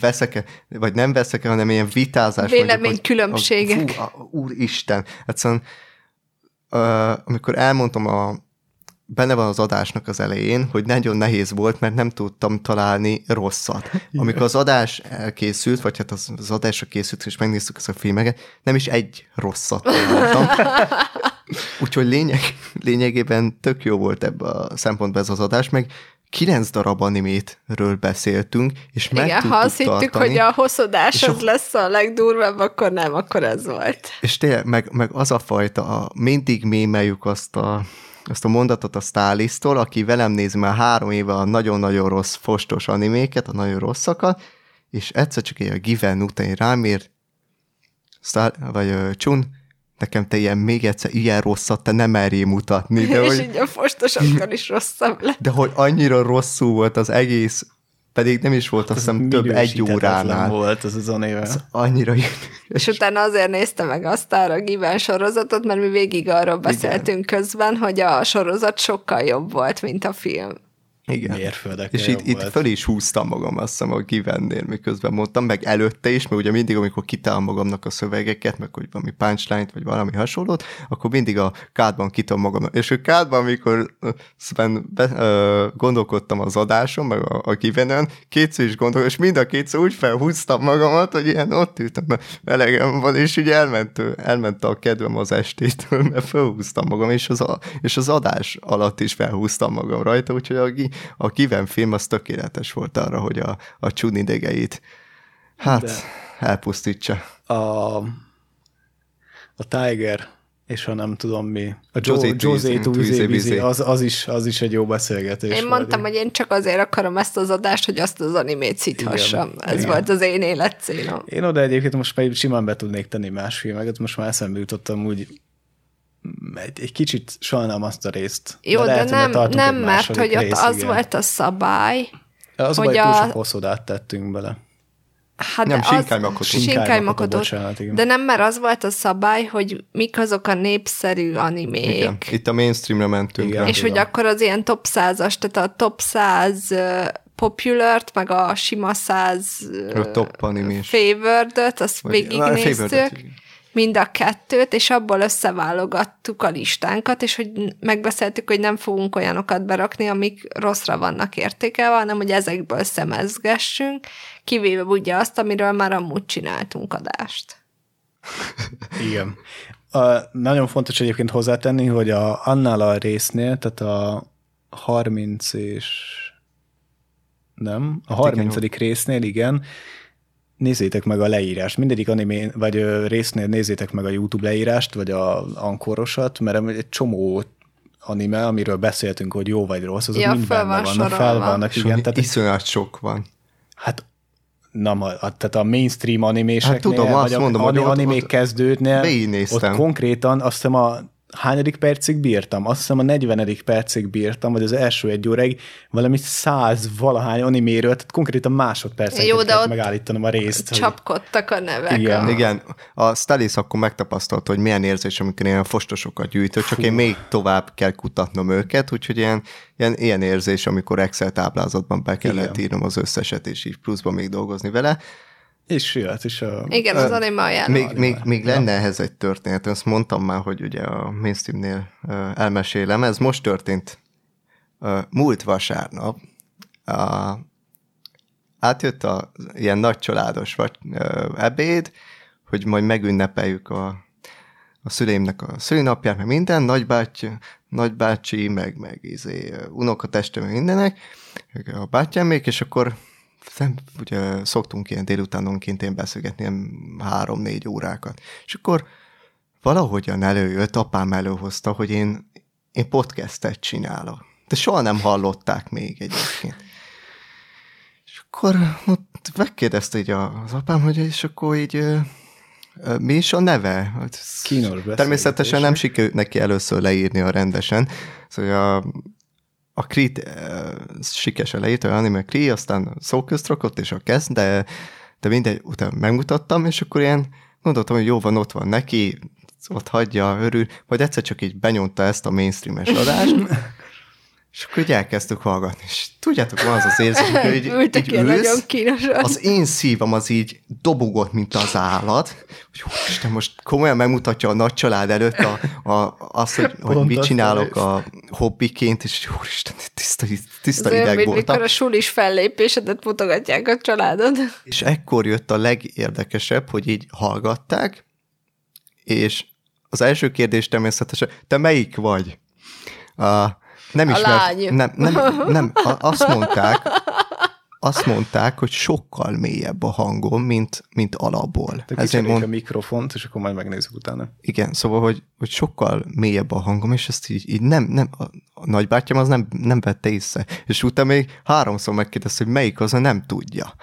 veszeke, vagy nem veszeke, hanem ilyen vitázás. Véleménykülönbségek. Úristen. Egyszerűen, amikor elmondtam a benne van az adásnak az elején, hogy nagyon nehéz volt, mert nem tudtam találni rosszat. Amikor az adás elkészült, vagy hát az, az adásra készült, és megnéztük ezt a filmeket, nem is egy rosszat találtam. [laughs] Úgyhogy lényeg, lényegében tök jó volt ebbe a szempontból ez az adás, meg kilenc darab animétről beszéltünk, és meg Igen, ha azt hittük, tartani. hogy a hosszodás az a- lesz a legdurvább, akkor nem, akkor ez volt. És tényleg, meg, meg az a fajta, a, mindig mémeljük azt a, azt a mondatot a Stálisztól, aki velem néz már három éve a nagyon-nagyon rossz fostos animéket, a nagyon rosszakat, és egyszer csak egy a Given után rám ír, Sztál, vagy uh, Csun, nekem te ilyen még egyszer ilyen rosszat te nem merjél mutatni, de [laughs] és hogy, így a fostosokkal is rosszabb lett. de hogy annyira rosszul volt az egész, pedig nem is volt azt hiszem több egy óránál. volt az az anéve. Annyira És utána azért nézte meg azt a Given sorozatot, mert mi végig arról beszéltünk közben, hogy a sorozat sokkal jobb volt, mint a film. Igen. Mérföldekkel És itt, itt föl is húztam magam, azt hiszem, a Givennél, miközben mondtam, meg előtte is, mert ugye mindig, amikor kitálom magamnak a szövegeket, meg hogy valami punchline vagy valami hasonlót, akkor mindig a kádban kitom magam. És a kádban, amikor Sven be, ö, gondolkodtam az adáson, meg a, a Givenen, kétszer is gondolkodtam, és mind a kétszer úgy felhúztam magamat, hogy ilyen ott ültem, mert elegem van, és ugye elment, elment a kedvem az estétől, mert felhúztam magam, és az, a, és az adás alatt is felhúztam magam rajta, úgyhogy a, a Given film az tökéletes volt arra, hogy a, a csúni idegeit hát De- elpusztítsa. a, a Tiger, és ha nem tudom mi, a José José, Bizé, az, az, is, az is egy jó beszélgetés. Én mondtam, hogy én csak azért akarom ezt az adást, hogy azt az animét szíthassam. Igen. Ez Igen. volt az én életcélom. Én oda egyébként most már simán be tudnék tenni más filmeket, most már eszembe jutottam úgy, egy, egy kicsit sajnálom azt a részt. Jó, de, lehet, nem, nem mert hogy ott részig, az igen. volt a szabály, Az hogy hogy a- túl sok hosszodát tettünk bele. Hát Nem, Makoto, Makoto. bocsánat, igen. De nem, mert az volt a szabály, hogy mik azok a népszerű animék. Igen. Itt a mainstreamre mentünk Igen. rá. És hogy akkor az ilyen top 100-as, tehát a top 100 uh, popular meg a sima 100 uh, A top animés. favored azt végignéztük. Mind a kettőt, és abból összeválogattuk a listánkat, és hogy megbeszéltük, hogy nem fogunk olyanokat berakni, amik rosszra vannak értékelve, hanem hogy ezekből szemezgessünk, kivéve ugye azt, amiről már amúgy csináltunk adást. [laughs] Igen. A, nagyon fontos egyébként hozzátenni, hogy a, annál a résznél, tehát a 30 és nem, a 30. igen. résznél, igen, nézzétek meg a leírást. Mindegyik animé, vagy ö, résznél nézzétek meg a YouTube leírást, vagy a ankorosat, mert egy csomó anime, amiről beszéltünk, hogy jó vagy rossz, azok Ja, mind fel benne van vannak, fel vannak, igen. Tehát, iszonyat sok van. hát nem, a, tehát a mainstream animéseknél, Hát tudom, azt vagy a mondom, hogy ani- ott- végignéztem. ott konkrétan azt hiszem a hányadik percig bírtam? Azt hiszem a 40. percig bírtam, vagy az első egy óráig valami száz valahány animéről, tehát konkrétan másodperceket Jó, de kellett ott megállítanom a részt. Csapkodtak a nevek. Igen. A... Igen, a Stalis akkor megtapasztalta, hogy milyen érzés, amikor ilyen fostosokat gyűjtök, csak én még tovább kell kutatnom őket, úgyhogy ilyen, ilyen, ilyen érzés, amikor Excel táblázatban be kellett Igen. írnom az összeset, és így pluszban még dolgozni vele. És jött, és a... Igen, az anime ajánló. Még, még, még lenne ehhez egy történet, azt mondtam már, hogy ugye a mainstreamnél elmesélem, ez most történt múlt vasárnap. Uh, átjött a ilyen nagy családos vagy, ebéd, hogy majd megünnepeljük a, a szüleimnek a szülinapját, meg minden, nagybáty, nagybácsi, meg, meg izé, unokateste, meg mindenek, a bátyám még, és akkor nem, ugye szoktunk ilyen délutánonként én beszélgetni ilyen három-négy órákat. És akkor valahogyan előjött, apám előhozta, hogy én, én podcastet csinálok. De soha nem hallották még egyébként. És akkor ott megkérdezte így az apám, hogy és akkor így mi is a neve? Kínos Természetesen nem sikerült neki először leírni a rendesen. Szóval a, a Krit sikesen leírta, a anime Kri, aztán szóközt rakott, és a kezd, de, de mindegy, utána megmutattam, és akkor ilyen gondoltam, hogy jó van, ott van neki, ott hagyja, örül, majd egyszer csak így benyomta ezt a mainstreames adást, [laughs] és akkor így elkezdtük hallgatni, és tudjátok, van az az érzés, hogy így, [laughs] Ültek így ülsz, az én szívam az így dobogott, mint az állat, hogy Isten, most komolyan megmutatja a nagy család előtt a, a, azt, hogy, hogy mit csinálok a hobbiként, és úristen, tiszta, tiszta olyan, ideg voltam. mikor a sulis fellépésedet mutogatják a családod. És ekkor jött a legérdekesebb, hogy így hallgatták, és az első kérdés természetesen, te melyik vagy? Uh, nem A ismert, lány. Nem, nem, [laughs] nem azt mondták, azt mondták, hogy sokkal mélyebb a hangom, mint, mint alapból. Te Ezért mond... a mikrofont, és akkor majd megnézzük utána. igen, szóval, hogy, hogy sokkal mélyebb a hangom, és ezt így, így nem, nem, a, a nagybátyám az nem, nem vette észre. És utána még háromszor megkérdezte, hogy melyik az, a nem tudja.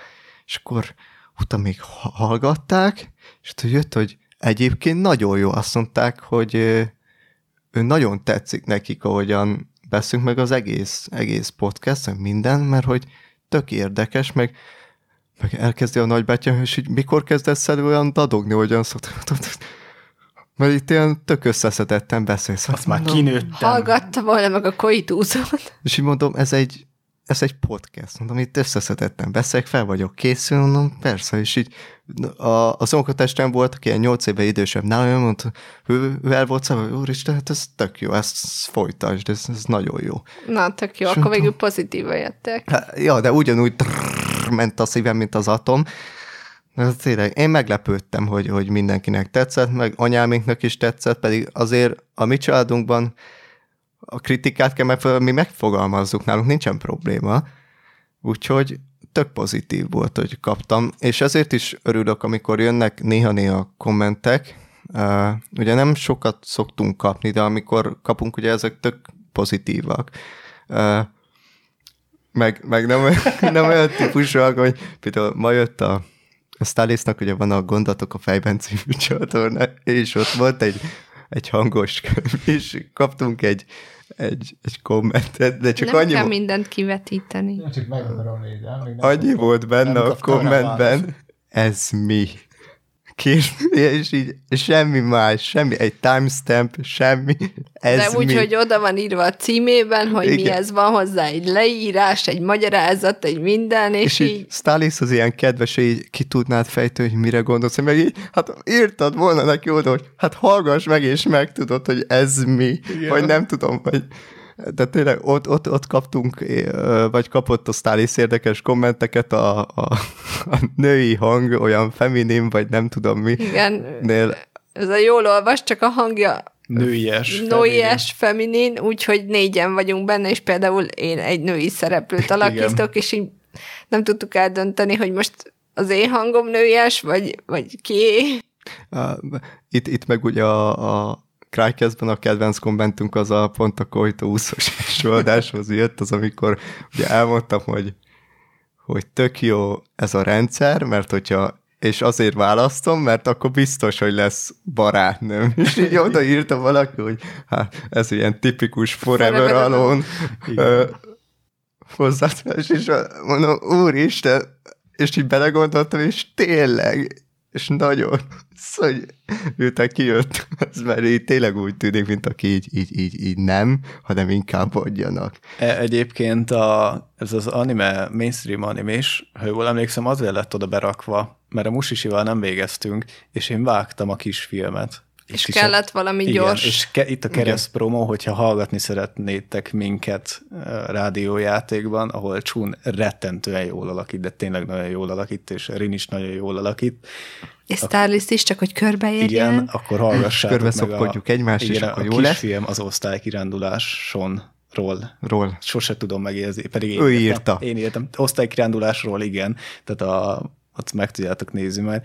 És akkor utána még ha- hallgatták, és utána jött, hogy egyébként nagyon jó. Azt mondták, hogy ő nagyon tetszik nekik, ahogyan beszünk meg az egész, egész podcast, meg minden, mert hogy tök érdekes, meg, meg elkezdi a nagybátyám, és így mikor kezdesz el olyan dadogni, hogyan szoktam. [laughs] Mert itt ilyen tök összeszedetten beszélsz. Azt már Mondom, kinőttem. Hallgatta volna meg a koitúzót. És így mondom, ez egy, ez egy podcast. Mondom, itt összeszedetten beszélek, fel vagyok készül, mondom, persze, és így a, az unokatestem volt, aki ilyen nyolc éve idősebb nálam, mondta, ő, ő el volt szava, úristen, hát ez tök jó, ezt folytasd, ez, ez nagyon jó. Na, tök jó, És akkor végül pozitívan jöttek. Hát, ja, de ugyanúgy trrrr, ment a szívem, mint az atom. De tényleg, én meglepődtem, hogy, hogy mindenkinek tetszett, meg anyáminknak is tetszett, pedig azért a mi családunkban a kritikát kell megfelelően, mi megfogalmazzuk, nálunk nincsen probléma. Úgyhogy tök pozitív volt, hogy kaptam, és ezért is örülök, amikor jönnek néha-néha kommentek. Uh, ugye nem sokat szoktunk kapni, de amikor kapunk, ugye ezek tök pozitívak. Uh, meg, meg nem, [laughs] nem olyan típusúak, hogy például ma jött a, a Stalisnak, ugye van a Gondatok a fejben című csatorna, és ott volt egy, egy hangos és kaptunk egy, egy, egy kommentet, de csak Nem annyi, kell vo- mindent kivetíteni. Nem csak megmondom nem annyi volt benne nem a kommentben, ez mi? Kér, és így semmi más, semmi, egy timestamp, semmi, ez De úgy, mi? hogy oda van írva a címében, hogy Igen. mi ez van hozzá, egy leírás, egy magyarázat, egy minden, és, És így így Stalis az ilyen kedves, hogy így ki tudnád fejteni, hogy mire gondolsz, meg így, hát írtad volna neki oda, hogy hát hallgass meg, és megtudod, hogy ez mi, Igen. vagy nem tudom, vagy de tényleg ott, ott, ott kaptunk, vagy kapott a Stalis érdekes kommenteket, a, a, a női hang olyan feminin, vagy nem tudom mi. igen, Nél, ez a jól olvas, csak a hangja Nőies. noies, feminin, úgyhogy négyen vagyunk benne, és például én egy női szereplőt [laughs] alakítok, és így nem tudtuk eldönteni, hogy most az én hangom nőies, vagy, vagy ki. Uh, itt, itt meg ugye a, a Crycast-ben a kedvenc kommentünk az a pont a Koito 20 oldáshoz jött, az amikor ugye elmondtam, hogy, hogy tök jó ez a rendszer, mert hogyha és azért választom, mert akkor biztos, hogy lesz barátnőm. [laughs] És így odaírta valaki, hogy hát ez ilyen tipikus forever, alone. ö, hozzászólás, és mondom, úristen, és így belegondoltam, és tényleg, és nagyon, szóval, hogy miután kijött, [laughs] ez már így tényleg úgy tűnik, mint aki így, így, így, így nem, hanem inkább adjanak. E- Egyébként a, ez az anime, mainstream anime is, ha jól emlékszem, azért lett oda berakva, mert a Musisival nem végeztünk, és én vágtam a kisfilmet. És is kellett valami igen, gyors. És ke, itt a kereszt promo, hogyha hallgatni szeretnétek minket rádiójátékban, ahol Chun rettentően jól alakít, de tényleg nagyon jól alakít, és Rin is nagyon jól alakít. És Starlist is, csak hogy körbeérjen. Igen, akkor hallgassátok Körbe meg a, szopkodjuk egymást, és igen, akkor a jó lesz. kisfilm az osztálykiránduláson ról. Ról. Sose tudom megérzni, pedig én Ő írtam. írta. Én írtam. Osztálykirándulásról igen, tehát a, ott meg tudjátok nézni majd.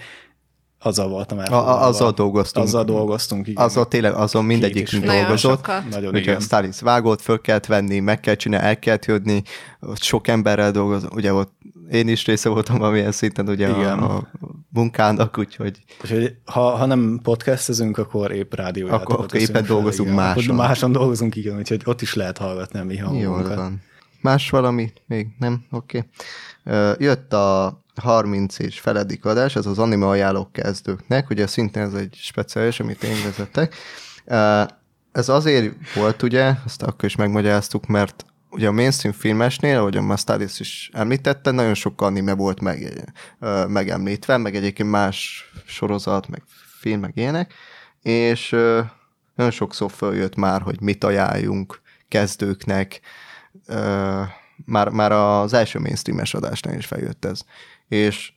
Azzal voltam elfoglalva. a, azzal dolgoztunk. Azzal dolgoztunk, igen. Azzal tényleg, azon mindegyikünk dolgozott. sokat. Nagyon Ugye a igen. Stalis vágót föl kellett venni, meg kell csinálni, el kellett jönni, ott sok emberrel dolgozom, ugye ott én is része voltam valamilyen szinten ugye Igen. a, a munkának, úgyhogy Úgyhogy ha, ha nem podcastezünk, akkor épp rádiójátékot Akkor- akkor éppen dolgozunk igen. máson. Akkor máson dolgozunk, igen, úgyhogy ott is lehet hallgatni a mi jól hangunkat. van. Más valami? Még nem? Oké. Okay. Jött a 30 és feledik adás, ez az anime ajánlók kezdőknek, ugye szintén ez egy speciális, amit én vezetek. Ez azért volt, ugye, azt akkor is megmagyaráztuk, mert ugye a mainstream filmesnél, ahogy a Mastadis is említette, nagyon sok anime volt meg, megemlítve, meg egyébként más sorozat, meg film, meg ilyenek, és nagyon sokszor följött már, hogy mit ajánljunk kezdőknek, már, már az első mainstreames adásnál is feljött ez. És,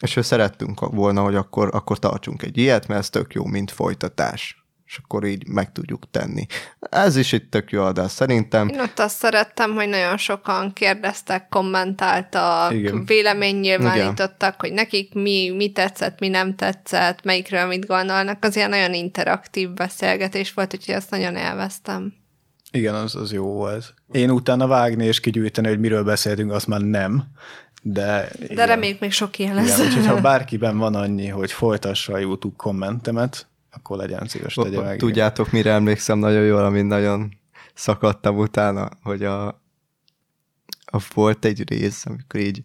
és ő szerettünk volna, hogy akkor, akkor tartsunk egy ilyet, mert ez tök jó, mint folytatás. És akkor így meg tudjuk tenni. Ez is egy tök jó adás, szerintem. Én ott azt szerettem, hogy nagyon sokan kérdeztek, kommentáltak, Igen. vélemény nyilvánítottak, hogy nekik mi, mi tetszett, mi nem tetszett, melyikről mit gondolnak. Az ilyen nagyon interaktív beszélgetés volt, úgyhogy azt nagyon élveztem. Igen, az, az jó volt. Én utána vágni és kigyűjteni, hogy miről beszéltünk, azt már nem. De, De igen. reméljük még sok ilyen lesz. Igen, úgyhogy ha [laughs] bárkiben van annyi, hogy folytassa a YouTube kommentemet, akkor legyen szíves, tegye meg. Tudjátok, mire emlékszem nagyon jól, amin nagyon szakadtam utána, hogy a, a volt egy rész, amikor így,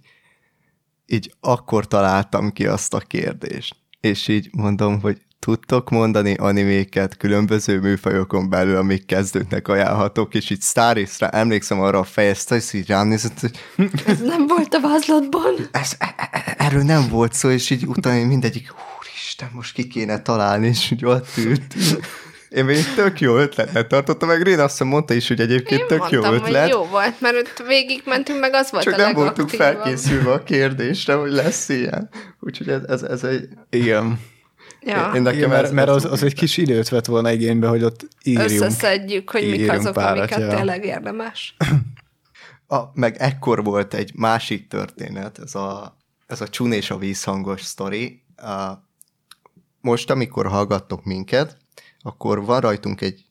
így akkor találtam ki azt a kérdést. És így mondom, hogy tudtok mondani animéket különböző műfajokon belül, amik kezdőknek ajánlhatók, és így Starisra emlékszem arra a fejezte, és így rám nézett, hogy [laughs] Ez nem volt a vázlatban. ez, e- e- erről nem volt szó, és így utána mindegyik, úristen, most ki kéne találni, és úgy ott ült. Én még tök jó ötletnek tartottam, meg Rén azt mondta is, hogy egyébként Én tök jó mondtam, ötlet. hogy jó volt, mert ott végig mentünk, meg az volt Csak a nem voltunk felkészülve a kérdésre, hogy lesz ilyen. Úgyhogy ez, ez, ez egy... Igen. Ja. Én nekem Igen, mert, ez- mert az, az egy kis időt vett volna igénybe, hogy ott írjunk. Összeszedjük, hogy mik azok, párat, amiket ja. tényleg érdemes. A, meg ekkor volt egy másik történet, ez a, ez a csun és a vízhangos sztori. A, most, amikor hallgattok minket, akkor van rajtunk egy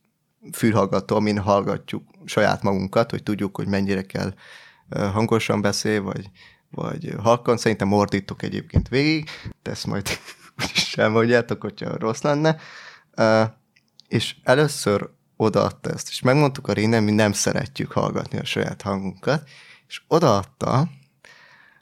fülhallgató, amin hallgatjuk saját magunkat, hogy tudjuk, hogy mennyire kell hangosan beszél, vagy, vagy halkan. Szerintem ordítok egyébként végig, de ezt majd úgyis elmondjátok, hogyha rossz lenne. És először odaadta ezt, és megmondtuk a Rénen, mi nem szeretjük hallgatni a saját hangunkat, és odaadta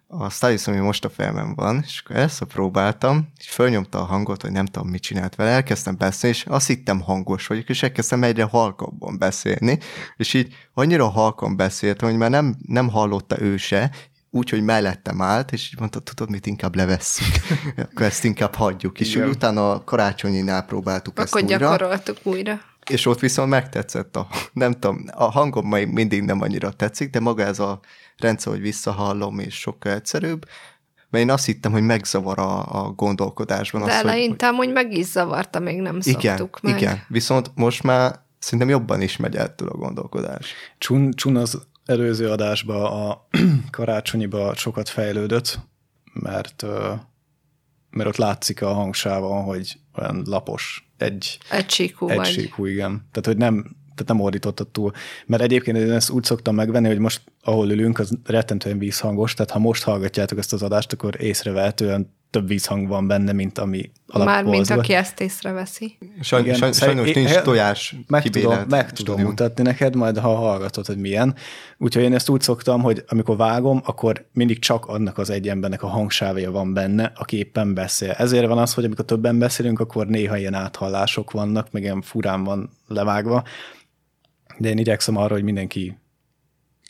a Stalis, ami most a fejemben van, és akkor ezt próbáltam, és fölnyomta a hangot, hogy nem tudom, mit csinált vele, elkezdtem beszélni, és azt hittem hangos vagyok, és elkezdtem egyre halkabban beszélni, és így annyira halkan beszéltem, hogy már nem, nem hallotta ő se, úgyhogy mellettem állt, és így mondta, tudod mit, inkább levesszük. [laughs] akkor ezt inkább hagyjuk. És Igen. úgy utána a karácsonyinál próbáltuk ezt Akkor újra. gyakoroltuk újra. És ott viszont megtetszett a, nem tudom, a hangom még mindig nem annyira tetszik, de maga ez a rendszer, hogy visszahallom, és sokkal egyszerűbb, mert én azt hittem, hogy megzavar a, a gondolkodásban. De az, hogy, eleinte amúgy meg is zavarta, még nem igen, szoktuk meg. igen, viszont most már szerintem jobban is megy ettől a gondolkodás. Csun, Csun az előző adásban a [clears throat] karácsonyiba sokat fejlődött, mert, mert ott látszik a hangsávon, hogy olyan lapos, egy, Egysíkú egy vagy. síkú, igen. Tehát, hogy nem, tehát nem ordítottad túl. Mert egyébként én ezt úgy szoktam megvenni, hogy most, ahol ülünk, az rettentően vízhangos, tehát ha most hallgatjátok ezt az adást, akkor észrevehetően több vízhang van benne, mint ami Már mint aki ezt észreveszi. Saj, Igen, saj, sajnos nincs én- tojás meg tudom, meg tudom mutatni neked, majd ha hallgatod, hogy milyen. Úgyhogy én ezt úgy szoktam, hogy amikor vágom, akkor mindig csak annak az egy embernek a hangsávja van benne, aki éppen beszél. Ezért van az, hogy amikor többen beszélünk, akkor néha ilyen áthallások vannak, meg ilyen furán van levágva, de én igyekszem arra, hogy mindenki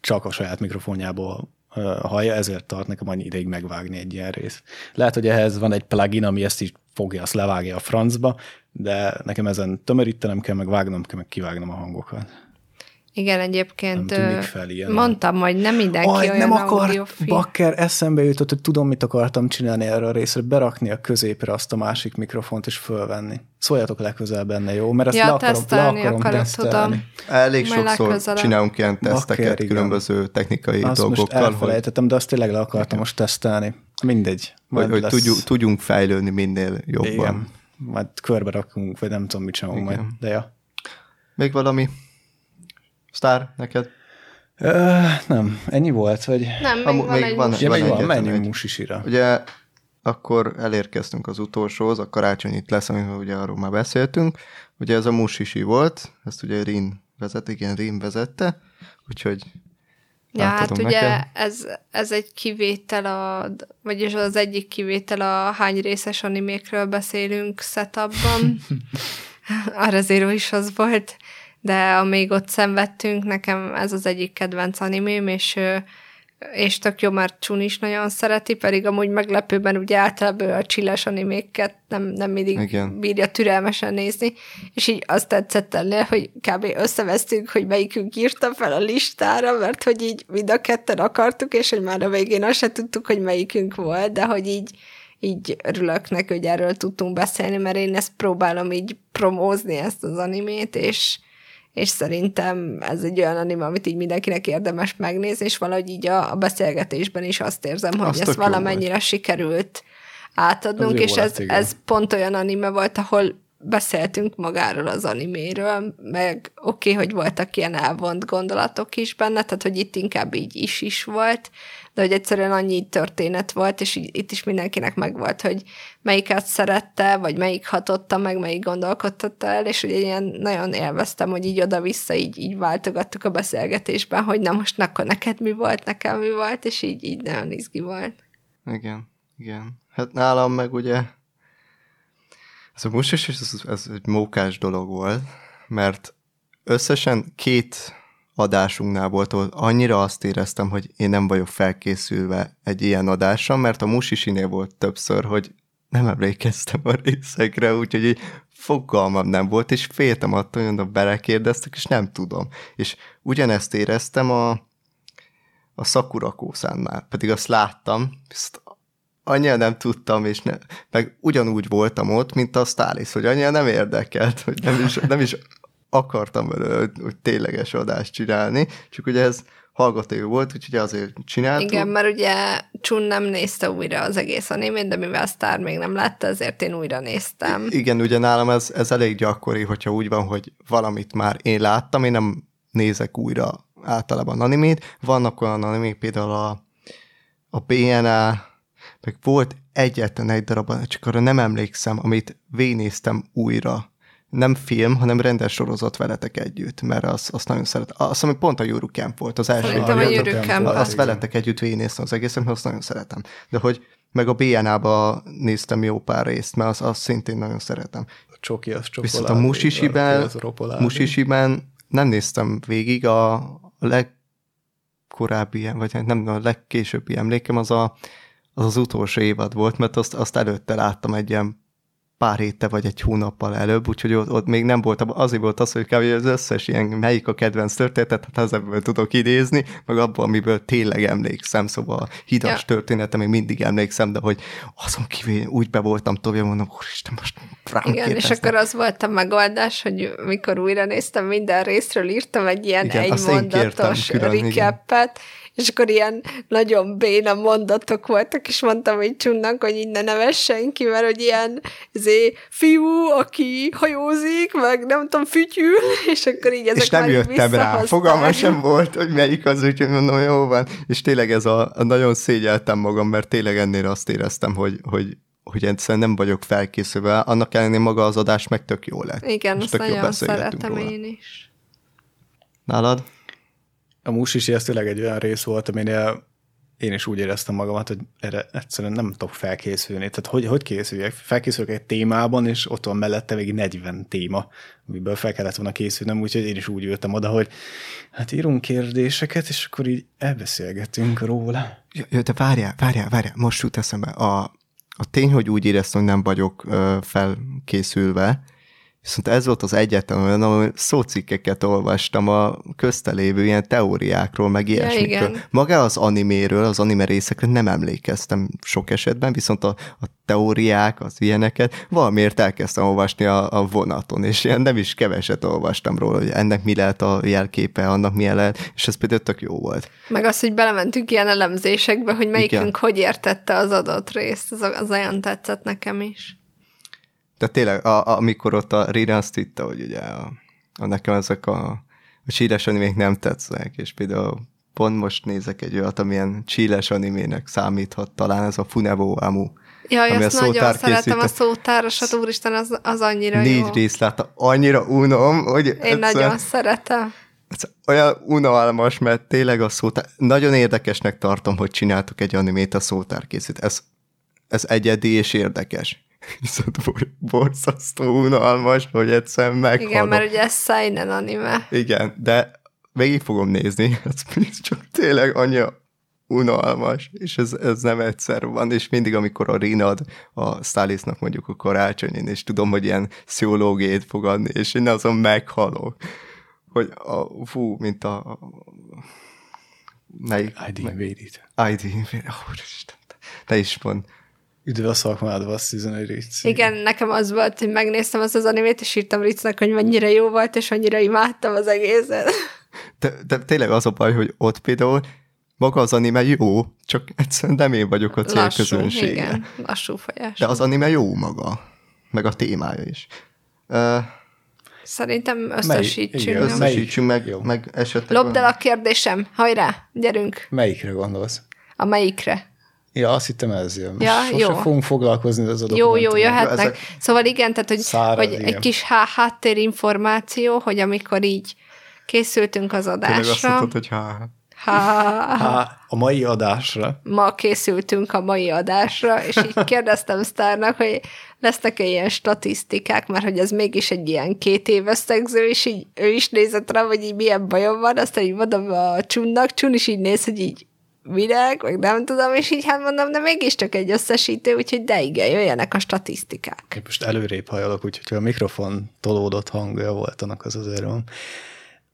csak a saját mikrofonjából hallja, ezért tart nekem annyi ideig megvágni egy ilyen részt. Lehet, hogy ehhez van egy plugin, ami ezt is fogja, azt levágja a francba, de nekem ezen tömörítenem kell, meg vágnom kell, meg kivágnom a hangokat. Igen, egyébként Nem fel ilyen. mondtam, hogy nem mindenki Aj, olyan nem akar, audiofil. bakker, eszembe jutott, hogy tudom, mit akartam csinálni erre a részre, berakni a középre azt a másik mikrofont és fölvenni. Szóljatok legközelebb benne, jó? Mert ezt Ja, le akarom, le tesztelni akarom akarod, tesztelni. tudom. Elég Majd sokszor legközelebb. csinálunk ilyen teszteket Bakker, igen. különböző technikai Azt most dolgokkal, hogy, elfelejtettem, de azt tényleg le akartam most tesztelni. Mindegy. hogy, Majd hogy lesz- tudjunk, tudjunk fejlődni minél jobban. Igen. Majd körbe rakunk, vagy nem tudom, mit csinálunk majd. Igen. De ja. Még valami? Sztár, neked? Ö, nem, ennyi volt, vagy... Nem, még Amú- van még egy van-. Ja, még van, egyetlen menjünk musisira. Ugye akkor elérkeztünk az utolsóhoz, a karácsony itt lesz, amiről ugye arról már beszéltünk. Ugye ez a musisi volt, ezt ugye Rin vezet, igen, Rin vezette, úgyhogy Ja, hát ugye neked. ez, ez egy kivétel, a, vagyis az egyik kivétel a hány részes animékről beszélünk setupban. [laughs] a Rezero is az volt, de amíg ott szenvedtünk, nekem ez az egyik kedvenc animém, és és tök jó, mert Chun is nagyon szereti, pedig amúgy meglepőben ugye általában a csilles animéket nem, nem mindig. Igen. bírja türelmesen nézni, és így azt tetszett ennél, hogy kb. összevesztünk, hogy melyikünk írta fel a listára, mert hogy így mind a ketten akartuk, és hogy már a végén azt se tudtuk, hogy melyikünk volt, de hogy így így örülök neki, hogy erről tudtunk beszélni, mert én ezt próbálom így promózni, ezt az animét, és, és szerintem ez egy olyan anime, amit így mindenkinek érdemes megnézni, és valahogy így a, a beszélgetésben is azt érzem, hogy Az ezt valamennyire sikerült átadnunk, és ez, ez pont olyan anime volt, ahol beszéltünk magáról az animéről, meg oké, okay, hogy voltak ilyen elvont gondolatok is benne, tehát hogy itt inkább így is is volt, de hogy egyszerűen annyi történet volt, és így, itt is mindenkinek megvolt, hogy melyiket szerette, vagy melyik hatotta meg, melyik gondolkodtatta el, és ugye ilyen nagyon élveztem, hogy így oda-vissza így, így váltogattuk a beszélgetésben, hogy na most akkor neked mi volt, nekem mi volt, és így, így nagyon izgi volt. Igen, igen. Hát nálam meg ugye ez a musis, ez, ez egy mókás dolog volt, mert összesen két adásunknál volt, ahol annyira azt éreztem, hogy én nem vagyok felkészülve egy ilyen adásra, mert a musisinél volt többször, hogy nem emlékeztem a részekre, úgyhogy így fogalmam nem volt, és féltem attól, hogy oda belekérdeztek, és nem tudom. És ugyanezt éreztem a, a Sakura pedig azt láttam, ezt annyira nem tudtam, és ne, meg ugyanúgy voltam ott, mint a Stális, hogy annyira nem érdekelt, hogy nem is, nem is akartam vele, hogy, tényleges adást csinálni, csak ugye ez hallgató volt, úgyhogy azért csináltuk. Igen, mert ugye Chun nem nézte újra az egész animét, de mivel Star még nem látta, ezért én újra néztem. Igen, ugye nálam ez, ez elég gyakori, hogyha úgy van, hogy valamit már én láttam, én nem nézek újra általában animét. Vannak olyan animék, például a, a BNA, meg volt egyetlen egy darab, csak arra nem emlékszem, amit végignéztem újra. Nem film, hanem rendes sorozat veletek együtt, mert azt, azt nagyon szeretem. Azt, ami pont a Yuru Camp volt, az első. Szerintem a Jött a Yuru Camp Camp. volt, Azt veletek együtt végignéztem az egészet, mert azt nagyon szeretem. De hogy meg a BNA-ba néztem jó pár részt, mert azt, azt szintén nagyon szeretem. A csoki az csokoládé. Viszont a musisiben, musisiben nem néztem végig, a, a legkorábbi, vagy nem, a legkésőbbi emlékem az a, az, az utolsó évad volt, mert azt, azt előtte láttam egy ilyen pár héttel vagy egy hónappal előbb, úgyhogy ott, ott még nem volt, azért volt az, hogy kb. az összes ilyen melyik a kedvenc történetet, hát ebből tudok idézni, meg abból, amiből tényleg emlékszem, szóval a hidas Ja. története még mindig emlékszem, de hogy azon kívül úgy be voltam tovább, mondom, úristen, most rám Igen, és kérdeznek. akkor az volt a megoldás, hogy mikor újra néztem minden részről, írtam egy ilyen Igen, én kértem és akkor ilyen nagyon béna mondatok voltak, és mondtam így Csunnak, hogy innen ne vesz senki, mert hogy ilyen izé, fiú, aki hajózik, meg nem tudom, fütyül, [laughs] és akkor így ezek és nem jöttem rá, fogalmam sem volt, hogy melyik az, úgyhogy mondom, jó van. És tényleg ez a, a nagyon szégyeltem magam, mert tényleg ennél azt éreztem, hogy, hogy, hogy egyszerűen nem vagyok felkészülve. Annak ellenére maga az adás meg tök jó lett. Igen, És azt tök jó nagyon beszélgettünk szeretem róla. én is. Nálad? A musisi az tényleg egy olyan rész volt, aminél én is úgy éreztem magamat, hogy erre egyszerűen nem tudok felkészülni. Tehát hogy, hogy készüljek? Felkészülök egy témában, és ott van mellette még 40 téma, amiből fel kellett volna készülnem, úgyhogy én is úgy ültem oda, hogy hát írunk kérdéseket, és akkor így elbeszélgetünk róla. Ja, de várjál, várjál, várjál, most jut eszembe. A, a tény, hogy úgy éreztem, hogy nem vagyok ö, felkészülve, Viszont ez volt az egyetlen olyan, ahol szócikkeket olvastam a köztelévő ilyen teóriákról, meg ilyesmikről. igen. Maga az animéről, az anime részekre nem emlékeztem sok esetben, viszont a, a teóriák, az ilyeneket, valamiért elkezdtem olvasni a, a vonaton, és ilyen nem is keveset olvastam róla, hogy ennek mi lehet a jelképe, annak milyen lehet, és ez például tök jó volt. Meg az, hogy belementünk ilyen elemzésekbe, hogy melyikünk Igen. hogy értette az adott részt, az, az olyan tetszett nekem is. De tényleg, a, a, amikor ott a Rina azt hitte, hogy ugye a, a nekem ezek a, a csíles animék nem tetszenek, és például pont most nézek egy olyat, amilyen csíles animének számíthat, talán ez a Funevo Amu. Jaj, Ami a azt nagyon szótár szeretem a szótárosat, úristen, az, az annyira Négy jó. részt látta, annyira unom, hogy Én egyszer- nagyon szeretem. ez olyan unalmas, mert tényleg a szótár... Nagyon érdekesnek tartom, hogy csináltuk egy animét a szótárkészít. Ez, ez egyedi és érdekes. [laughs] Viszont bor, borzasztó unalmas, hogy egyszer meghalok. Igen, mert ugye ez seinen anime. Igen, de végig fogom nézni, [laughs] ez csak tényleg annyira unalmas, és ez, ez nem egyszer van, és mindig, amikor a Rinad a Stalisnak mondjuk a karácsonyin, és tudom, hogy ilyen sziológiét fog adni, és én azon meghalok, hogy a, fú, mint a, a melyik? ID Védit. ID, oh, Isten, ne is mond. Üdv a szakmádba, azt hogy Ric. Igen, nekem az volt, hogy megnéztem azt az animét, és írtam Ritznek, hogy mennyire jó volt, és annyira imádtam az egészet. De, de tényleg az a baj, hogy ott például maga az anime jó, csak egyszerűen nem én vagyok a Lassú, célközönsége. igen, lassú folyás. De az anime jó maga, meg a témája is. Uh, Szerintem összesítsünk. igen, összesítsünk meg, Jó. meg esetleg... Lopd el a kérdésem. Hajrá, gyerünk. Melyikre gondolsz? A melyikre? Ja, azt hittem ez jön. Ja, Sose jó. fogunk foglalkozni az a Jó, jó, jöhetnek. Ezek- Szóval igen, tehát, hogy, Száraz, hogy igen. egy kis há- háttérinformáció, hogy amikor így készültünk az Tényleg azt adásra, mondtad, hogy ha... há, Há, a mai adásra. ma készültünk a mai adásra, és így kérdeztem Sztárnak, hogy lesznek-e ilyen statisztikák, mert hogy ez mégis egy ilyen két éves szegző, és így ő is nézett rá, hogy így milyen bajom van, aztán így mondom a Csunnak, Csun is így néz, hogy így minek, meg nem tudom, és így hát mondom, de mégiscsak egy összesítő, úgyhogy de igen, jöjjenek a statisztikák. Én most előrébb hajolok, úgyhogy a mikrofon tolódott hangja volt, annak az azért van.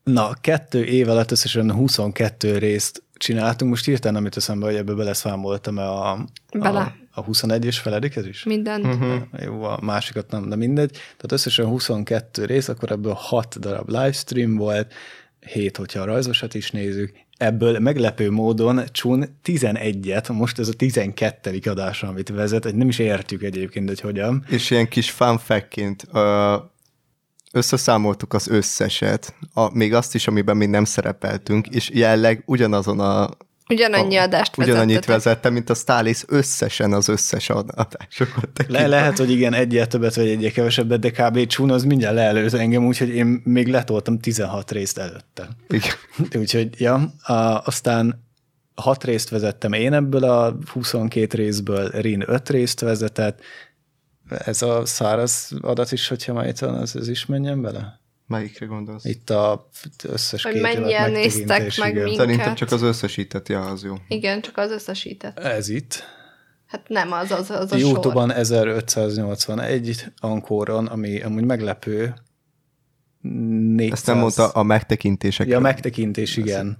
Na, kettő év alatt összesen 22 részt csináltunk. Most hirtelen amit eszembe, hogy ebből beleszámoltam a, Bele. a, a 21-es feledik ez is? Mindent. Mhm. Uh-huh. Jó, a másikat nem, de mindegy. Tehát összesen 22 rész, akkor ebből 6 darab livestream volt, 7, hogyha a rajzosat is nézzük. Ebből meglepő módon Csun 11-et, most ez a 12. adás, amit vezet, nem is értjük egyébként, hogy hogyan. És ilyen kis ö, összeszámoltuk az összeset, a, még azt is, amiben még nem szerepeltünk, és jelleg ugyanazon a Ugyanannyi adást ugyanannyit vezettem, mint a Stalis összesen az összes adásokat Le, lehet, hogy igen, egyet többet, vagy egyet kevesebbet, de kb. Csun az mindjárt leelőz engem, úgyhogy én még letoltam 16 részt előtte. Igen. [laughs] Úgyhogy, ja, a, aztán hat részt vezettem én ebből a 22 részből, Rin 5 részt vezetett, ez a száraz adat is, hogyha már itt van, az, az is menjen bele? Melyikre gondolsz? Itt a összes Hogy mennyien néztek meg igen. minket. Szerintem csak az összesített, ja, az jó. Igen, csak az összesített. Ez itt. Hát nem, az az, az a YouTube-on sor. 1581 Ankoron, ami amúgy meglepő. 400... Ezt nem mondta a megtekintések. Ja, megtekintés, igen.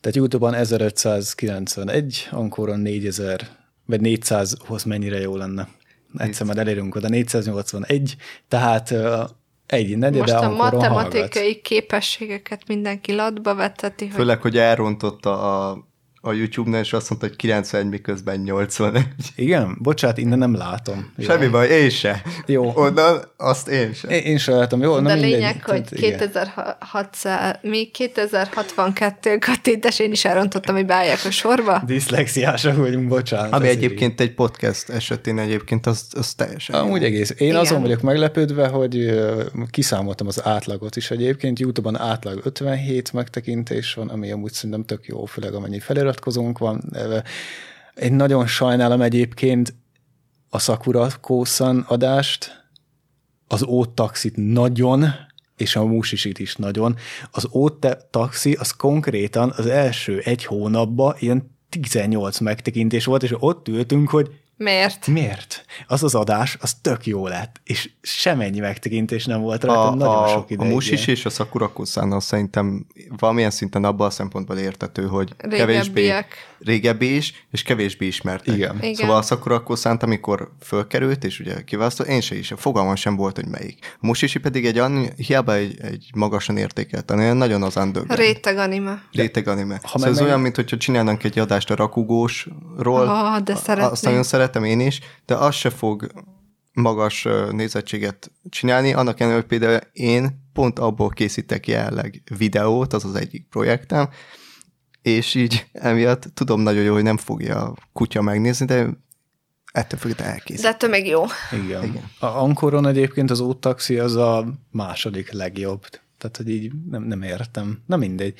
Tehát YouTube-on 1591, Ankoron 4000, vagy 400-hoz mennyire jó lenne. Egyszer már elérünk oda, 481, tehát egy negyede Most a matematikai hallgat. képességeket mindenki latba veteti, hogy Főleg, hogy elrontotta a, a YouTube-nál, és azt mondta, hogy 91, miközben 81. Igen? Bocsát, innen nem látom. Jó. Semmi baj, én se. Jó. Onnan azt én se. Én, én sem látom, jó? de na mindegy. lényeg, hogy Tehát igen. 2600, még 2062 kattintes én is elrontottam, hogy beálljak a sorba. Diszlexiások vagyunk, bocsánat. Ami egyébként egy podcast esetén egyébként az, az teljesen Amúgy jó. egész. Én Igen. azon vagyok meglepődve, hogy kiszámoltam az átlagot is egyébként. YouTube-on átlag 57 megtekintés van, ami amúgy szerintem tök jó, főleg amennyi feliratkozónk van. Én nagyon sajnálom egyébként a Sakura Kószan adást, az Ót Taxit nagyon, és a Musisit is nagyon. Az Ót Taxi az konkrétan az első egy hónapban ilyen 18 megtekintés volt, és ott ültünk, hogy Miért? Miért? Az az adás, az tök jó lett, és semennyi megtekintés nem volt rajta, A, nagyon a, sok a ideig. Musis és a Sakura Kusan szerintem valamilyen szinten abban a szempontból értető, hogy kevésbé Régebbiek. régebbi is, és kevésbé ismertek. Igen. Igen. Szóval a Sakura Kusan, amikor fölkerült, és ugye kiválasztott, én se is, fogalmam sem volt, hogy melyik. A Mushishi pedig egy annyi, hiába egy, egy magasan értékelt, hanem nagyon az underground. Réteg anime. Réteg anime. Ha Ha meg szóval ez meg- olyan, mint hogyha csinálnánk egy adást a rakugósról. Ah, de A- szeretném. Azt nagyon szeretem én is, de az se fog magas nézettséget csinálni, annak ellenére, hogy például én pont abból készítek jelenleg videót, az az egyik projektem, és így emiatt tudom nagyon jó, hogy nem fogja a kutya megnézni, de ettől függetlenül De elkészít. ettől meg jó. Igen. Igen. A Ankoron egyébként az úttaxi az a második legjobb. Tehát, hogy így nem, nem értem. Na mindegy.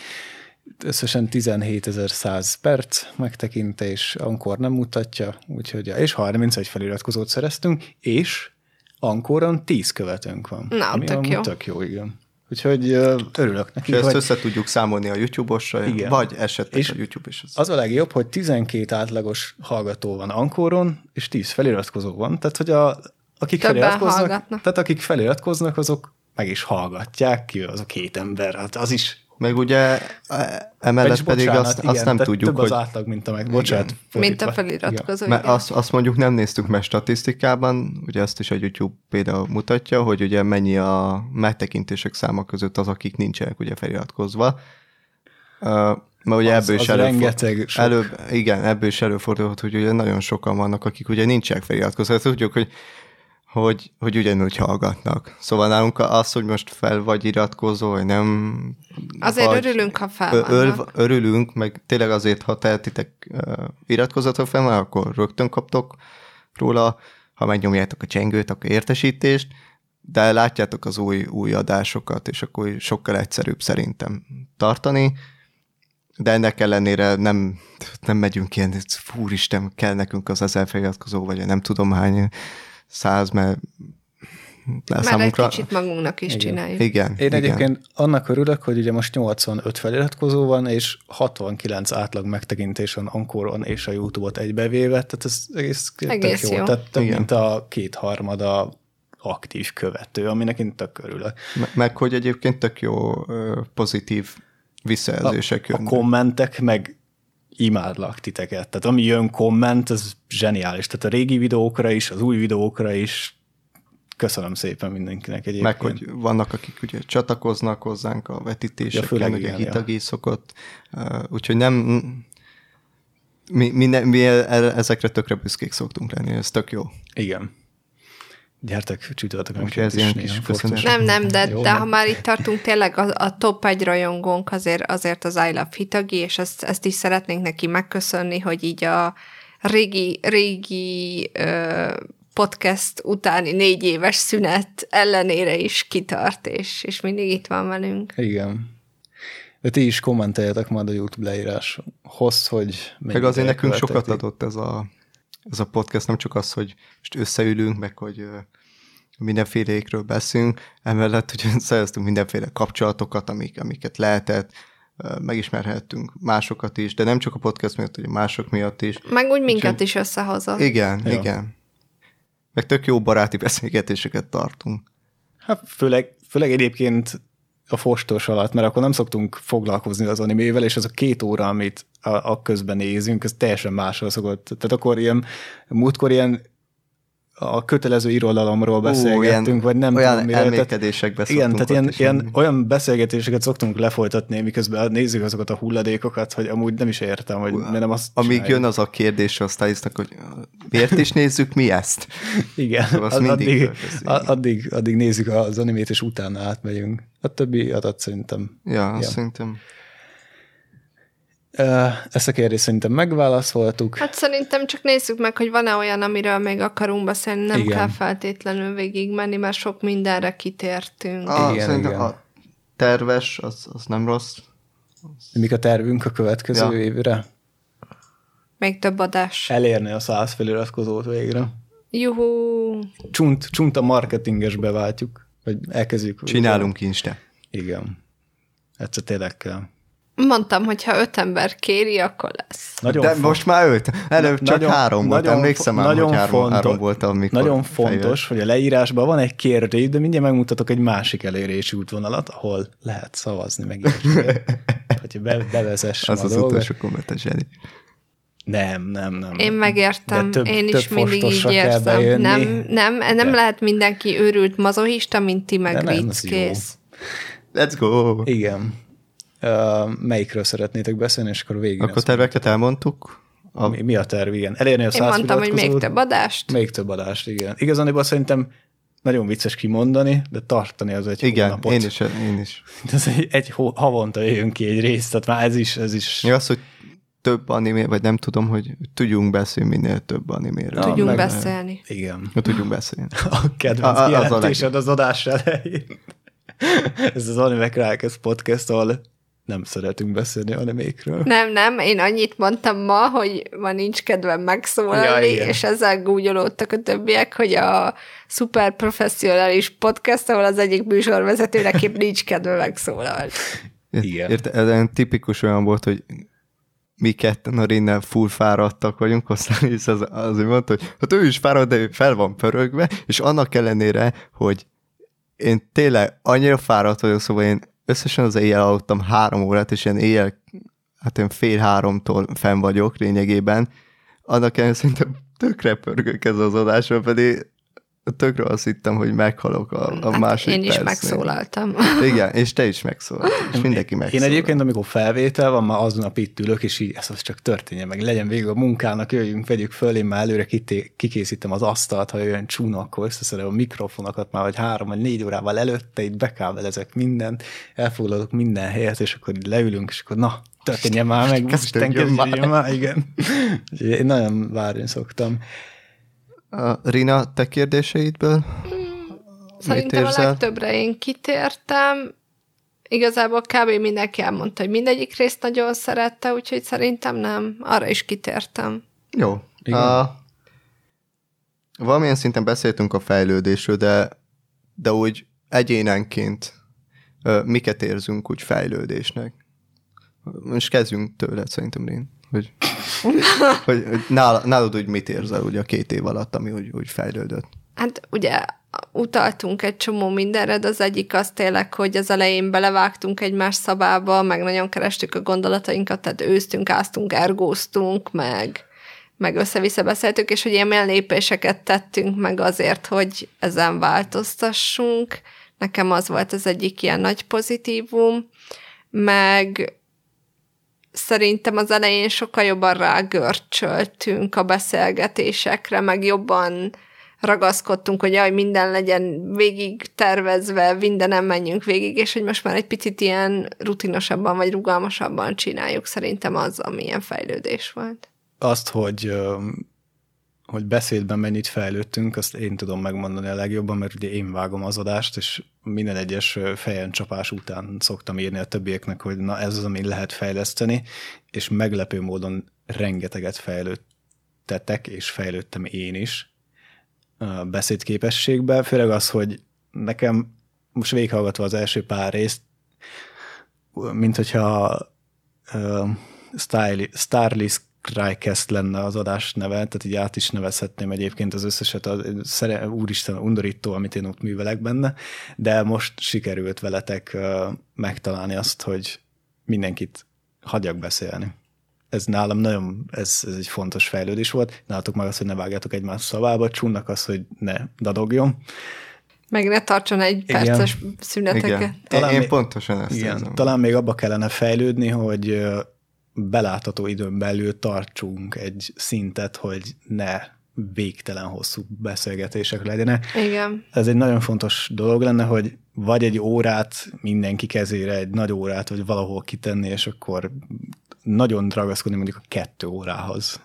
Összesen 17.100 perc megtekintés, Ankor nem mutatja, úgyhogy, és 31 feliratkozót szereztünk, és Ankoron 10 követőnk van. Na, ami tök amúgy jó. Tök jó, igen. Úgyhogy örülök És neki, ezt hogy össze tudjuk számolni a YouTube-ossal, vagy esetleg És a YouTube is. Az. az a legjobb, hogy 12 átlagos hallgató van Ankoron, és 10 feliratkozó van, tehát hogy a, akik Többen feliratkoznak, hallgatnak. tehát akik feliratkoznak, azok meg is hallgatják, ki az a két ember, hát az is Meg ugye e- emellett Vagyis pedig bocsánat, azt, igen, azt nem tudjuk, több hogy az átlag, mint a meg. Bocsánat. Mint a feliratkozó. Mert azt, azt mondjuk nem néztük meg statisztikában, ugye azt is a YouTube például mutatja, hogy ugye mennyi a megtekintések száma között az, akik nincsenek ugye feliratkozva. Uh, mert ugye Az- ebből is rengeteg sok. előbb, igen, ebből is előfordulhat, hogy ugye nagyon sokan vannak, akik ugye nincsenek feliratkozva. Tudjuk, hogy hogy, hogy ugyanúgy hallgatnak. Szóval nálunk az, hogy most fel vagy iratkozó, vagy nem. Azért vagy, örülünk, ha fel ör, vannak. örülünk, meg tényleg azért, ha tehetitek uh, iratkozatot fel, már akkor rögtön kaptok róla, ha megnyomjátok a csengőt, akkor értesítést, de látjátok az új, új adásokat, és akkor sokkal egyszerűbb szerintem tartani, de ennek ellenére nem, nem megyünk ilyen, úristen, kell nekünk az ezer feliratkozó, vagy nem tudom hány száz, mert Mert egy kicsit magunknak is csináljuk. Igen, Én igen. egyébként annak örülök, hogy ugye most 85 feliratkozó van, és 69 átlag megtekintés van Ankoron és a YouTube-ot egybevéve, tehát ez egész, Egész jó. jó. Tehát több, Igen. mint a kétharmada aktív követő, aminek én tök örülök. Me- Meg hogy egyébként tök jó pozitív visszajelzések A jönnek. kommentek meg imádlak titeket. Tehát ami jön komment, ez zseniális. Tehát a régi videókra is, az új videókra is. Köszönöm szépen mindenkinek egyébként. Meg hogy vannak, akik ugye csatlakoznak hozzánk a vetítéseken, Ja, ugye igen, Hitagi szokott, uh, úgyhogy nem, mi, mi, ne, mi ezekre tökre büszkék szoktunk lenni, ez tök jó. Igen. Gyertek csütörtökön. Úgyhogy ez ilyen kis köszönet. Nem, nem, de, Jó, de ha már itt tartunk, tényleg a, a top egy rajongónk azért, azért az I Love Hitagi, és ezt, ezt is szeretnénk neki megköszönni, hogy így a régi, régi ö, podcast utáni négy éves szünet ellenére is kitart, és, és mindig itt van velünk. Igen. De ti is kommenteljetek majd a YouTube leíráshoz, hogy Meg azért nekünk sokat adott ez a, ez a podcast, nem csak az, hogy most összeülünk, meg hogy mindenfélékről beszélünk, emellett ugye [laughs] szereztünk mindenféle kapcsolatokat, amik, amiket lehetett, megismerhettünk másokat is, de nem csak a podcast miatt, ugye mások miatt is. Meg úgy minket Úgyhogy- is összehozott. Igen, Ja. igen. Meg tök jó baráti [laughs] beszélgetéseket tartunk. Hát főleg, főleg egyébként a fostos alatt, mert akkor nem szoktunk foglalkozni az animével, és az a két óra, amit a, a közben nézünk, ez teljesen másról szokott. Tehát akkor ilyen, múltkor ilyen a kötelező irodalomról beszélgettünk, ilyen- vagy nem olyan tudom mire. Tehát, igen, tehát ilyen, ilyen, olyan beszélgetéseket szoktunk lefolytatni, miközben nézzük azokat a hulladékokat, hogy amúgy nem is értem, hogy miért nem azt Amíg csináljuk. jön az a kérdés a sztálisznak, hogy miért is nézzük mi ezt? Igen, Szóval az, addig, addig, addig nézzük az animét, és utána átmegyünk. A többi adat szerintem. Ja, Ja. szerintem. Ezt a kérdést szerintem megválaszoltuk. Hát szerintem csak nézzük meg, hogy van-e olyan, amiről még akarunk beszélni, nem Igen. kell feltétlenül végigmenni, mert sok mindenre kitértünk. A, Igen, szerintem igen. a terves, az, az nem rossz. Mik a tervünk a következő Ja. évre? Még több adás. Elérni a száz feliratkozót végre. Juhú! Csunt, csunt a marketingesbe váltjuk, vagy elkezdjük. Csinálunk Insta. Igen. Egyszer tényleg kell. Mondtam, hogy ha öt ember kéri, akkor lesz. Nagyon De font... most már öt. Előbb csak nagyon, három volt. Nagyon, Emlékszem már, nagyon hogy három, fontos, három volt, amikor Nagyon fontos, hogy a leírásban van egy kérdés, de mindjárt megmutatok egy másik elérési útvonalat, ahol lehet szavazni meg hogy [laughs] be, bevezessem Az a az dolgot. utolsó kommentet, Zseni. Nem, nem, nem. Én megértem. Több, Én is mindig így érzem. Nem, nem, nem De. lehet mindenki őrült mazohista, mint ti meg Ritz, kész. Let's go! Igen. Melyikről szeretnétek beszélni, és akkor végig. Akkor terveket elmondtuk? A... Mi, mi a terv, igen. Elérni a Én mondtam, hogy még több adást. Még több adást, igen. Igazán szerintem nagyon vicces kimondani, de tartani az egy Igen, hónapot. én is, én is. [laughs] Ez egy, egy havonta jön ki egy részt, tehát már ez is, ez is... Mi az, hogy több animé, vagy nem tudom, hogy tudjunk beszélni minél több animéről. Tudjunk meg, beszélni. Igen. Ja, tudjunk beszélni. [laughs] A kedvenc a, a, kijelentésed az, az adás elején. [laughs] ez az Animek Rákesz podcast, ahol nem szeretünk beszélni animékről. Nem, nem, én annyit mondtam ma, hogy ma nincs kedvem megszólalni, ja, és ezzel gúgyolódtak a többiek, hogy a szuper professzionális podcast, ahol az egyik műsorvezetőnek épp nincs kedve megszólalni. Igen. Érte, ez tipikus olyan volt, hogy mi ketten a Rinnel full fáradtak vagyunk, aztán is az, azért mondta, hogy hát ő is fáradt, de ő fel van pörögve, és annak ellenére, hogy én tényleg annyira fáradt vagyok, szóval én összesen az éjjel aludtam három órát, és ilyen éjjel, hát én fél háromtól fenn vagyok lényegében, annak ellenére szerintem tökre pörgök ez az adásra, pedig tökre azt hittem, hogy meghalok a, a hát másik Én is percnél. megszólaltam. Igen, és te is megszólaltál, és mindenki megszólalt. Én egyébként, amikor felvétel van, már aznap itt ülök, és így ez az csak történjen meg, legyen végig a munkának, jöjjünk, vegyük föl, én már előre kité, kikészítem az asztalt, ha olyan csúna, akkor összeszedem a mikrofonokat már, vagy három vagy négy órával előtte, itt bekábelezek mindent, elfoglalok minden helyet, és akkor így leülünk, és akkor na, történjen már meg, Isten kezdjön már, igen. Én nagyon várni szoktam. Rina, te kérdéseidből? Szerintem a legtöbbre én kitértem. Igazából kb. mindenki elmondta, hogy mindegyik részt nagyon szerette, úgyhogy szerintem nem. Arra is kitértem. Jó. Igen. A, valamilyen szinten beszéltünk a fejlődésről, de, de úgy egyénenként miket érzünk úgy fejlődésnek? Most kezdjünk tőle, szerintem, Rén. Hogy [laughs] hogy, hogy nálad, nálad úgy mit érzel ugye a két év alatt, ami úgy, úgy fejlődött? Hát ugye utaltunk egy csomó mindenre, de az egyik az tényleg, hogy az elején belevágtunk egymás szabába, meg nagyon kerestük a gondolatainkat, tehát őztünk, áztunk, ergóztunk, meg, meg össze-vissza beszéltük, és hogy ilyen lépéseket tettünk meg azért, hogy ezen változtassunk. Nekem az volt az egyik ilyen nagy pozitívum, meg szerintem az elején sokkal jobban rágörcsöltünk a beszélgetésekre, meg jobban ragaszkodtunk, hogy jaj, minden legyen végig tervezve, mindenem menjünk végig, és hogy most már egy picit ilyen rutinosabban vagy rugalmasabban csináljuk, szerintem az, ami ilyen fejlődés volt. Azt, hogy hogy beszédben mennyit fejlődtünk, azt én tudom megmondani a legjobban, mert ugye én vágom az adást, és minden egyes fejen csapás után szoktam írni a többieknek, hogy na ez az, ami lehet fejleszteni, és meglepő módon rengeteget fejlődtetek, és fejlődtem én is a beszédképességbe, főleg az, hogy nekem most végighallgatva az első pár részt, mint hogyha uh, Starlist Crycast lenne az adás neve, tehát így át is nevezhetném egyébként az összeset, a szere, úristen, undorító, amit én ott művelek benne, de most sikerült veletek megtalálni azt, hogy mindenkit hagyjak beszélni. Ez nálam nagyon, ez, ez egy fontos fejlődés volt. Nálatok meg az, hogy ne vágjátok egymás szavába, csúnnak az, hogy ne dadogjon. Meg ne tartson egy igen. perces szüneteket. Igen. Talán én, én pontosan ezt igen, érzem. Talán még abba kellene fejlődni, hogy belátható időn belül tartsunk egy szintet, hogy ne végtelen hosszú beszélgetések legyenek. Igen. Ez egy nagyon fontos dolog lenne, hogy vagy egy órát mindenki kezére, egy nagy órát, vagy valahol kitenni, és akkor nagyon ragaszkodni mondjuk a kettő órához.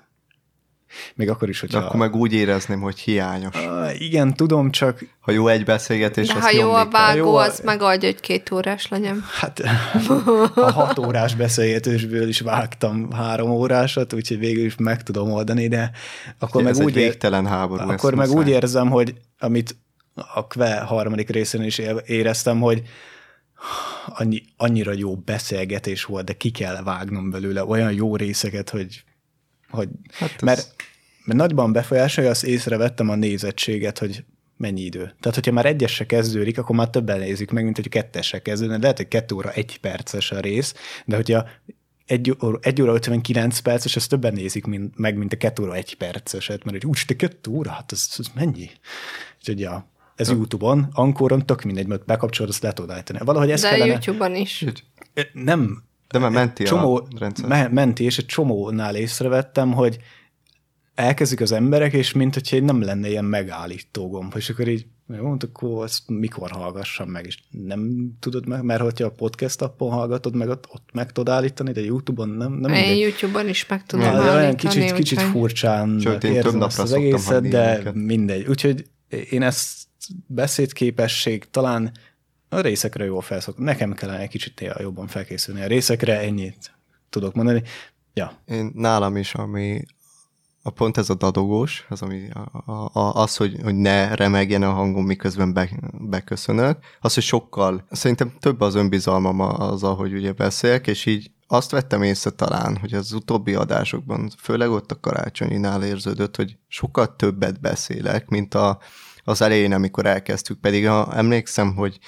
Még akkor is, hogyha... De akkor meg úgy érezném, hogy hiányos. Uh, igen, tudom, csak... Ha jó egy beszélgetés, De ha jó a vágó, a... az megoldja, hogy két órás legyen. Hát [laughs] a hat órás beszélgetésből is vágtam három órásat, úgyhogy végül is meg tudom oldani, de akkor Ez meg úgy... végtelen háború. Akkor meg úgy érzem, hogy amit a KVE harmadik részén is éreztem, hogy annyi, annyira jó beszélgetés volt, de ki kell vágnom belőle olyan jó részeket, hogy, hogy Hát ez- mert, mert nagyban befolyásolja, azt észrevettem a nézettséget, hogy mennyi idő. Tehát, hogyha már egyesre kezdődik, akkor már többen nézik meg, mint hogy kettesre kezdődne. Lehet, hogy kettő óra egy perces a rész, de hogyha egy óra, egy óra 59 perces, ezt többen nézik mint, meg, mint a kettő óra egy perceset, mert hogy úgy, te kettő óra, hát ez, ez mennyi? Úgyhogy ja, ez YouTube-on, Ankoron tök mindegy, mert bekapcsolod, azt le tudod állítani. Valahogy ez De kellene... YouTube-on is. Nem, De már menti csomó, a rendszer. me- menti, és egy csomónál észrevettem, hogy elkezdik az emberek, és mint hogyha nem lenne ilyen megállító gomb, és akkor így hát akkor azt mikor hallgassam meg, és nem tudod meg, mert hogyha a podcast appon hallgatod meg, ott, ott meg tudod állítani, de YouTube-on nem, nem Én mindegy. YouTube-on is meg tudom Ja, de olyan állítani. kicsit, kicsit úgyhogy- furcsán Sőt, én érzem ezt az egészet, de mindegy. Úgyhogy én ezt beszédképesség talán a részekre jól felszok. Nekem kellene egy kicsit jobban felkészülni a részekre, ennyit tudok mondani. Ja, Én nálam is, ami a pont ez a dadogós, az, ami a, a, az, hogy, hogy ne remegjen a hangom, miközben be, beköszönök, az, hogy sokkal, szerintem több az önbizalmam az, ahogy ugye beszélek, és így azt vettem észre talán, hogy az utóbbi adásokban, főleg ott a karácsonyinál érződött, hogy sokkal többet beszélek, mint a, az elején, amikor elkezdtük, pedig a, emlékszem, hogy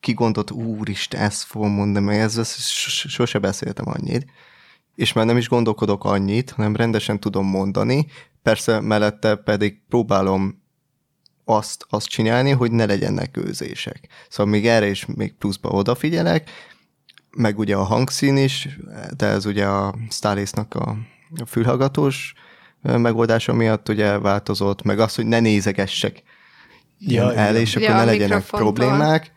ki gondolt, úristen, ezt fogom mondani, meg ezzel sos- sose beszéltem annyit, és már nem is gondolkodok annyit, hanem rendesen tudom mondani, persze mellette pedig próbálom azt, azt csinálni, hogy ne legyenek őzések. Szóval még erre is még pluszba odafigyelek, meg ugye a hangszín is, de ez ugye a Stylisnak a fülhallgatós megoldása miatt ugye változott, meg az, hogy ne nézegessek Ja, ja, el, és akkor Ja, ne legyenek problémák.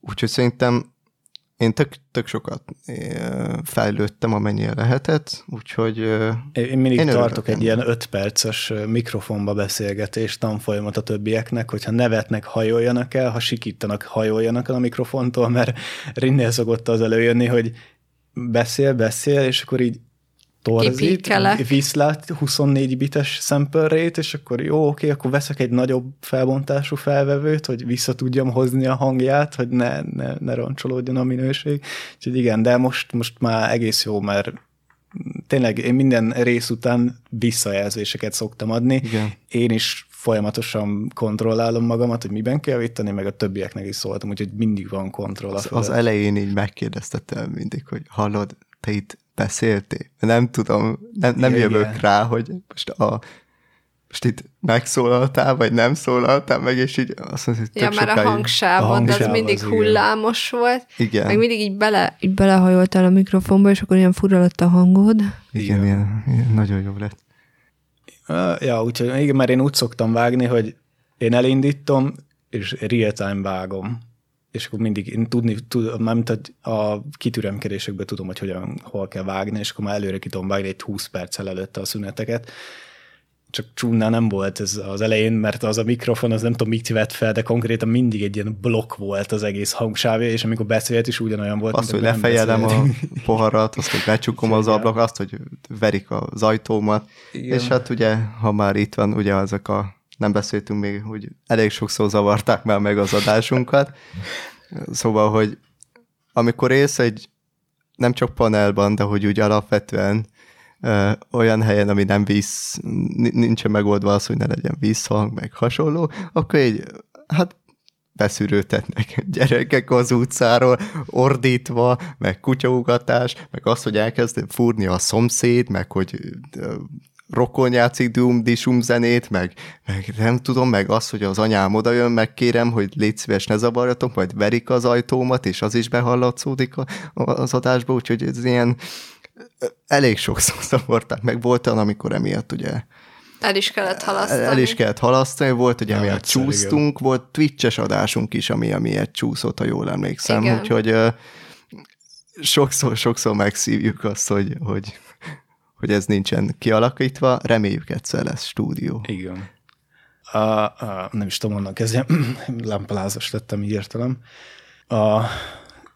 Úgyhogy szerintem én tök, tök sokat fejlődtem, amennyire lehetett, úgyhogy Én mindig Én tartok egy ilyen öt perces mikrofonba beszélgetés tanfolyamat a többieknek, hogyha nevetnek, hajoljanak el, ha sikítanak, hajoljanak el a mikrofontól, mert Rinnél szokott az előjönni, hogy beszél, beszél, és akkor így torzít, viszlát 24 bites sample rate, és akkor jó, oké, akkor veszek egy nagyobb felbontású felvevőt, hogy vissza tudjam hozni a hangját, hogy ne, ne, ne roncsolódjon a minőség. Úgyhogy igen, de most, most már egész jó, mert tényleg én minden rész után visszajelzéseket szoktam adni. Igen. Én is folyamatosan kontrollálom magamat, hogy miben kell javítani, meg a többieknek is szóltam, úgyhogy mindig van kontroll. az, az elején így megkérdeztettem mindig, hogy hallod, te itt beszéltél? Nem tudom, nem, nem Igen. jövök rá, hogy most a most itt megszólaltál, vagy nem szólaltál meg, és így azt mondja, hogy Ja, mert a hangsávod, a az mindig az, igen. hullámos volt, Igen, meg mindig így, bele, így belehajoltál a mikrofonba, és akkor ilyen fura lett a hangod. igen, ilyen, ilyen, nagyon jó lett. Ja, úgyhogy igen, mert én úgy szoktam vágni, hogy én elindítom, és real-time vágom. És akkor mindig én tudni, tud, mármint hogy a kitüremkedésekben tudom, hogy hogyan, hol kell vágni, és akkor már előre ki tudom vágni egy 20 perccel előtte a szüneteket. Csak csúnnál nem volt ez az elején, mert az a mikrofon, az nem tudom mit vett fel, de konkrétan mindig egy ilyen blokk volt az egész hangsávja, és amikor beszélt is ugyanolyan volt. Azt, hogy lefejelem a [laughs] poharat, azt, hogy becsukom az ablak, azt, hogy verik az ajtómat. Igen. És hát ugye, ha már itt van, ugye ezek a, nem beszéltünk még, hogy elég sokszor zavarták már meg az adásunkat. Szóval, hogy amikor élsz egy, nem csak panelban, de hogy úgy alapvetően ö, olyan helyen, ami nem víz, ni- nincsen megoldva az, hogy ne legyen vízhang, meg hasonló, akkor így, hát beszűrőtetnek [laughs] gyerekek az utcáról, ordítva, meg kutyaugatás, meg az, hogy elkezd fúrni a szomszéd, meg hogy rokon játszik Doom Disum zenét, meg, meg nem tudom, meg az, hogy az anyám oda jön, meg kérem, hogy légy szíves, ne zavarjatok, majd verik az ajtómat, és az is behallatszódik a, az adásba, úgyhogy ez ilyen elég sokszor zavarták, meg volt olyan, amikor emiatt ugye El is kellett halasztani. el is kellett halasztani, volt, hogy Ja, emiatt egyszer, igen. csúsztunk, volt Twitch-es adásunk is, ami amiért csúszott, ha jól emlékszem, Igen. úgyhogy ö, sokszor, sokszor megszívjuk azt, hogy, hogy, hogy ez nincsen kialakítva, reméljük egyszer lesz stúdió. Igen. A, a, nem is tudom, onnan kezdjem, [clears throat] lámpalázas lettem így értelem. A,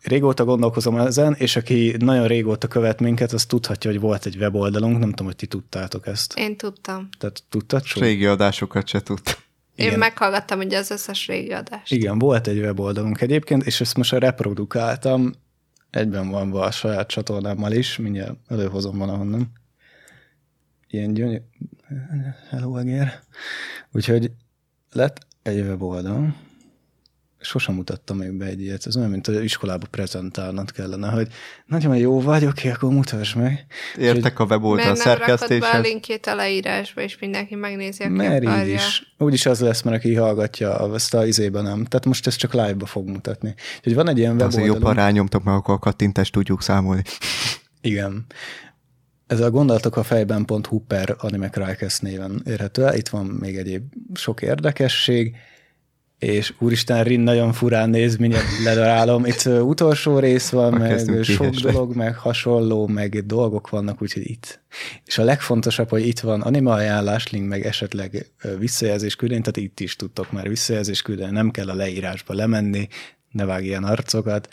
régóta gondolkozom ezen, és aki nagyon régóta követ minket, az tudhatja, hogy volt egy weboldalunk, nem tudom, hogy ti tudtátok ezt. Én tudtam. Tehát tudtad? Csó? Régi adásokat se tudtam. Én Igen. meghallgattam ugye az összes régi adást. Igen, volt egy weboldalunk egyébként, és ezt most reprodukáltam, egyben van a saját csatornámmal is, mindjárt előhozom valahonnan. Ilyen gyönyörű... Hello again. Úgyhogy lett egy weboldal, sosem mutattam még be egy ilyet. Ez olyan, mint az iskolába prezentálnod kellene, hogy nagyon jó vagy, oké, akkor mutasd meg. Értek a weboldal Miért nem a szerkesztéshez. linkjét a leírásba, és mindenki megnézi, aki Mert így is. Úgyis az lesz, mert aki hallgatja, ezt a izében nem. Tehát most ezt csak live-ba fog mutatni. Úgyhogy van egy ilyen Azért jobban weboldalom. rányomtok, mert akkor a kattintást tudjuk számolni. Igen. Ez a gondolatok a fejben.hu per Anime Crycast néven érhető el. Itt van még egyéb sok érdekesség, és úristen, Rin nagyon furán néz, mindjárt ledarálom. Itt utolsó rész van, Akkor meg sok dolog, meg hasonló, meg dolgok vannak, úgyhogy itt. És a legfontosabb, hogy itt van anime ajánlás, link, meg esetleg visszajelzés küldeni, tehát itt is tudtok már visszajelzés küldeni, nem kell a leírásba lemenni, ne vágj ilyen arcokat.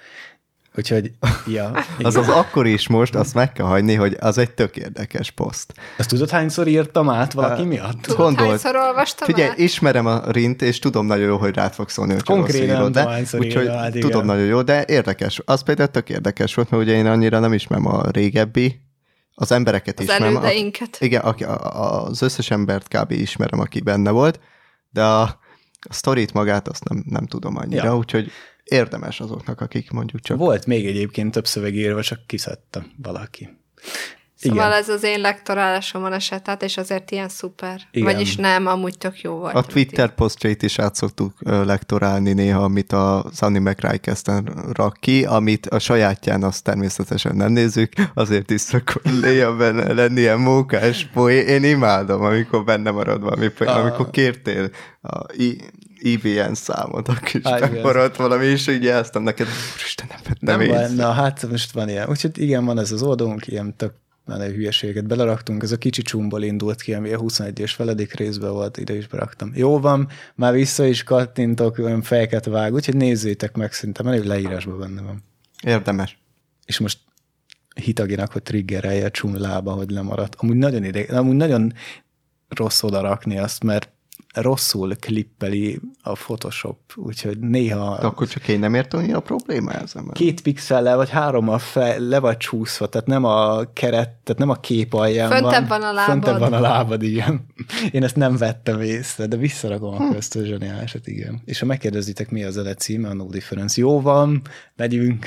Úgyhogy, ja. [laughs] Az az akkor is most, azt meg kell hagyni, hogy az egy tök érdekes poszt. Ezt tudod, hányszor írtam át valaki Ö, miatt? Tudod, Gondold. hányszor olvastam Figyelj, át? ismerem a Rint, és tudom nagyon jó, hogy rád fog szólni, hogy Konkrétan írod, de úgyhogy igen. tudom nagyon jó, de érdekes. Az például tök érdekes volt, mert ugye én annyira nem ismerem a régebbi, az embereket Az ismerem. a- elődeinket. Igen, aki, a, az összes embert kb. ismerem, aki benne volt, de a, a sztorit magát azt nem, nem tudom annyira, ja. úgyhogy érdemes azoknak, akik mondjuk csak... Volt még egyébként több szöveg írva, csak kiszedte valaki. Szóval Igen. ez az én lektorálásomon esett át, és azért ilyen szuper. Igen. Vagyis nem, amúgy tök jó volt. A Twitter posztjait is át szoktuk lektorálni néha, amit az Anime Crycast-en rak ki, amit a sajátján azt természetesen nem nézzük, azért is szokott benne lenni ilyen mókás poén. Én imádom, amikor benne marad valami poén, Ah. amikor kértél a I- IBN számot, akkor is igen. megmaradt valami, és így jelztem neked, úristen, nem vettem Nem észre. na hát most van ilyen. Úgyhogy igen, van ez az oldalunk, ilyen tök menő hülyeséget beleraktunk, ez a kicsi csumból indult ki, ami a 21 és feledik részben volt, ide is beraktam. Jó van, már vissza is kattintok, olyan fejeket vág, úgyhogy nézzétek meg, szerintem elég leírásban benne van. Érdemes. És most hitaginak, hogy triggerelje a csun lába, hogy lemaradt. Amúgy nagyon ideg, amúgy nagyon rossz oda rakni azt, mert rosszul klippeli a Photoshop, úgyhogy néha De akkor csak én nem értem, hogy a probléma ezzel. két pixellel vagy hárommal fe, le vagy csúszva, tehát nem a keret, tehát nem a kép alján Föntebb van. van a lábad. Föntebb van a lábad, igen. [laughs] Én ezt nem vettem észre, de visszarakom hm. ezt a zseniálisat, igen. És ha megkérdezitek, mi az a címe, a No Difference. Jó van, megyünk.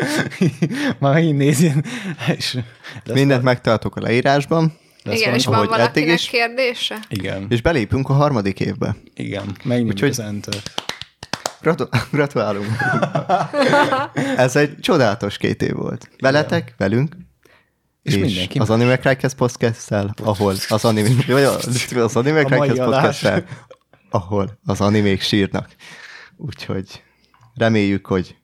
[laughs] Már megint nézjen. És Mindent megtaláltok a leírásban, lesz Igen, és van valakinek is. kérdése? Igen, és belépünk a harmadik évbe. igen. Megnyomjuk Úgyhogy- az enter. Gratu- [laughs] Gratulálunk. [laughs] Ez egy csodálatos két év volt. Veletek, velünk, És és, mindenki az. Anime Crycast podcast ahol az anime, [laughs] vagy az, Anime adás. podcast ahol az animék sírnak. Úgyhogy reméljük, hogy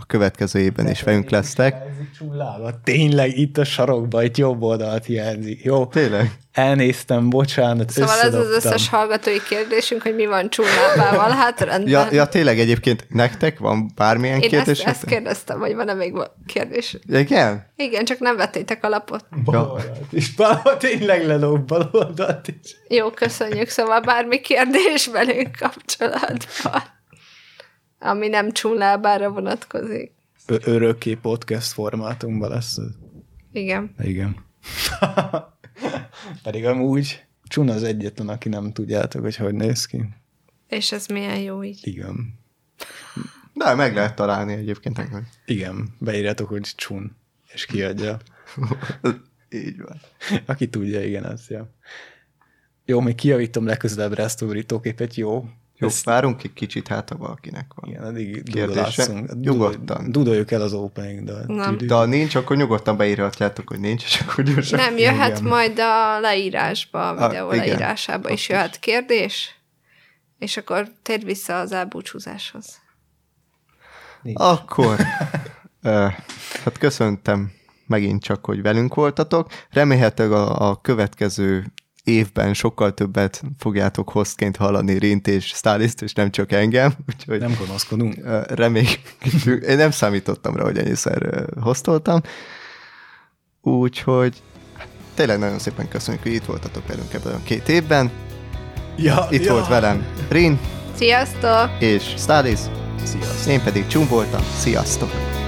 a következő évben is velünk lesztek. Csúlába. Tényleg itt a sarokban, itt jobb oldalt hiányzik. Jó, Tényleg? elnéztem, bocsánat, Szóval ez az összes hallgatói kérdésünk, hogy mi van csúlábával. Hát rendben. Ja, ja, tényleg egyébként nektek van bármilyen Én ezt, kérdés? ezt kérdeztem, hogy van-e még kérdés. Igen? Igen, csak nem vettétek a lapot. Bal Ja. is. Bal, tényleg lelóg bal oldalt is. Jó, köszönjük. Szóval bármi kérdés velünk kapcsolatban, ami nem csúlábára vonatkozik. Ö- örökké podcast formátumban lesz. Igen. Igen. [laughs] Pedig amúgy Csuna az egyetlen, aki nem tudjátok, hogy hogy néz ki. És ez milyen jó így. Igen. De meg lehet találni egyébként. meg. Igen. Beírjátok, hogy Csun, és kiadja. [laughs] Így van. Aki tudja, igen, az ja. Jó, még kijavítom legközelebbre ezt a borítóképet, jó? Jó, Ezt- várunk egy kicsit, hát ha valakinek van. Igen, addig Kérdése? Nyugodtan. Dudoljuk el az opening dalt. Nem. De ha nincs, akkor nyugodtan beírhatjátok, hogy nincs, és akkor gyorsan. Nem jöhet Igen. majd a leírásba, a videó Ah, igen. leírásába is jöhet kérdés, és akkor tér vissza az elbúcsúzáshoz. Akkor, [laughs] ö, hát köszöntem megint csak, hogy velünk voltatok. Remélhetőleg a, a következő évben sokkal többet fogjátok hostként hallani Rint és Stylist, és nem csak engem, [laughs] úgyhogy Nem gonoszkodunk. reméljük. [laughs] Én nem számítottam rá, hogy ennyiszer hostoltam. Úgyhogy tényleg nagyon szépen köszönjük, hogy itt voltatok velünk ebben a két évben. Ja, Itt ja. volt velem Rin Sziasztok! és Stylist, Sziasztok. én pedig Csum voltam. Sziasztok!